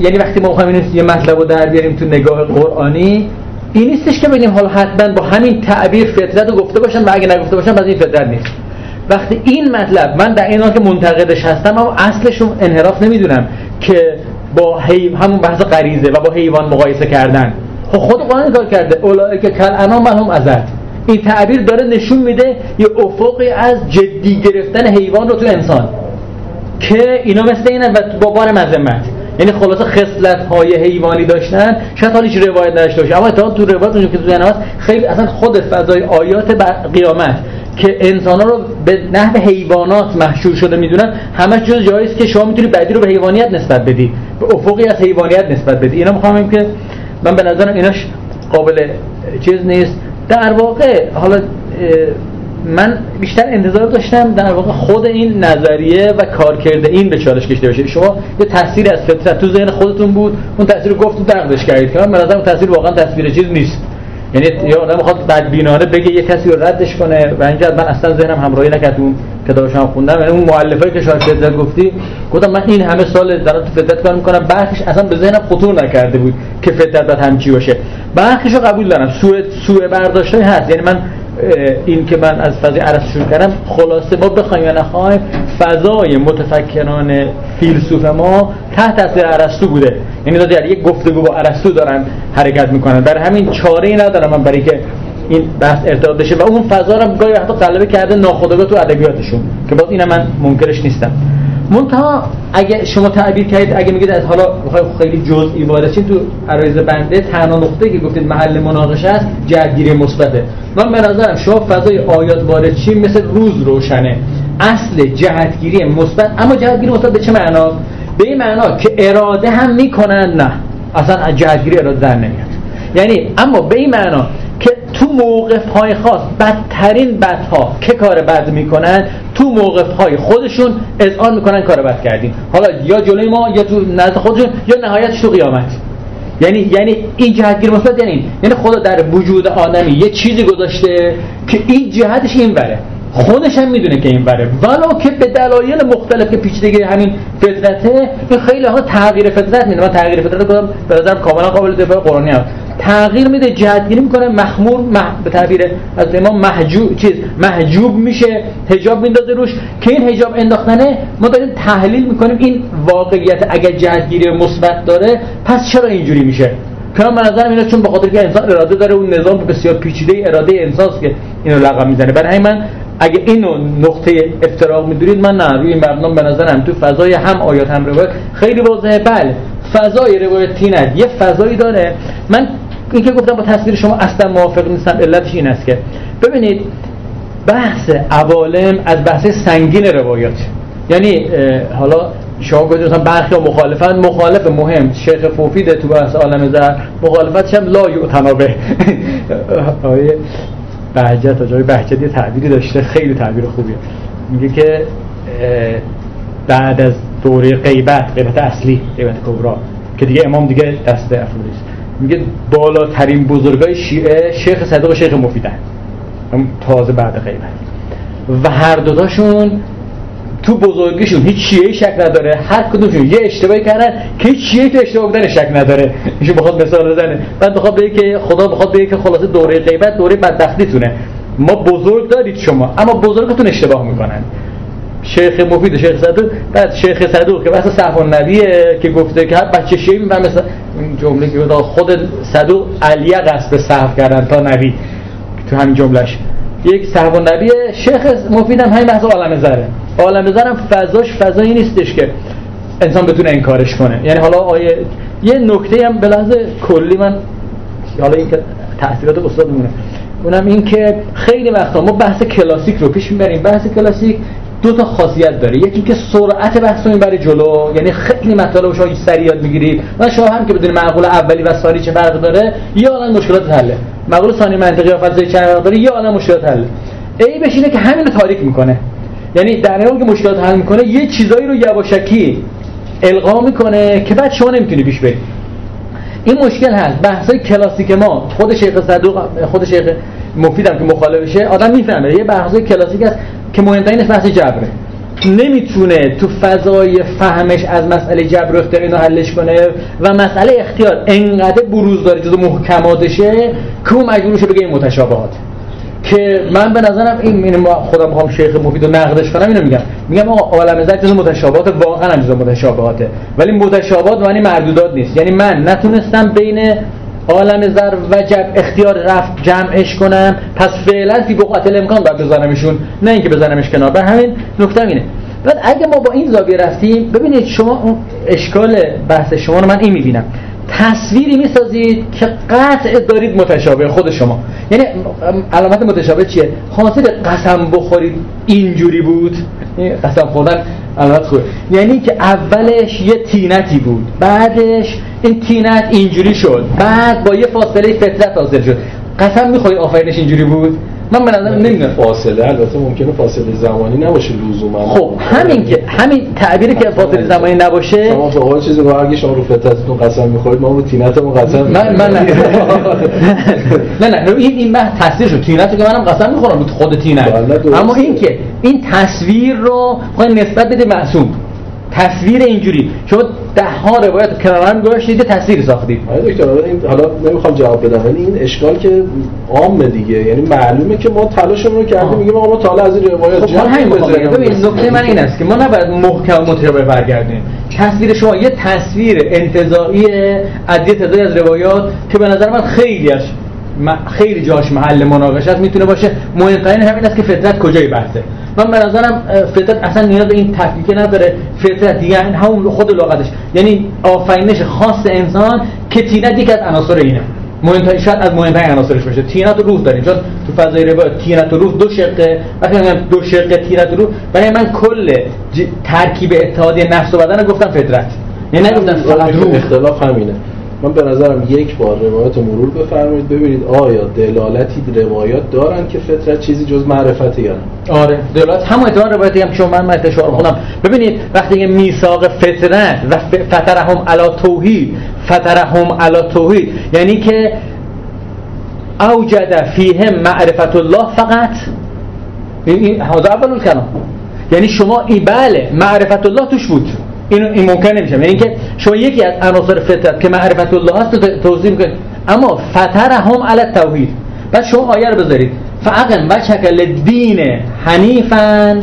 یعنی وقتی ما می‌خوایم یه مطلب رو در بیاریم تو نگاه قرآنی این نیستش که بگیم حالا حتما با همین تعبیر فطرت رو گفته باشم و اگه نگفته باشم پس این فطرت نیست. وقتی این مطلب من در این که منتقدش هستم اما اصلش انحراف نمی‌دونم که با همون بحث غریزه و با حیوان مقایسه کردن. خب خود قرآن کار کرده. اولئک کل انام هم ازد. این تعبیر داره نشون میده یه افقی از جدی گرفتن حیوان رو تو انسان. که اینا مثل اینه و با بار مذمت. یعنی خلاصه خصلت های حیوانی داشتن شاید حالا هیچ روایت نداشته باشه. اما اتفاقا تو روایت اونجا که تو هست خیلی اصلا خود فضای آیات قیامت که انسان ها رو به نحو حیوانات محشور شده می‌دونن همش جز جایی که شما می‌تونی بعدی رو به حیوانیت نسبت بدی به افقی از حیوانیت نسبت بدی اینا می‌خوام که من به نظرم ایناش قابل چیز نیست. در واقع حالا من بیشتر انتظار داشتم در واقع خود این نظریه و کارکرد این به چالش کشیده بشه. شما یه تاثیر از فطرت تو ذهن خودتون بود اون تاثیر گفت و دردش کردید. که من به نظرم تاثیر واقعا تصویر چیز نیست. یعنی یا آدم می‌خواد بدبینانه بگه یه کسی رو ردش کنه و اینجا من اصلا ذهنم همراهی نکرد اون کتابش هم خوندم. یعنی اون مؤلفایی که شاید فطرت گفتی گفتم من این همه سال دارم تو فطرت کار می‌کنم. برخش اصلا به ذهنم خطور نکرده بود که فطرت باید همچی باشه. برخش رو قبول دارم. سوء سوء برداشتایی هست. یعنی من این که من از فضای عرص شروع کردم خلاصه ما بخوایم یا نخوایم فضای متفکران فیلسوف ما تحت تاثیر ارسطو بوده. یعنی در یک گفتگو با ارسطو دارن حرکت می‌کنن. برای همین چاره ای ندارم من برای که این بحث ارتباط بشه. و اون فضا رو گاهی وقتا غلبه کرده ناخودآگاه تو ادبیاتشون که باز اینم من منکرش نیستم. منتها اگه شما تعبیر کردید اگه میگید از حالا خیلی جزئی وارد تو عرایز بنده تنها نقطه که گفتید محل مناقشه است جهتگیری مثبته. من به نظرم شما فضای آیات وارد چی مثل روز روشنه. اصل جهتگیری مثبت اما جهتگیری مثبت به چه معنا؟ به این معنا که اراده هم می‌کنن نه. اصلا جهتگیری اراده در نمیاد. یعنی اما به این معنا تو موقف های خاص بدترین بدها که کار بد می‌کنن تو موقف های خودشون اذعان می‌کنن کار بد کردیم. حالا یا جلوی ما یا تو نزد خودشون یا نهایتش تو قیامت. یعنی یعنی این جهتگیر مثبت یعنی یعنی خدا در وجود آدمی یه چیزی گذاشته که این جهتش این بره. خودش هم می‌دونه که این بره. ولو که به دلایل مختلف که پیچیدگی همین فطرته این خیلی ها تغییر فطرت میده. من تغییر فطرت کدام به نظرم کاملا قابل دفاع قرآنی هست تغییر میده جهتگیری می‌کنه مخمور مح... به تعبیر از امام محجوب چیز محجوب میشه حجاب میندازه روش. که این حجاب انداختنه ما داریم تحلیل می‌کنیم این واقعیت اگر جهتگیری مثبت داره پس چرا اینجوری میشه؟ کلام به نظرم اینا چون به خاطر که انسان اراده داره اون نظام بسیار پیچیده اراده انسان که اینو لقب می‌زنه. برای من اگه اینو نقطه افتراق می‌دونید من نه روی این مبنا به نظرم تو فضای هم آیات هم روایت خیلی واضحه. بله فضای روایت تینت یه فضایی داره. من این که گفتم با تصویر شما اصلا موافق نیستم علتش این است که ببینید بحث عوالم از بحث سنگین روایات. یعنی حالا شما گفتید مثلا برخی مخالفت مخالف مهم. شیخ فوفید تو بحث عالم زر مخالفت هم لا یعتنابه آیه بهجت جای بهجت یه تعبیری داشته خیلی تعبیر خوبیه. میگه که بعد از دوره غیبت غیبت اصلی غیبت کبرا که دیگه امام دیگه دست افروریست میگه بالاترین بزرگای شیعه شیخ صدق و شیخ مفیدن تازه بعد غیبت. و هر دوتاشون تو بزرگیشون هیچ شیعه شک نداره. هر کدومشون یه اشتباهی کردن که هیچ شیعه تو اشتباه بودن شک نداره. ایشون بخواد مثال بزنه. بعد بخواد بگه که خدا بخواد بگه که خلاصه دوره غیبت دوره بدبختیتونه. ما بزرگ دارید شما اما بزرگتون اشتباه می‌کنن. شیخ مفید شیخ صدوق. بعد شیخ صدوق که بحث صحف نبیه که گفته که هر بچه شیعه می‌فهمه مثلا این جمله که خود صدوق علیه قصد صحف کردن تا نبی تو همین جملهش. یک صحف نبی شیخ مفید هم همین بحث عالم زره. عالم زرم فضاش فضایی نیستش که انسان بتونه انکارش کنه. یعنی حالا آیه یه نکته هم به لحاظ کلی من حالا این که تاثیرات استاد میمونه. اونم این که خیلی وقتا ما بحث کلاسیک رو پیش می‌بریم. بحث کلاسیک دو تا خاصیت داره. یکی که سرعت بحث رو می‌بره جلو. یعنی خیلی مطالب شما سریع یاد می‌گیرید. و شما هم که بدون معقول اولی و ثانی چه فرق داره یه عالم مشکلات حله معقول ثانی منطقی یا فلسفه چه فرق داره یه عالم مشکلات حله ای بشینه که همین رو تاریک می‌کنه. یعنی در که مشکلات حل می‌کنه یه چیزایی رو یواشکی القا می‌کنه که بعد شما نمی‌تونی پیش برید این مشکل هست. بحثای کلاسیک ما خود شیخ صدوق خود شیخ مفیدم که مخالفشه آدم می‌فهمه. یه بحثای کلاسیک هست که مهمترینش بحث جبره. نمی‌تونه تو فضای فهمش از مسئله جبر و اختیار حلش کنه و مسئله اختیار انقدر بروز داره جزو محکماتشه که اون مجبور بگه این متشابهات. که من به نظرم این این خودم می‌خوام شیخ مفید رو نقدش کنم اینو میگم. میگم آقا عالم زر جز متشابهات واقعا هم جز متشابهاته. ولی متشابهات معنی مردودات نیست. یعنی من نتونستم بین عالم زر و جب اختیار رفت جمعش کنم پس فعلا فی بقعت الامکان باید بزنمشون نه اینکه بزنمش کنار. به همین نکته اینه. بعد اگه ما با این زاویه رفتیم ببینید شما اون اشکال بحث شما رو من این می‌بینم. تصویری می‌سازید که قطع دارید متشابه خود شما. یعنی علامت متشابه چیه؟ حاصل قسم بخورید اینجوری بود. قسم خوردن علامت خوبه. یعنی که اولش یه تینتی بود بعدش این تینت اینجوری شد. بعد با یه فاصله فطرت حاصل شد. قسم می‌خوای آفرینش اینجوری بود؟ من به نظر نمی‌دونم. فاصله البته ممکنه فاصله زمانی نباشه لزوما. خب همین که همین تعبیری که فاصله زمانی نباشه شما به قول چیزی رو شما رو فتتتون قسم می‌خورید ما رو تینتمون قسم من من نه. نه نه این این بحث تصویر شد. تینتو که منم قسم می‌خورم خود تینت اما این که این تصویر رو نسبت بده معصوم. تصویر اینجوری. شما ده ها روایت کنار هم گذاشتید تصویر ساختید آره دکتر این حالا نمی‌خوام جواب بدم. ولی این اشکال که عامه دیگه. یعنی معلومه که ما تلاشمون رو کردیم میگیم آقا ما تا از این روایات خب همین ببین نکته من این است که ما نباید محکم متشابه برگردیم. تصویر شما یه تصویر انتزاعی از یه تعدادی از روایات که به نظر من خیلی از خیلی جاش محل مناقشه است می‌تونه باشه. مهمترین همین است که فطرت کجای بحثه. من به نظرم فطرت اصلا نیاز به این تفکیک نداره. فطرت یعنی همون خود لغتش. یعنی آفرینش خاص انسان که طینت یک از عناصر اینه. مهمترین شاید از مهمترین عناصرش باشه. طینت و روح داریم. چون تو فضای روایت طینت و روح دو شقه وقتی میگم دو شقه طینت و روح برای من کل. ترکیب اتحادی نفس و بدن رو گفتم فطرت. یعنی نگفتم فقط روح. اختلاف همینه. من به نظرم یک بار روایت رو مرور بفرمایید. ببینید آیا دلالتی روایات دارن که فطرت چیزی جز معرفت یا نه؟ آره. دلالت هم اعتبار روایتی هم که من من اشاره خودم ببینید وقتی که میثاق فطرت و فطرهم علی توحید فطرهم علی توحید یعنی که اوجد فیهم معرفت الله فقط. این اول الکلام. یعنی شما ای بله معرفت الله توش بود. این این ممکن نمیشه. یعنی که شما یکی از عناصر فطرت که معرفت الله هست رو توضیح می‌کنید اما فطرهم علی التوحید. بعد شما آیه رو بذارید. فاقم و شکل دین حنیفا.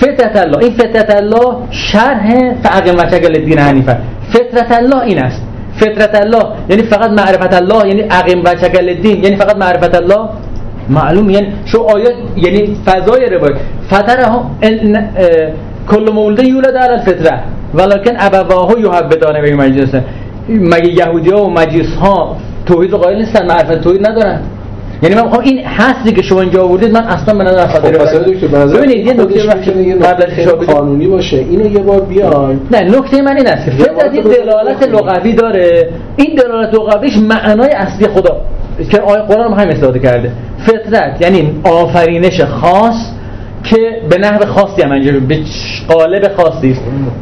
فطرت الله. این فطرت الله شرح فاقم و شکل دین حنیفا. فطرت الله این است. فطرت الله یعنی فقط معرفت الله یعنی اقیم و شکل دین یعنی فقط معرفت الله معلوم یعنی شو آیات یعنی فضای روایت. فطر هم کل مولده یولد علی الفطره. ولکن ابواه یحبدانه به مجلس. مگه یهودی ها و مجلس ها توحید رو قائل نیستن؟ معرفت توحید ندارن. یعنی من می‌خوام این حسی که شما اینجا آوردید من اصلا به نظر خب به نظر ببینید یه نکته یه قبل. قانونی باشه. اینو یه بار بیایم نه نکته من این است. که فطرت یه دلالت لغوی داره. این دلالت لغویش معنای اصلی خدا. که آیه قرآن هم همین استفاده کرده. فطرت یعنی آفرینش خاص که به نحو خاصی هم انجام به قالب خاصی است.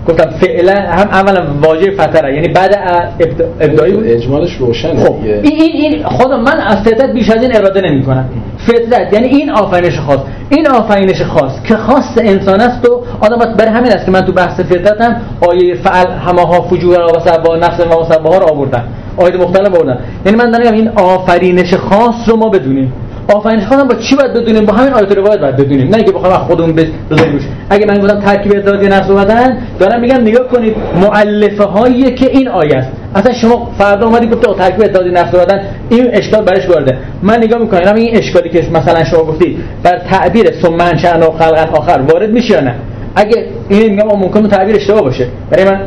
گفتم فعلا هم اولا واژه فطره یعنی بعد ابت- ابتدایی بود. اجمالش روشنه خب. این این این خودم من از فطرت بیش از این اراده نمی کنم فطرت یعنی این آفرینش خاص. این آفرینش خاص که خاص انسان است و آدم باید برای همین است که من تو بحث فطرتم آیه فعل هماها فجور و سبا نفس و سبا ها رو آوردم آیه مختلف آوردم یعنی من دارم این آفرینش خاص رو ما بدونیم. آفرینش خاص با چی باید بدونیم؟ با همین آیه روایت باید بدونیم. نه اینکه بخوام خودمون بز- بذاریم روش. اگه من گفتم ترکیب اتحادیه نفس و بدن دارم میگم نگاه کنید مؤلفه هایی که این آیه است. اصلا شما فردا اومدی گفته آقا ترکیب اتحادیه نفس و بدن این اشکال برش وارده. من نگاه می‌کنم این اشکالی که مثلا شما گفتید بر تعبیر ثم شأن و آخر وارد میشه یا نه؟ اگه این میگم ممکنه تعبیر اشتباه باشه. برای من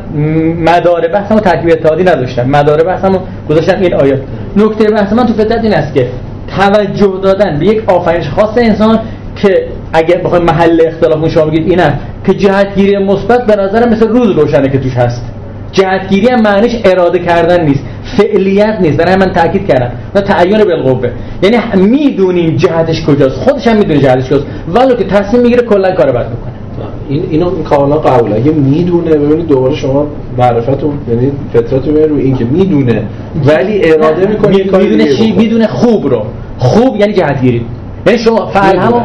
مدار بحثمو ترکیب اتحادی نداشتم. مدار بحثمو گذاشتم این آیات نکته بحث من تو فطرت این است که توجه دادن به یک آفرینش خاص انسان که اگر بخوایم محل اختلاف شما بگید اینه که جهتگیری مثبت به نظر مثل روز روشنه که توش هست. جهتگیری هم معنیش اراده کردن نیست. فعلیت نیست. برای من تاکید کردم. نه تعین بالقوه. یعنی می‌دونیم جهتش کجاست. خودش هم می‌دونه جهتش کجاست. ولو که تصمیم می‌گیره کلا کارو بد می‌کنه این اینو این کاملا قبول اگه می‌دونه ببینید دوباره شما معرفتون یعنی فطرتون روی این که می‌دونه. ولی اراده می‌کنه می- می‌دونه چی؟ می‌دونه خوب رو. خوب یعنی جهتگیری یعنی شما فعل همو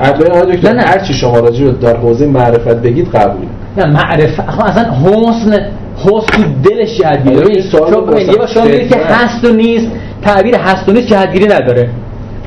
نه نه. هر چی شما راجع در حوزه معرفت بگید قبول نه معرفت. اصلا حسن حسن تو دلش جهتگیری آره، این سوال رو ببین، یه بار شما میگید که. هست و نیست. تعبیر هست و نیست جهتگیری نداره.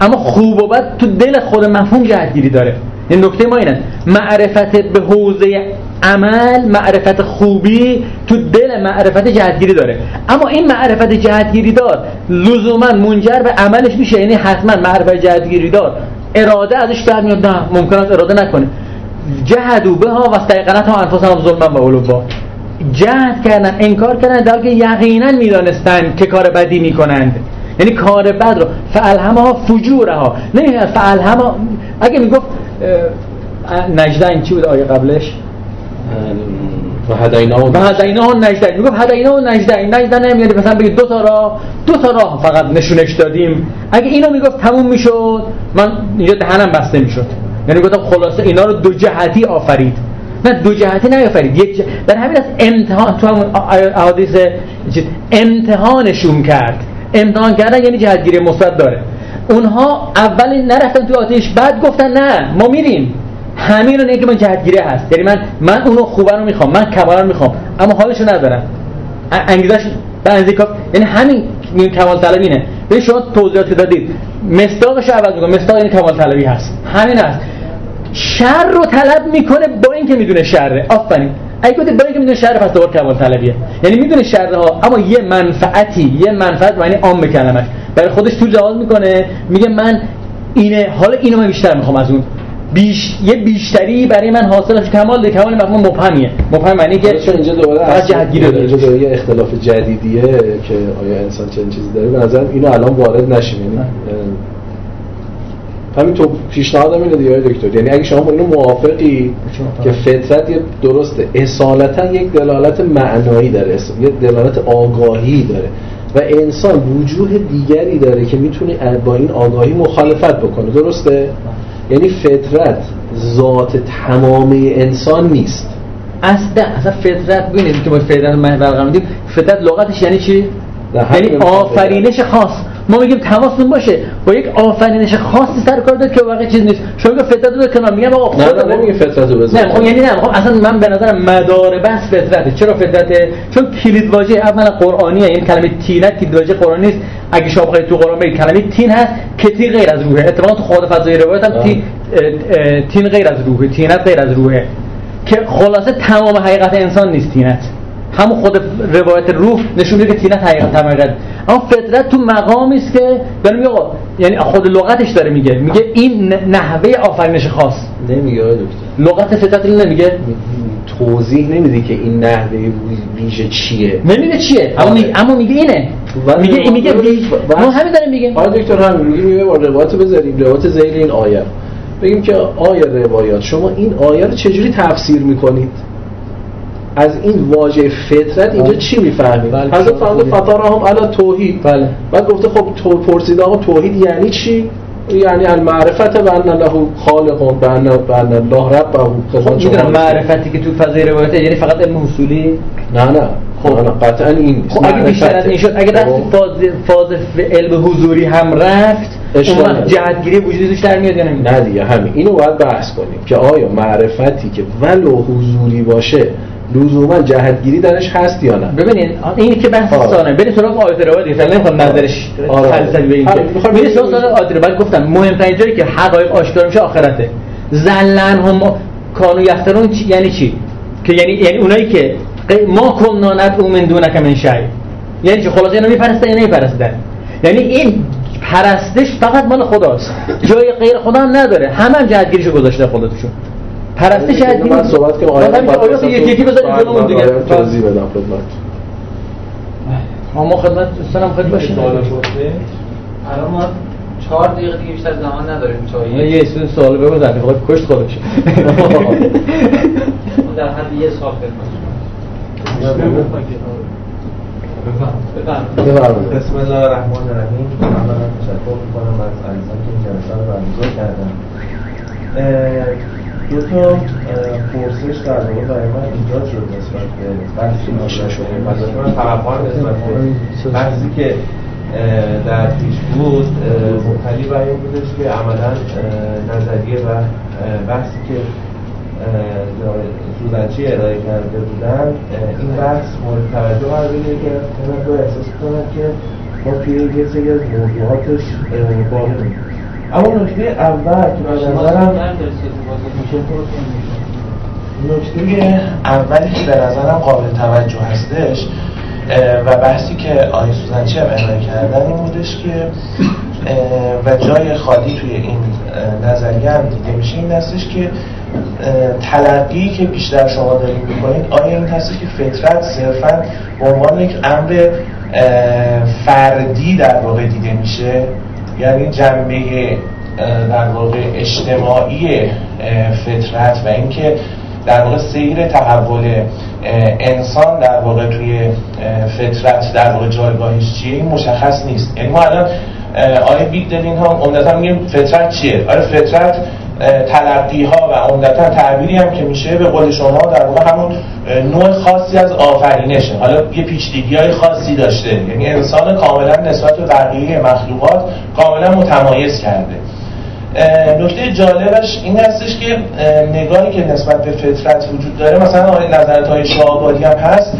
اما خوب و بد تو دل خود مفهوم جهتگیری داره. این نکته ما اینه. معرفت به حوزه عمل معرفت خوبی تو دل معرفت جهتگیری داره. اما این معرفت جهتگیری دار لزوما منجر به عملش میشه. یعنی حتما معرفت جهتگیری دار. اراده ازش در میاد. نه ممکن است اراده نکنه. جهدوا بها و استيقنتها انفسهم ظلما و علوا جهد کردن انکار کردن در که یقینا می‌دانستند که کار بدی می‌کنند. یعنی کار بد رو. فالهمها فجورها نه فالهمها اگه می‌گفت اه، نجدن چی بود آیه قبلش؟ و هدینا و هدینا و نجدن می‌گفت هدینا و نجدن نجدن نمیاد مثلا بگید دو تا راه دو تا راه فقط نشونش دادیم. اگه اینو می‌گفت تموم می‌شد من اینجا دهنم بسته می‌شد. یعنی گفتم خلاصه اینا رو دو جهتی آفرید. نه دو جهتی نیافرید. یک جه... در همین از امتحان تو همون احادیث امتحانشون کرد. امتحان کردن یعنی جهتگیری مثبت داره. اونها اول نرفتن تو آتیش بعد گفتن نه ما میریم. همین رو که من جهتگیری هست. یعنی من من اونو خوبه رو می‌خوام من کمال رو می‌خوام. اما حالشو ندارم. ا- انگیزش به اندازه کافی یعنی همین این کمال طلبینه به شما توضیحات دادید. مصداقش رو عوض می‌کنه مصداق این کمال طلبی هست. همین هست. شر رو طلب می‌کنه با اینکه می‌دونه شره. آفرین. اگه گفته با اینکه می‌دونه شر پس دوباره کمال طلبیه. یعنی می‌دونه شره ها اما یه منفعتی یه منفعت معنی عام کلمش برای خودش تو جواز می‌کنه میگه من اینه حالا اینو من بیشتر می‌خوام از اون. بیش یه بیشتری برای من حاصل از کمال ده کمال مفهوم مبهمیه. مبهم معنی که چون اینجا دوباره فقط اصل- جهتگیری داره. اینجا دوباره یه اختلاف جدیدیه که آیا انسان چنین چیزی داره. به نظر اینو الان وارد نشیم. یعنی همین تو پیشنهادم اینه دیگه دکتر. یعنی اگه شما با اینو موافقی که فطرت یه درسته. اصالتا یک دلالت معنایی داره. یه دلالت آگاهی داره. و انسان وجوه دیگری داره که می‌تونه با این آگاهی مخالفت بکنه. درسته؟ یعنی فطرت ذات تمام انسان نیست. اصلا اصلا فطرت ببینید که ما فطرت محور قرار میدیم. فطرت لغتش یعنی چی؟ یعنی آفرینش خاص. ما میگیم تماستون باشه. با یک آفرینش خاصی سر کار داره که واقعا چیز نیست. شما میگه فطرت رو کنار میگم آقا نه خود نه نمیگه فطرت رو نه خب یعنی نه. خب اصلا من به نظرم مدار بحث فطرته. چرا فطرته؟ چون کلید واژه اولا قرآنیه. این کلمه تینت کلید واژه قرآنی نیست. اگه شما بخواید تو قرآن بگید کلمه تین هست که تین غیر از روحه. اتفاقا تو خود فضای روایت هم آه. تی- اه، اه، تین غیر از روحه. تینت غیر از روحه. که خلاصه تمام حقیقت انسان نیست تینت همون خود روایت روح نشون میده که تینت حقیقت حقیقت اما فطرت تو مقامی است که داره میگه یعنی خود لغتش داره میگه. میگه این نحوه آفرینش خاص. نمیگه دکتر. لغت فطرت رو نمیگه. توضیح نمیدی که این نحوه ویژه چیه. نمیگه چیه اما آره. میگه اما میگه اینه. میگه میگه ما همین داریم میگیم. آقای دکتر هم میگیم یه بار روایت رو بذاریم روایت زیل این آیه. بگیم که آیه روایات. شما این آیه رو چجوری تفسیر می‌کنید؟ از این واژه فطرت اینجا بله. چی می‌فهمید بله. حضرت فرمود فطرهم علی توحید بله بعد گفته خب تو پرسید آقا توحید یعنی چی یعنی المعرفت به ان له خالق به ان الله رب خب می‌دونم معرفتی که تو فضای روایت یعنی فقط علم حصولی نه نه خب. نه قطعا این نیست خب اگه بیشتر از. این شد اگه خب. فاز فاز علم حضوری هم رفت اون. جهتگیری وجودی توش در میاد یا نمیاد نه دیگه همین اینو باید بحث کنیم که آیا معرفتی که ولو حضوری باشه لزوما جهتگیری درش هست یا نه؟ ببینید این که بحث آره. سانه برید سراغ آیت روایت. دیگه نمی‌خوام نظرش آره. فلسفی به این آره. برید سراغ آیت روایت. گفتم مهمترین جایی که حقایق آشکار میشه آخرته. زلن هم کانو یفترون چی- یعنی چی؟ که یعنی یعنی اونایی که ما کننا ندعو من دونک من شیء یعنی چی؟ خلاص اینا میپرستن یا نمیپرستن؟ یعنی این پرستش فقط مال خداست. جای غیر خدا هم نداره. همه هم جهتگیریشو گذاشته خدا توشون پرستش جهتگیری من صحبت کنم آیه آیات یکی یکی بذارید جلومون دیگه. توضیح بدم خدمت. ما خدمت دوستانم خدمت باشیم الان ما چهار دقیقه دیگه بیشتر زمان نداریم چای یه اسم سوال بگو زنی خواهد کشت خودش. در حد یه سال خدمت بفرمایید. بسم الله الرحمن الرحیم. اولا تشکر می‌کنم از عزیزان که این جلسه رو برگزار کردن. دو تا پرسش در واقع برای من ایجاد شد نسبت به بحثی ناشر شده من توقع نسبت به بحثی که در پیش بود اه، مبتنی بر این بودش که عملا نظریه و بحثی که سوزنچی ارائه کرده بودن این بحث مورد توجه قرار بگیره که من رو احساس کنم که ما توی یه سری از موضوعاتش باقی. اما نکته اول که به نظرم نکته اولی که به نظرم قابل توجه هستش و بحثی که آقای سوزنچی هم ارائه کردن این بودش که و جای خالی توی این نظریه هم دیده میشه این هستش که تلقی که بیشتر شما دارید می‌کنید آیا این هستش که فطرت صرفا به عنوان یک امر فردی در واقع دیده میشه؟ یعنی جنبه در واقع اجتماعی فطرت و اینکه در واقع سیر تحول انسان در واقع توی فطرت در واقع جایگاهش چیه؟ این مشخص نیست. یعنی ما الان آیه بیگ دلین ها عمدتا میگیم فطرت چیه؟ آره فطرت تلقی ها و عمدتا تعبیری هم که میشه به قول شما در واقع همون نوع خاصی از آفرینشه. حالا یه پیچیدگی های خاصی داشته. یعنی انسان کاملا نسبت به بقیه مخلوقات کاملا متمایز کرده. نکته جالبش این هستش که اه، نگاهی که نسبت به فطرت وجود داره مثلا نظرت های شاهبادی هم هست.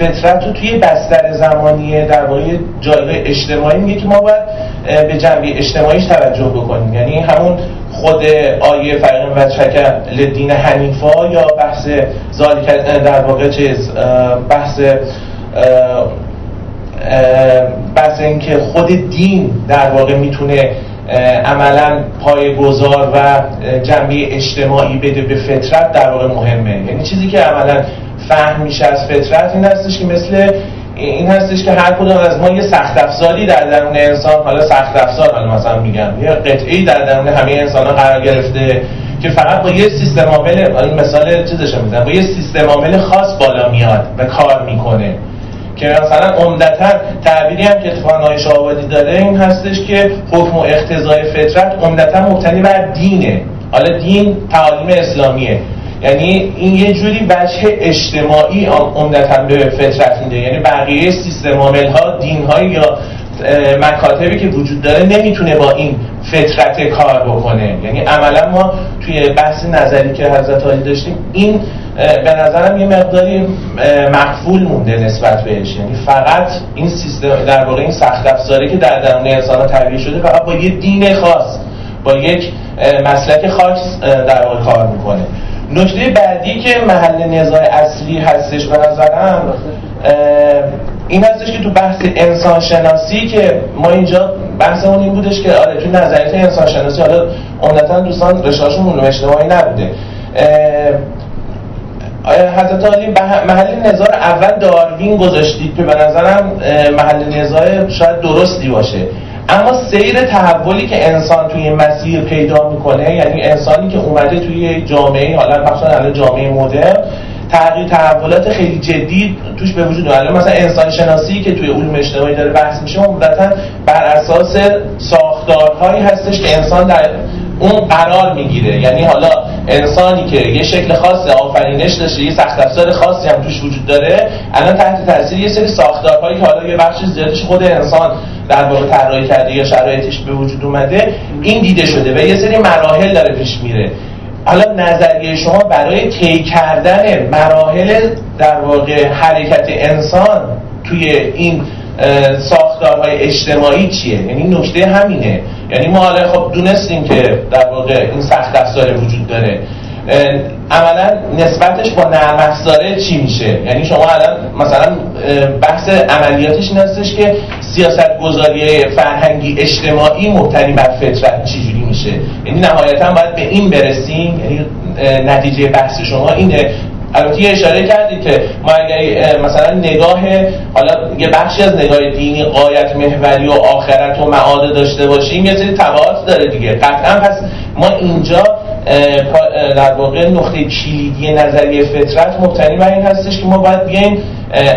فطرت رو توی بستر زمانی در واقع جایگاه اجتماعی میگه که ما باید به جنبه اجتماعیش توجه بکنیم. یعنی همون خود آیه فرق و چکر لدین حنیفا یا بحث ذالک در واقع چیز بحث بحث اینکه خود دین در واقع می‌تونه عملا پایگذار و جنبه اجتماعی بده به فطرت در واقع مهمه. یعنی چیزی که عملا فهم میشه از فطرت این هستش که مثل این هستش که هر کدوم از ما یه سخت افزاری در درون انسان حالا سخت افزار حالا مثلا میگم یه قطعی در درون همه انسان ها قرار گرفته که فقط با یه سیستم عامل مثال چیزش می‌زنم با یه سیستم عامل خاص بالا میاد و کار می‌کنه. که مثلا عمدتا تعبیری هم که اتفاقا آبادی داره این هستش که حکم و اقتضای فطرت عمدتا مبتنی بر دینه. حالا دین تعالیم اسلامیه. یعنی این یه جوری وجه اجتماعی عمدتا به فطرت میده. یعنی بقیه سیستم عامل ها دین های یا مکاتبی که وجود داره نمی‌تونه با این فطرت کار بکنه. یعنی عملا ما توی بحث نظری که حضرت علی داشتیم این به نظرم یه مقداری مقفول مونده نسبت بهش. یعنی فقط این سیستم در واقع این سخت افزاری که در درون انسان ها شده فقط با یه دین خاص با یک مسلک خاص در واقع کار می‌کنه. نکته بعدی که محل نزاع اصلی هستش به نظرم این هستش که تو بحث انسان شناسی که ما اینجا بحثمون این بودش که آره تو نظریات انسان شناسی حالا عمدتا دوستان رشتهاشون علوم اجتماعی نبوده. حضرت علی محل نظار اول داروین گذاشتید که به نظرم محل نظار شاید درستی باشه. اما سیر تحولی که انسان توی مسیر پیدا می‌کنه یعنی انسانی که اومده توی جامعه حالا مثلا جامعه مدرن تغییر تحولات خیلی جدی توش به وجود اومده. مثلا انسان شناسی که توی علوم اجتماعی داره بحث میشه عمدتا بر اساس ساختارهایی هستش که انسان در اون قرار می‌گیره. یعنی حالا انسانی که یه شکل خاص آفرینش داشته یه سخت افزار خاصی هم توش وجود داره الان تحت تاثیر یه سری ساختارهایی که حالا یه بخش زیادش خود انسان در واقع طراحی کرده یا شرایطش به وجود اومده این دیده شده و یه سری مراحل داره پیش میره. حالا نظریه شما برای طی کردن مراحل در واقع حرکت انسان توی این ساختارهای اجتماعی چیه؟ یعنی نکته همینه. یعنی ما حالا خب دونستیم که در واقع این سخت افزار وجود داره. عملا نسبتش با نرم افزاره چی میشه؟ یعنی شما الان مثلا بحث عملیاتش این هستش که سیاست گذاری فرهنگی اجتماعی مبتنی بر فطرت چجوری میشه؟ یعنی نهایتا باید به این برسیم. یعنی نتیجه بحث شما اینه البته اشاره کردید که ما اگر مثلا نگاه حالا یه بخشی از نگاه دینی قایت محوری و آخرت و معاد داشته باشیم یه سری تبعات داره دیگه. قطعا پس ما اینجا در واقع نقطه کلیدی نظریه فطرت مبتنی بر این هستش که ما باید بیایم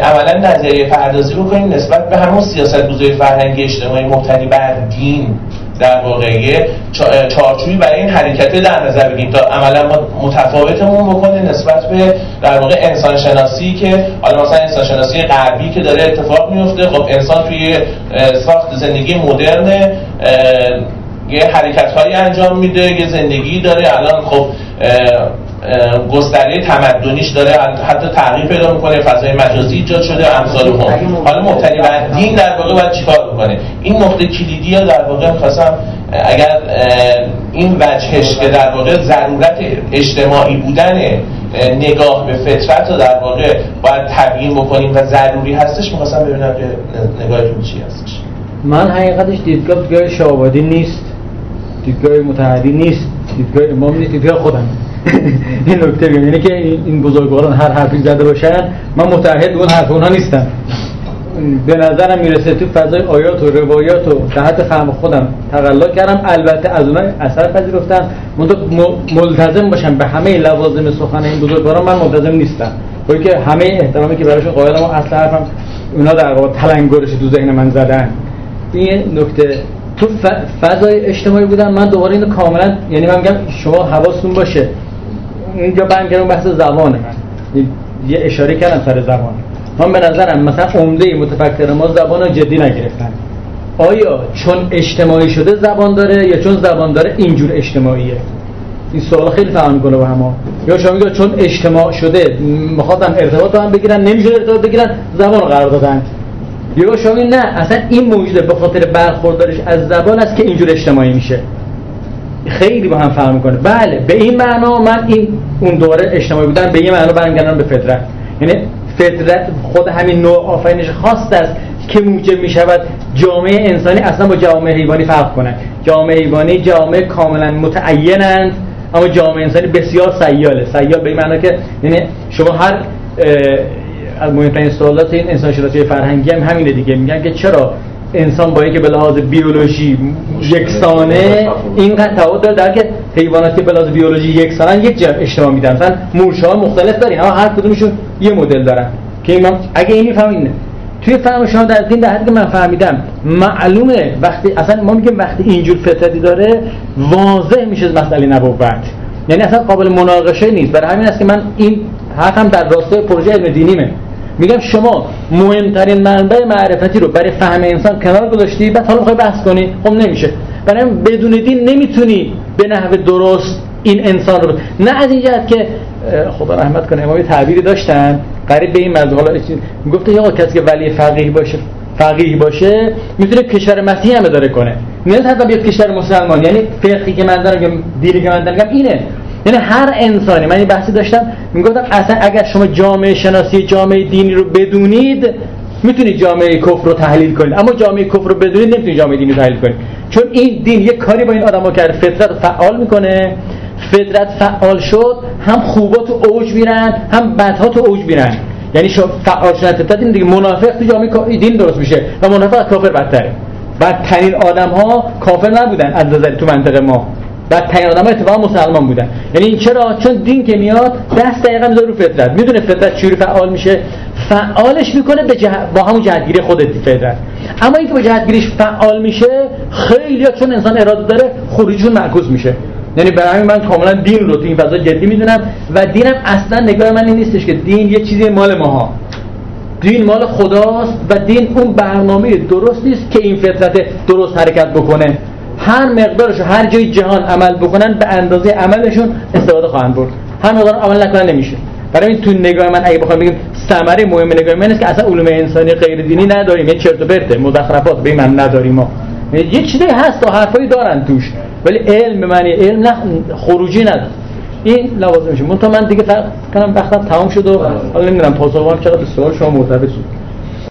عملا نظریه پردازی بکنیم نسبت به همون سیاست گذاری فرهنگی اجتماعی مبتنی بر دین. در واقعیه چارچوبی برای این حرکت در نظر بگیریم تا عملا متفاوتمون بکنه نسبت به در واقع انسان شناسی که حالا مثلا انسان شناسی غربی که داره اتفاق میفته. خب انسان توی ساخت زندگی مدرن یه حرکت هایی انجام میده یه زندگی داره. الان خب گستره تمدنیش داره حتی تغییر پیدا می‌کنه فضای مجازی ایجاد شده امثال هم. حالا مبتنی بر دین در واقع باید چیکار بکنه؟ این نقطه کلیدی ها در واقع می‌خواستم اگر این وجهش که در واقع ضرورت اجتماعی بودن نگاه به فطرت رو در واقع باید تبیین بکنیم و ضروری هستش می‌خواستم ببینم که نگاهتون چی هستش. من حقیقتش دیدگاه دیدگاه شعبادی نیست دیدگاه متحدی نیست دیدگاه امام نیست دیدگاه خودم. این نکته بگم یعنی که این بزرگواران هر حرفی زده باشن من متحد اون حرف اونها نیستم به نظرم می‌رسه تو فضای آیات و روایات و تحت فهم خودم تقلا کردم. البته از اونها اثر پذیرفتم ملتزم باشم به همه لوازم سخن این بزرگواران من ملتزم نیستم. ولی که همه احترامی که براشون قائلم و اصل حرفم اونا در واقع تلنگرش تو ذهن من زدن. این نکته. تو فضای اجتماعی بودن من دوباره اینو کاملا یعنی من میگم شما حواستون باشه. اینجا برمیگردم بحث زبانه. یه اشاره کردم سر زبان. من به نظرم مثلا عمده متفکر ما زبان رو جدی نگرفتن. آیا چون اجتماعی شده زبان داره یا چون زبان داره اینجور اجتماعیه؟ این سوال خیلی فهم کنه با هم یا شما میگه چون اجتماع شده می‌خواستن ارتباط هم بگیرن نمیشه ارتباط بگیرن زبان قرار دادن. یا شما نه اصلا این موجود به خاطر برخوردارش از زبان است که اینجور اجتماعی میشه. خیلی با هم فهم می‌کنه. بله به این معنا من این اون دوره اجتماعی بودن به این معنا برمیگردم به فطرت. یعنی فطرت خود همین نوع آفرینش خاص است که موجب می شود جامعه انسانی اصلا با جامعه حیوانی فرق کنند جامعه حیوانی جامعه کاملا متعینند اما جامعه انسانی بسیار سیاله. سیال به این معنی که یعنی شما هر از مهمترین سوالات این انسان شناسی فرهنگی هم همینه دیگه. میگن که چرا انسان با اینکه به لحاظ بیولوژی یکسانه اینقدر تفاوت داره در که حیوانات که به لحاظ بیولوژی یکسانن یک جمع اجتماع میدن. مثلا مورچه ها مختلف داریم اما هر کدومشون یه مدل دارن. که من اگه اینی فهمین توی فهم شما در دین در حدی که من فهمیدم معلومه وقتی اصلا ما میگیم وقتی اینجور فطرتی داره واضح میشه مسئله نبوت. یعنی اصلا قابل مناقشه نیست. برای همین است که من این حرفم در راستای پروژه علم دینیمه. میگم شما مهمترین منبع معرفتی رو برای فهم انسان کنار گذاشتی بعد حالا می‌خوای بحث کنی؟ خب نمیشه. برای بدون دین نمی‌تونی به نحو درست این انسان رو نه از این جهت که خدا رحمت کنه امام تعبیری داشتن قریب به این موضوع حالا می‌گفت یا کسی که ولی فقیه باشه فقیه باشه می‌تونه کشور مسیحی هم اداره کنه. نه حتی بیاد کشور مسلمان یعنی فقهی که من دارم دینی که من دارم اینه. یعنی هر انسانی من این بحثی داشتم می‌گفتم اصلا اگر شما جامعه شناسی جامعه دینی رو بدونید می‌تونید جامعه کفر رو تحلیل کنید. اما جامعه کفر رو بدونید نمی‌تونید جامعه دینی رو تحلیل کنید. چون این دین یک کاری با این آدم‌ها کرده فطرت رو فعال می‌کنه. فطرت فعال شد هم خوبات تو اوج میرن هم بدها تو اوج میرن. یعنی شما فعال شدن فطرت این دیگه. منافق تو جامعه دین درست میشه و منافق کافر بدتره. بدترین آدم ها کافر نبودن از نظر تو منطقه ما. بدترین آدم ها اتفاقا مسلمان بودن. یعنی این چرا؟ چون دین که میاد دست دقیقا می‌ذاره رو فطرت. می‌دونه فطرت چجوری فعال میشه. فعالش می‌کنه به جه... با همون جهتگیری خود فطرت. اما اینکه با جهتگیریش فعال میشه خیلی چون انسان اراده داره خروجشون معکوس میشه. یعنی برای من کاملا دین رو تو این فضا جدی می‌دونم و دینم اصلا نگاه من این نیستش که دین یه چیزی مال ماها. دین مال خداست و دین اون برنامه درست نیست که این فطرت درست حرکت بکنه. هر مقدارش هر جای جهان عمل بکنن به اندازه عملشون استفاده خواهند برد. هر مقدار عمل نکنن نمیشه. برای این تو نگاه من اگه بخوام بگیم ثمره مهم نگاه من است که اصلا علوم انسانی غیر دینی نداریم. یه چرت و پرته. مزخرفات به من نداریم ما. یه چیزی هست و حرفایی دارن توش. ولی علم معنی علم نه خروجی نداره. این لوازمشه. من تا من دیگه کنم وقتم تمام شد و حالا نمی‌دونم پاسخم چقدر به سوال شما مرتبط شد.